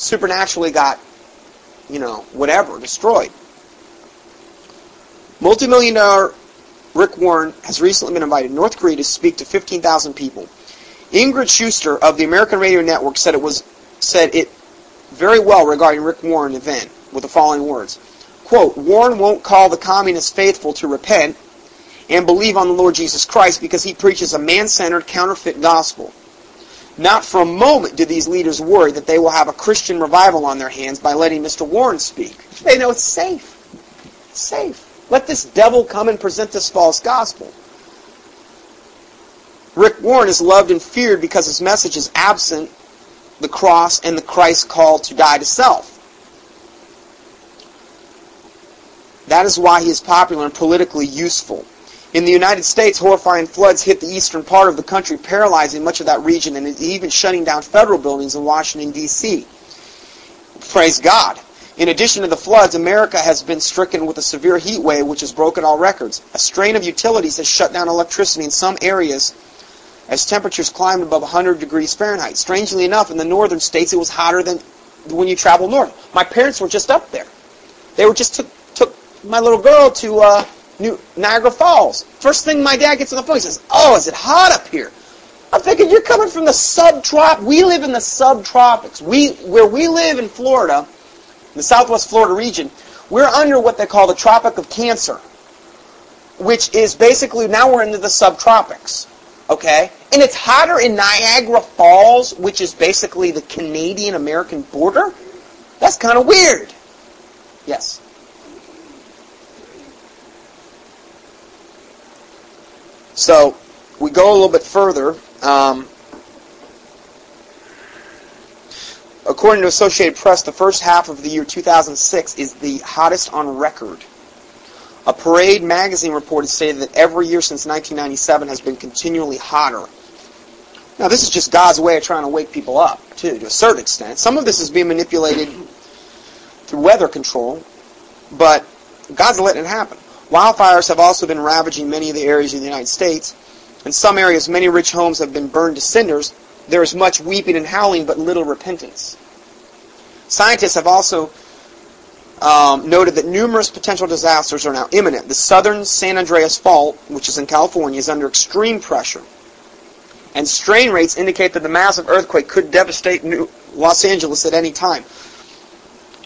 supernaturally got, you know, whatever, destroyed. Multimillionaire Rick Warren has recently been invited to North Korea to speak to 15,000 people. Ingrid Schlueter of the American Radio Network said it was said it very well regarding Rick Warren event with the following words. Quote, Warren won't call the communists faithful to repent and believe on the Lord Jesus Christ because he preaches a man-centered counterfeit gospel. Not for a moment do these leaders worry that they will have a Christian revival on their hands by letting Mr. Warren speak. They know it's safe. It's safe. Let this devil come and present this false gospel. Rick Warren is loved and feared because his message is absent the cross and the Christ call to die to self. That is why he is popular and politically useful. In the United States, horrifying floods hit the eastern part of the country, paralyzing much of that region and even shutting down federal buildings in Washington, D.C. Praise God. In addition to the floods, America has been stricken with a severe heat wave which has broken all records. A strain of utilities has shut down electricity in some areas as temperatures climbed above 100 degrees Fahrenheit. Strangely enough, in the northern states, it was hotter than when you travel north. My parents were just up there. They were just took, took my little girl to uh, New Niagara Falls. First thing my dad gets on the phone, he says, "Oh, is it hot up here?" I'm thinking you're coming from the subtrop. We live in the subtropics. We where we live in Florida, in the Southwest Florida region, we're under what they call the Tropic of Cancer, which is basically now we're into the subtropics. Okay, and it's hotter in Niagara Falls, which is basically the Canadian-American border. That's kind of weird. Yes. So we go a little bit further. Um, according to Associated Press, the first half of the year 2006 is the hottest on record. A Parade magazine report has stated that every year since 1997 has been continually hotter. Now, this is just God's way of trying to wake people up, too, to a certain extent. Some of this is being manipulated through weather control, but God's letting it happen. Wildfires have also been ravaging many of the areas of the United States. In some areas, many rich homes have been burned to cinders. There is much weeping and howling, but little repentance. Scientists have also um, noted that numerous potential disasters are now imminent. The southern San Andreas Fault, which is in California, is under extreme pressure. And strain rates indicate that the massive earthquake could devastate New Los Angeles at any time.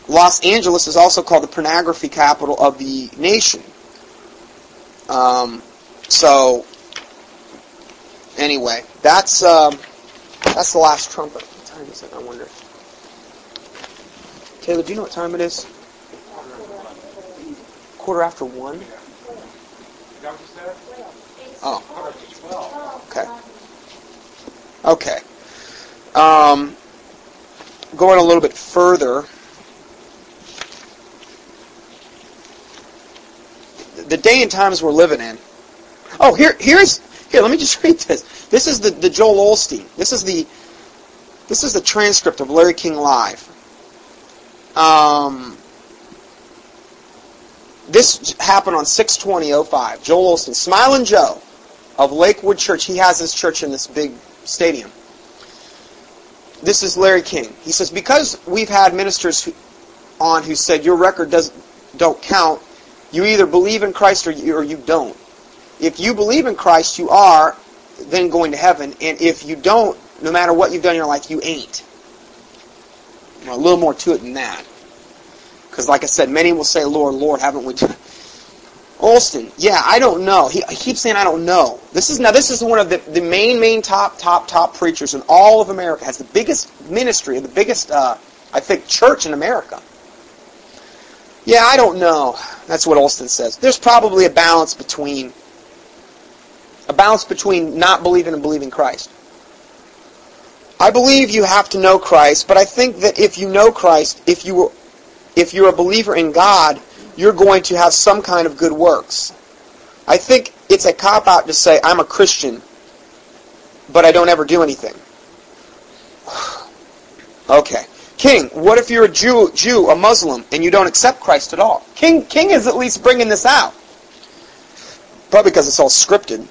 Los Angeles is also called the pornography capital of the nation. Um, so, anyway, that's um, that's the last trumpet. What time is it? I wonder. Taylor, do you know what time it is? Quarter after one. Oh. Okay. Okay. Um, going a little bit further. The day and times we're living in. Oh, here, here's here. Let me just read this. This is the, the Joel Osteen. This is the this is the transcript of Larry King Live. Um, this happened on 62005. Joel Osteen, Smiling Joe of Lakewood Church. He has his church in this big stadium. this is Larry King. He says because we've had ministers who, on who said your record does don't count, you either believe in Christ or you, or you don't. If you believe in Christ, you are then going to heaven, and if you don't, no matter what you've done in your life, you ain't. Well, a little more to it than that. Because, like I said, many will say, Lord, Lord, haven't we done? Yeah, I don't know. He, he keeps saying, I don't know. This is now. This is one of the, the main, main top, top, top preachers in all of America. Has the biggest ministry, the biggest, uh, I think, church in America. Yeah, I don't know. That's what Osteen says. There's probably a balance between a balance between not believing and believing Christ. I believe you have to know Christ, but I think that if you know Christ, if you if you're a believer in God, you're going to have some kind of good works. I think it's a cop out to say I'm a Christian, but I don't ever do anything. okay. King, what if you're a Jew, Jew, a Muslim, and you don't accept Christ at all? King, King is at least bringing this out. Probably because it's all scripted.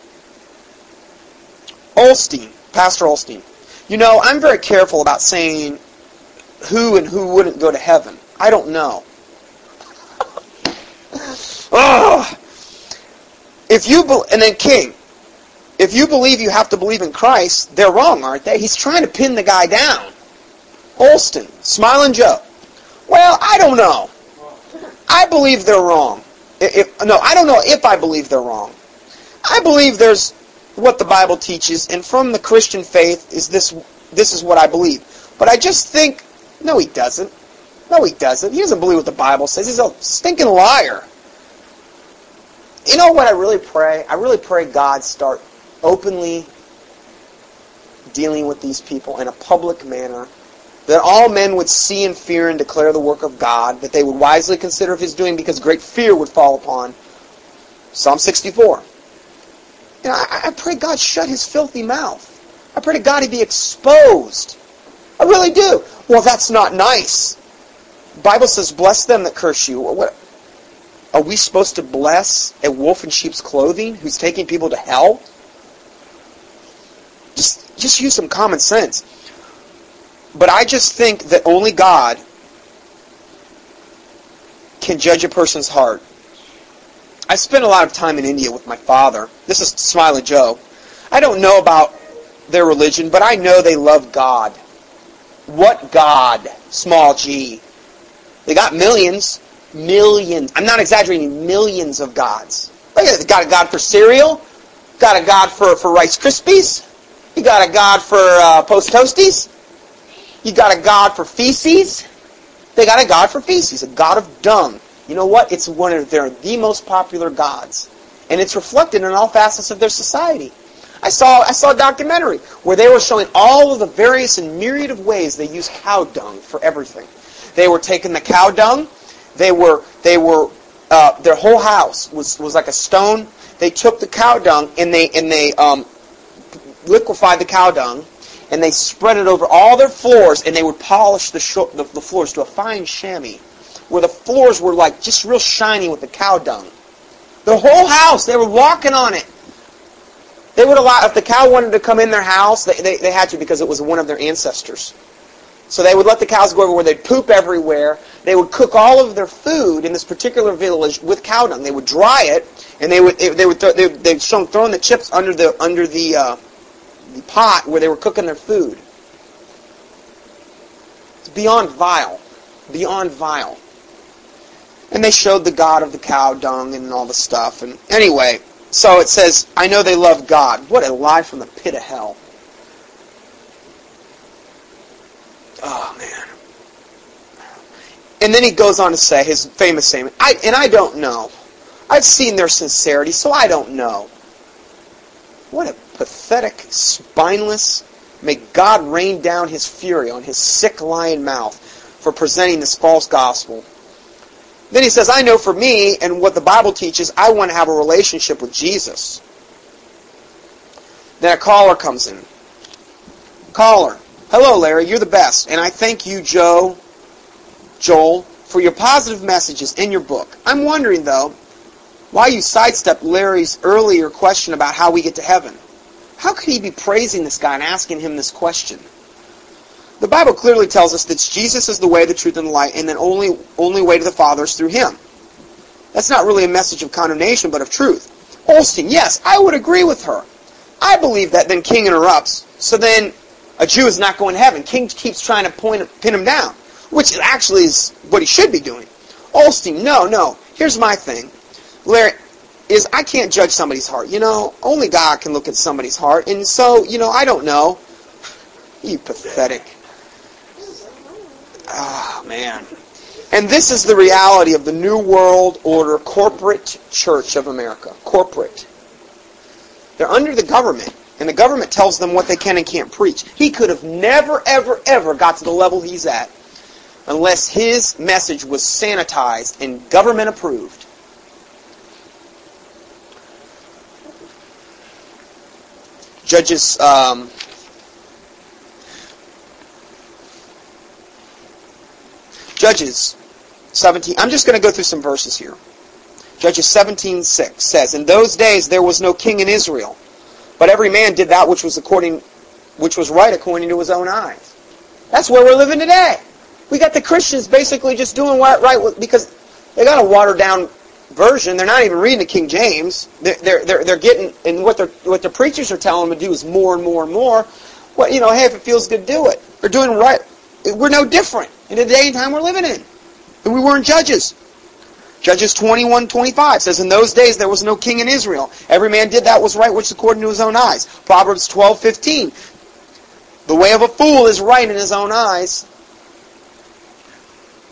Osteen, Pastor Osteen. You know, I'm very careful about saying who and who wouldn't go to heaven. I don't know. oh. If you be- and then King, if you believe you have to believe in Christ, they're wrong, aren't they? He's trying to pin the guy down. Osteen, Smiling Joe. Well, I don't know. I believe they're wrong. If, no, I don't know if I believe they're wrong. I believe there's what the Bible teaches, and from the Christian faith is this. This is what I believe. But I just think, no, he doesn't. No, he doesn't. He doesn't believe what the Bible says. He's a stinking liar. You know what I really pray? I really pray God start openly dealing with these people in a public manner that all men would see and fear and declare the work of God, that they would wisely consider of his doing because great fear would fall upon. Psalm 64. You know, I, I pray God shut his filthy mouth. I pray to God he be exposed. I really do. Well, that's not nice. Bible says, bless them that curse you. What, are we supposed to bless a wolf in sheep's clothing who's taking people to hell? Just, just use some common sense. But I just think that only God can judge a person's heart. I spent a lot of time in India with my father. This is Smiley Joe. I don't know about their religion, but I know they love God. What God? Small g. They got millions. Millions. I'm not exaggerating, millions of gods. They got a God for cereal. Got a God for, for Rice Krispies. You got a God for uh, Post Toasties. You got a God for feces. They got a God for feces, a God of dung. You know what? It's one of their the most popular gods, and it's reflected in all facets of their society. I saw I saw a documentary where they were showing all of the various and myriad of ways they use cow dung for everything. They were taking the cow dung. They were they were uh, their whole house was was like a stone. They took the cow dung and they and they um, liquefied the cow dung and they spread it over all their floors and they would polish the, sh- the, the floors to a fine chamois where the floors were like just real shiny with the cow dung. The whole house, they were walking on it. They would allow, if the cow wanted to come in their house, they, they, they had to because it was one of their ancestors. So they would let the cows go everywhere. They'd poop everywhere. They would cook all of their food in this particular village with cow dung. They would dry it, and they would they would th- they they'd show them throwing the chips under the under the uh, pot where they were cooking their food. It's beyond vile, beyond vile. And they showed the god of the cow dung and all the stuff. And anyway, so it says, I know they love God. What a lie from the pit of hell. Oh, man. And then he goes on to say his famous statement, I, and I don't know. I've seen their sincerity, so I don't know. What a pathetic, spineless, may God rain down his fury on his sick lion mouth for presenting this false gospel. Then he says, I know for me and what the Bible teaches, I want to have a relationship with Jesus. Then a caller comes in. Caller. Hello, Larry. You're the best. And I thank you, Joe, Joel, for your positive messages in your book. I'm wondering, though, why you sidestepped Larry's earlier question about how we get to heaven. How could he be praising this guy and asking him this question? The Bible clearly tells us that Jesus is the way, the truth, and the light, and the only only way to the Father is through Him. That's not really a message of condemnation, but of truth. Osteen, yes, I would agree with her. I believe that. Then King interrupts. So then a Jew is not going to heaven. King keeps trying to point, pin him down, which actually is what he should be doing. Osteen, no, no. Here's my thing. Larry, is I can't judge somebody's heart. You know, only God can look at somebody's heart. And so, you know, I don't know. You pathetic. Ah, man. And this is the reality of the New World Order corporate church of America. Corporate. They're under the government, and the government tells them what they can and can't preach. He could have never, ever, ever got to the level he's at unless his message was sanitized and government approved. Judges um, Judges 17. I'm just going to go through some verses here. Judges 17:6 says, "In those days there was no king in Israel, but every man did that which was according which was right according to his own eyes." That's where we're living today. We got the Christians basically just doing right because they got a watered down version. They're not even reading the King James. They're, they're, they're, they're getting, and what, they what the preachers are telling them to do is more and more and more. Well, you know, hey, if it feels good, do it. They're doing right. We're no different in the day and time we're living in than we weren't Judges. Judges 21, 25 says, In those days there was no king in Israel. Every man did that was right which according to his own eyes. Proverbs 12, 15. The way of a fool is right in his own eyes,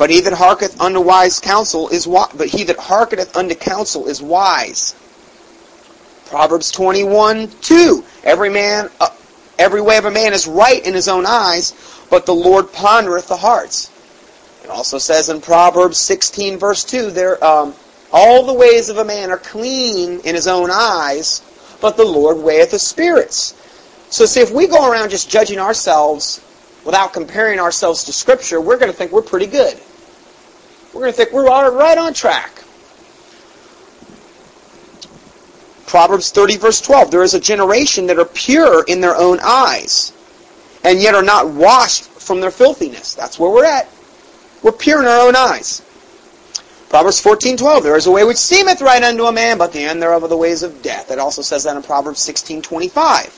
but he that hearketh unto wise counsel is wi- but he that hearkeneth unto counsel is wise. Proverbs 21, 2. Every man, uh, every way of a man is right in his own eyes, but the Lord pondereth the hearts. It also says in Proverbs 16, verse 2, there, um, all the ways of a man are clean in his own eyes, but the Lord weigheth the spirits. So see, if we go around just judging ourselves without comparing ourselves to Scripture, we're going to think we're pretty good. We're going to think we're right on track. Proverbs 30, verse 12. There is a generation that are pure in their own eyes, and yet are not washed from their filthiness. That's where we're at. We're pure in our own eyes. Proverbs 14:12 There is a way which seemeth right unto a man, but the end thereof are the ways of death. It also says that in Proverbs 16:25.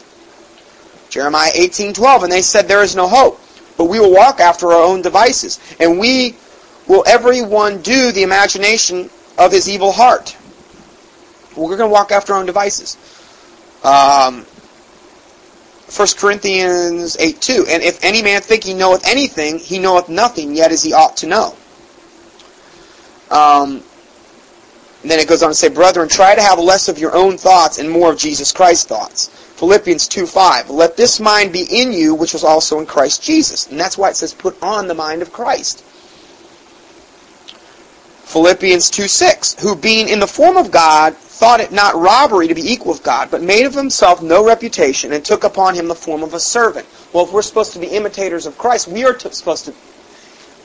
Jeremiah 18:12 And they said there is no hope, but we will walk after our own devices, and we will every one do the imagination of his evil heart. We're going to walk after our own devices. Um, 1 Corinthians 8 2. And if any man think he knoweth anything, he knoweth nothing, yet as he ought to know. Um, then it goes on to say, Brethren, try to have less of your own thoughts and more of Jesus Christ's thoughts. Philippians 2 5. Let this mind be in you, which was also in Christ Jesus. And that's why it says, put on the mind of Christ. Philippians 2 6. Who being in the form of God, thought it not robbery to be equal with God, but made of himself no reputation, and took upon him the form of a servant. Well, if we're supposed to be imitators of Christ, we are t- supposed to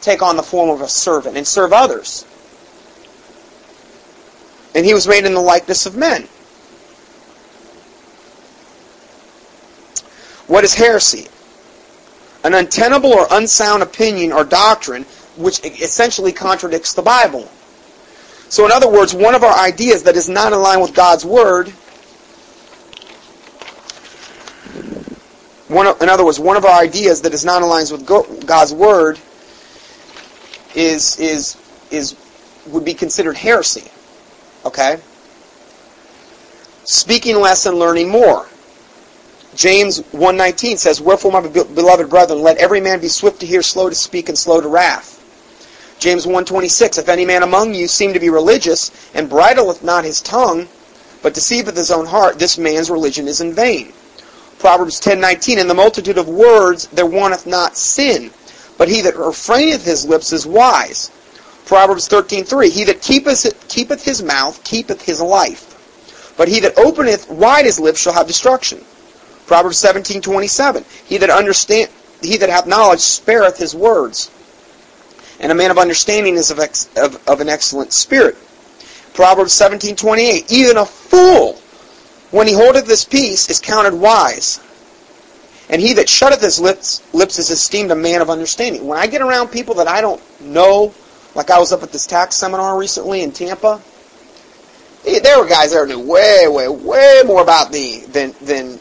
take on the form of a servant and serve others. And he was made in the likeness of men. What is heresy? An untenable or unsound opinion or doctrine which essentially contradicts the Bible. So in other words, one of our ideas that is not in line with God's Word, one in other words, one of our ideas that is not in line with God's Word is, is, is, would be considered heresy. Okay? Speaking less and learning more. James 1.19 says, Wherefore, my beloved brethren, let every man be swift to hear, slow to speak, and slow to wrath. James 1.26, If any man among you seem to be religious, and bridleth not his tongue, but deceiveth his own heart, this man's religion is in vain. Proverbs 10.19, In the multitude of words there wanteth not sin, but he that refraineth his lips is wise. Proverbs 13.3, He that keepeth, keepeth his mouth keepeth his life, but he that openeth wide his lips shall have destruction. Proverbs 17.27, He that understand, he that hath knowledge spareth his words and a man of understanding is of, ex, of, of an excellent spirit. Proverbs 17:28. Even a fool, when he holdeth this peace, is counted wise, And he that shutteth his lips, lips is esteemed a man of understanding. When I get around people that I don't know, like I was up at this tax seminar recently in Tampa, eh, there were guys there who knew way, way, way more about me than than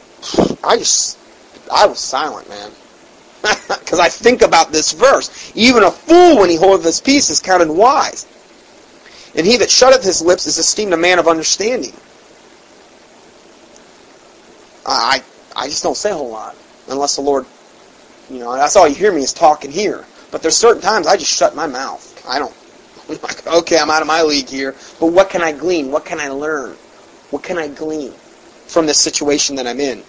I just I was silent, man. Because I think about this verse. Even a fool when he holdeth his peace is counted wise. And he that shutteth his lips is esteemed a man of understanding. I I just don't say a whole lot unless the Lord, you know, that's all you hear me is talking here. But there's certain times I just shut my mouth. I don't. I'm like, okay, I'm out of my league here. But what can I glean? What can I learn? What can I glean from this situation that I'm in?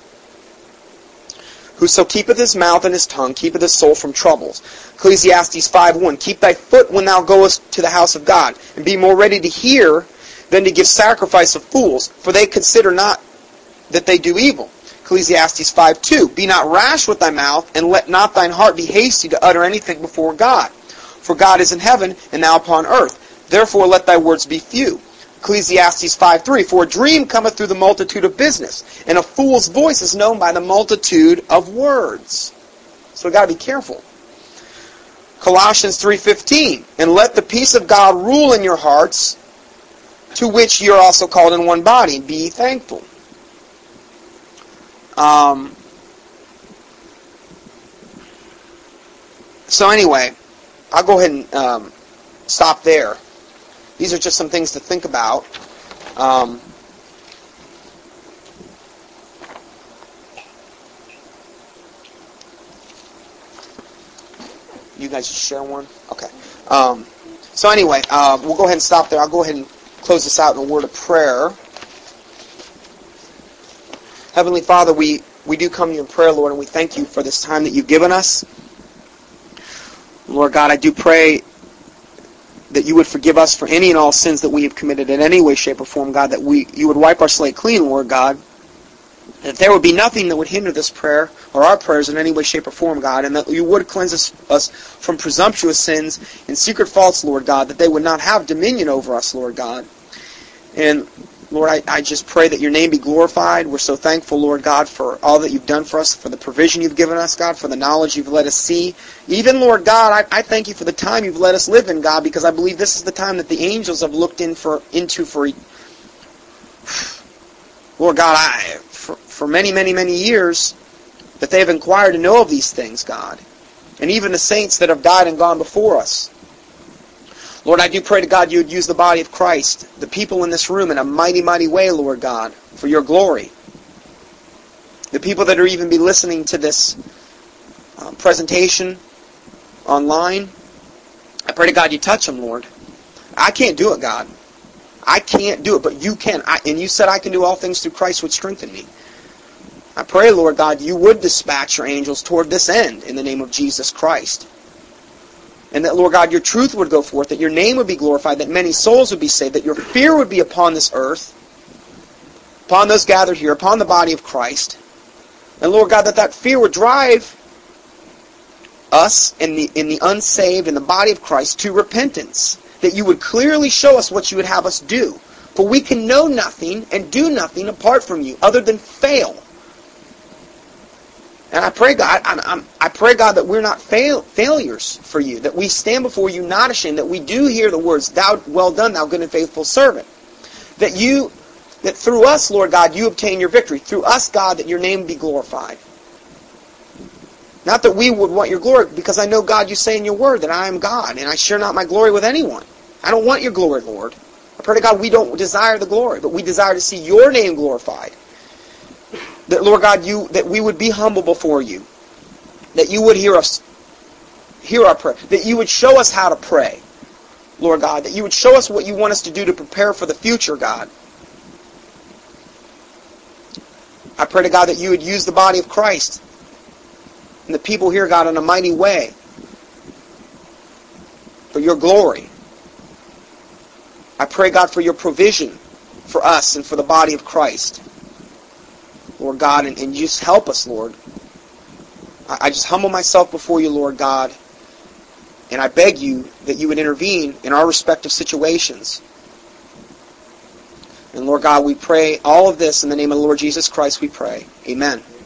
Whoso keepeth his mouth and his tongue keepeth his soul from troubles. Ecclesiastes 5.1 Keep thy foot when thou goest to the house of God, and be more ready to hear than to give sacrifice of fools, for they consider not that they do evil. Ecclesiastes 5.2 Be not rash with thy mouth, and let not thine heart be hasty to utter anything before God. For God is in heaven, and thou upon earth. Therefore let thy words be few. Ecclesiastes 5.3 For a dream cometh through the multitude of business, and a fool's voice is known by the multitude of words. So we've got to be careful. Colossians 3.15 And let the peace of God rule in your hearts, to which you are also called in one body. Be thankful. Um, so anyway, I'll go ahead and um, stop there. These are just some things to think about. Um, you guys share one? Okay. Um, so anyway, uh, we'll go ahead and stop there. I'll go ahead and close this out in a word of prayer. Heavenly Father, we, we do come to you in prayer, Lord, and we thank you for this time that you've given us. Lord God, I do pray that you would forgive us for any and all sins that we have committed in any way, shape, or form, God, that we you would wipe our slate clean, Lord God. That there would be nothing that would hinder this prayer or our prayers in any way, shape, or form, God, and that you would cleanse us, us from presumptuous sins and secret faults, Lord God, that they would not have dominion over us, Lord God. And Lord, I, I just pray that your name be glorified. We're so thankful, Lord God, for all that you've done for us, for the provision you've given us, God, for the knowledge you've let us see. Even, Lord God, I, I thank you for the time you've let us live in, God, because I believe this is the time that the angels have looked in for into for. Lord God, I, for, for many, many, many years, that they have inquired to know of these things, God. And even the saints that have died and gone before us. Lord, I do pray to God you would use the body of Christ, the people in this room, in a mighty, mighty way, Lord God, for your glory. The people that are even be listening to this um, presentation online, I pray to God you touch them, Lord. I can't do it, God. I can't do it, but you can. I, and you said I can do all things through Christ which strengthen me. I pray, Lord God, you would dispatch your angels toward this end in the name of Jesus Christ. And that, Lord God, your truth would go forth, that your name would be glorified, that many souls would be saved, that your fear would be upon this earth, upon those gathered here, upon the body of Christ. And Lord God, that that fear would drive us in the, in the unsaved, in the body of Christ, to repentance. That you would clearly show us what you would have us do. For we can know nothing and do nothing apart from you, other than fail. And I pray, God, I, I pray, God, that we're not fail, failures for you, that we stand before you not ashamed, that we do hear the words, "Thou well done, thou good and faithful servant." That you, that through us, Lord God, you obtain your victory. Through us, God, that your name be glorified. Not that we would want your glory, because I know, God, you say in your word that I am God, and I share not my glory with anyone. I don't want your glory, Lord. I pray to God we don't desire the glory, but we desire to see your name glorified that Lord God, you that we would be humble before you, that you would hear us, hear our prayer, that you would show us how to pray, Lord God, that you would show us what you want us to do to prepare for the future, God. I pray to God that you would use the body of Christ and the people here, God, in a mighty way for your glory. I pray, God, for your provision for us and for the body of Christ. Lord God, and, and just help us, Lord. I, I just humble myself before you, Lord God, and I beg you that you would intervene in our respective situations. And Lord God, we pray all of this in the name of the Lord Jesus Christ, we pray. Amen.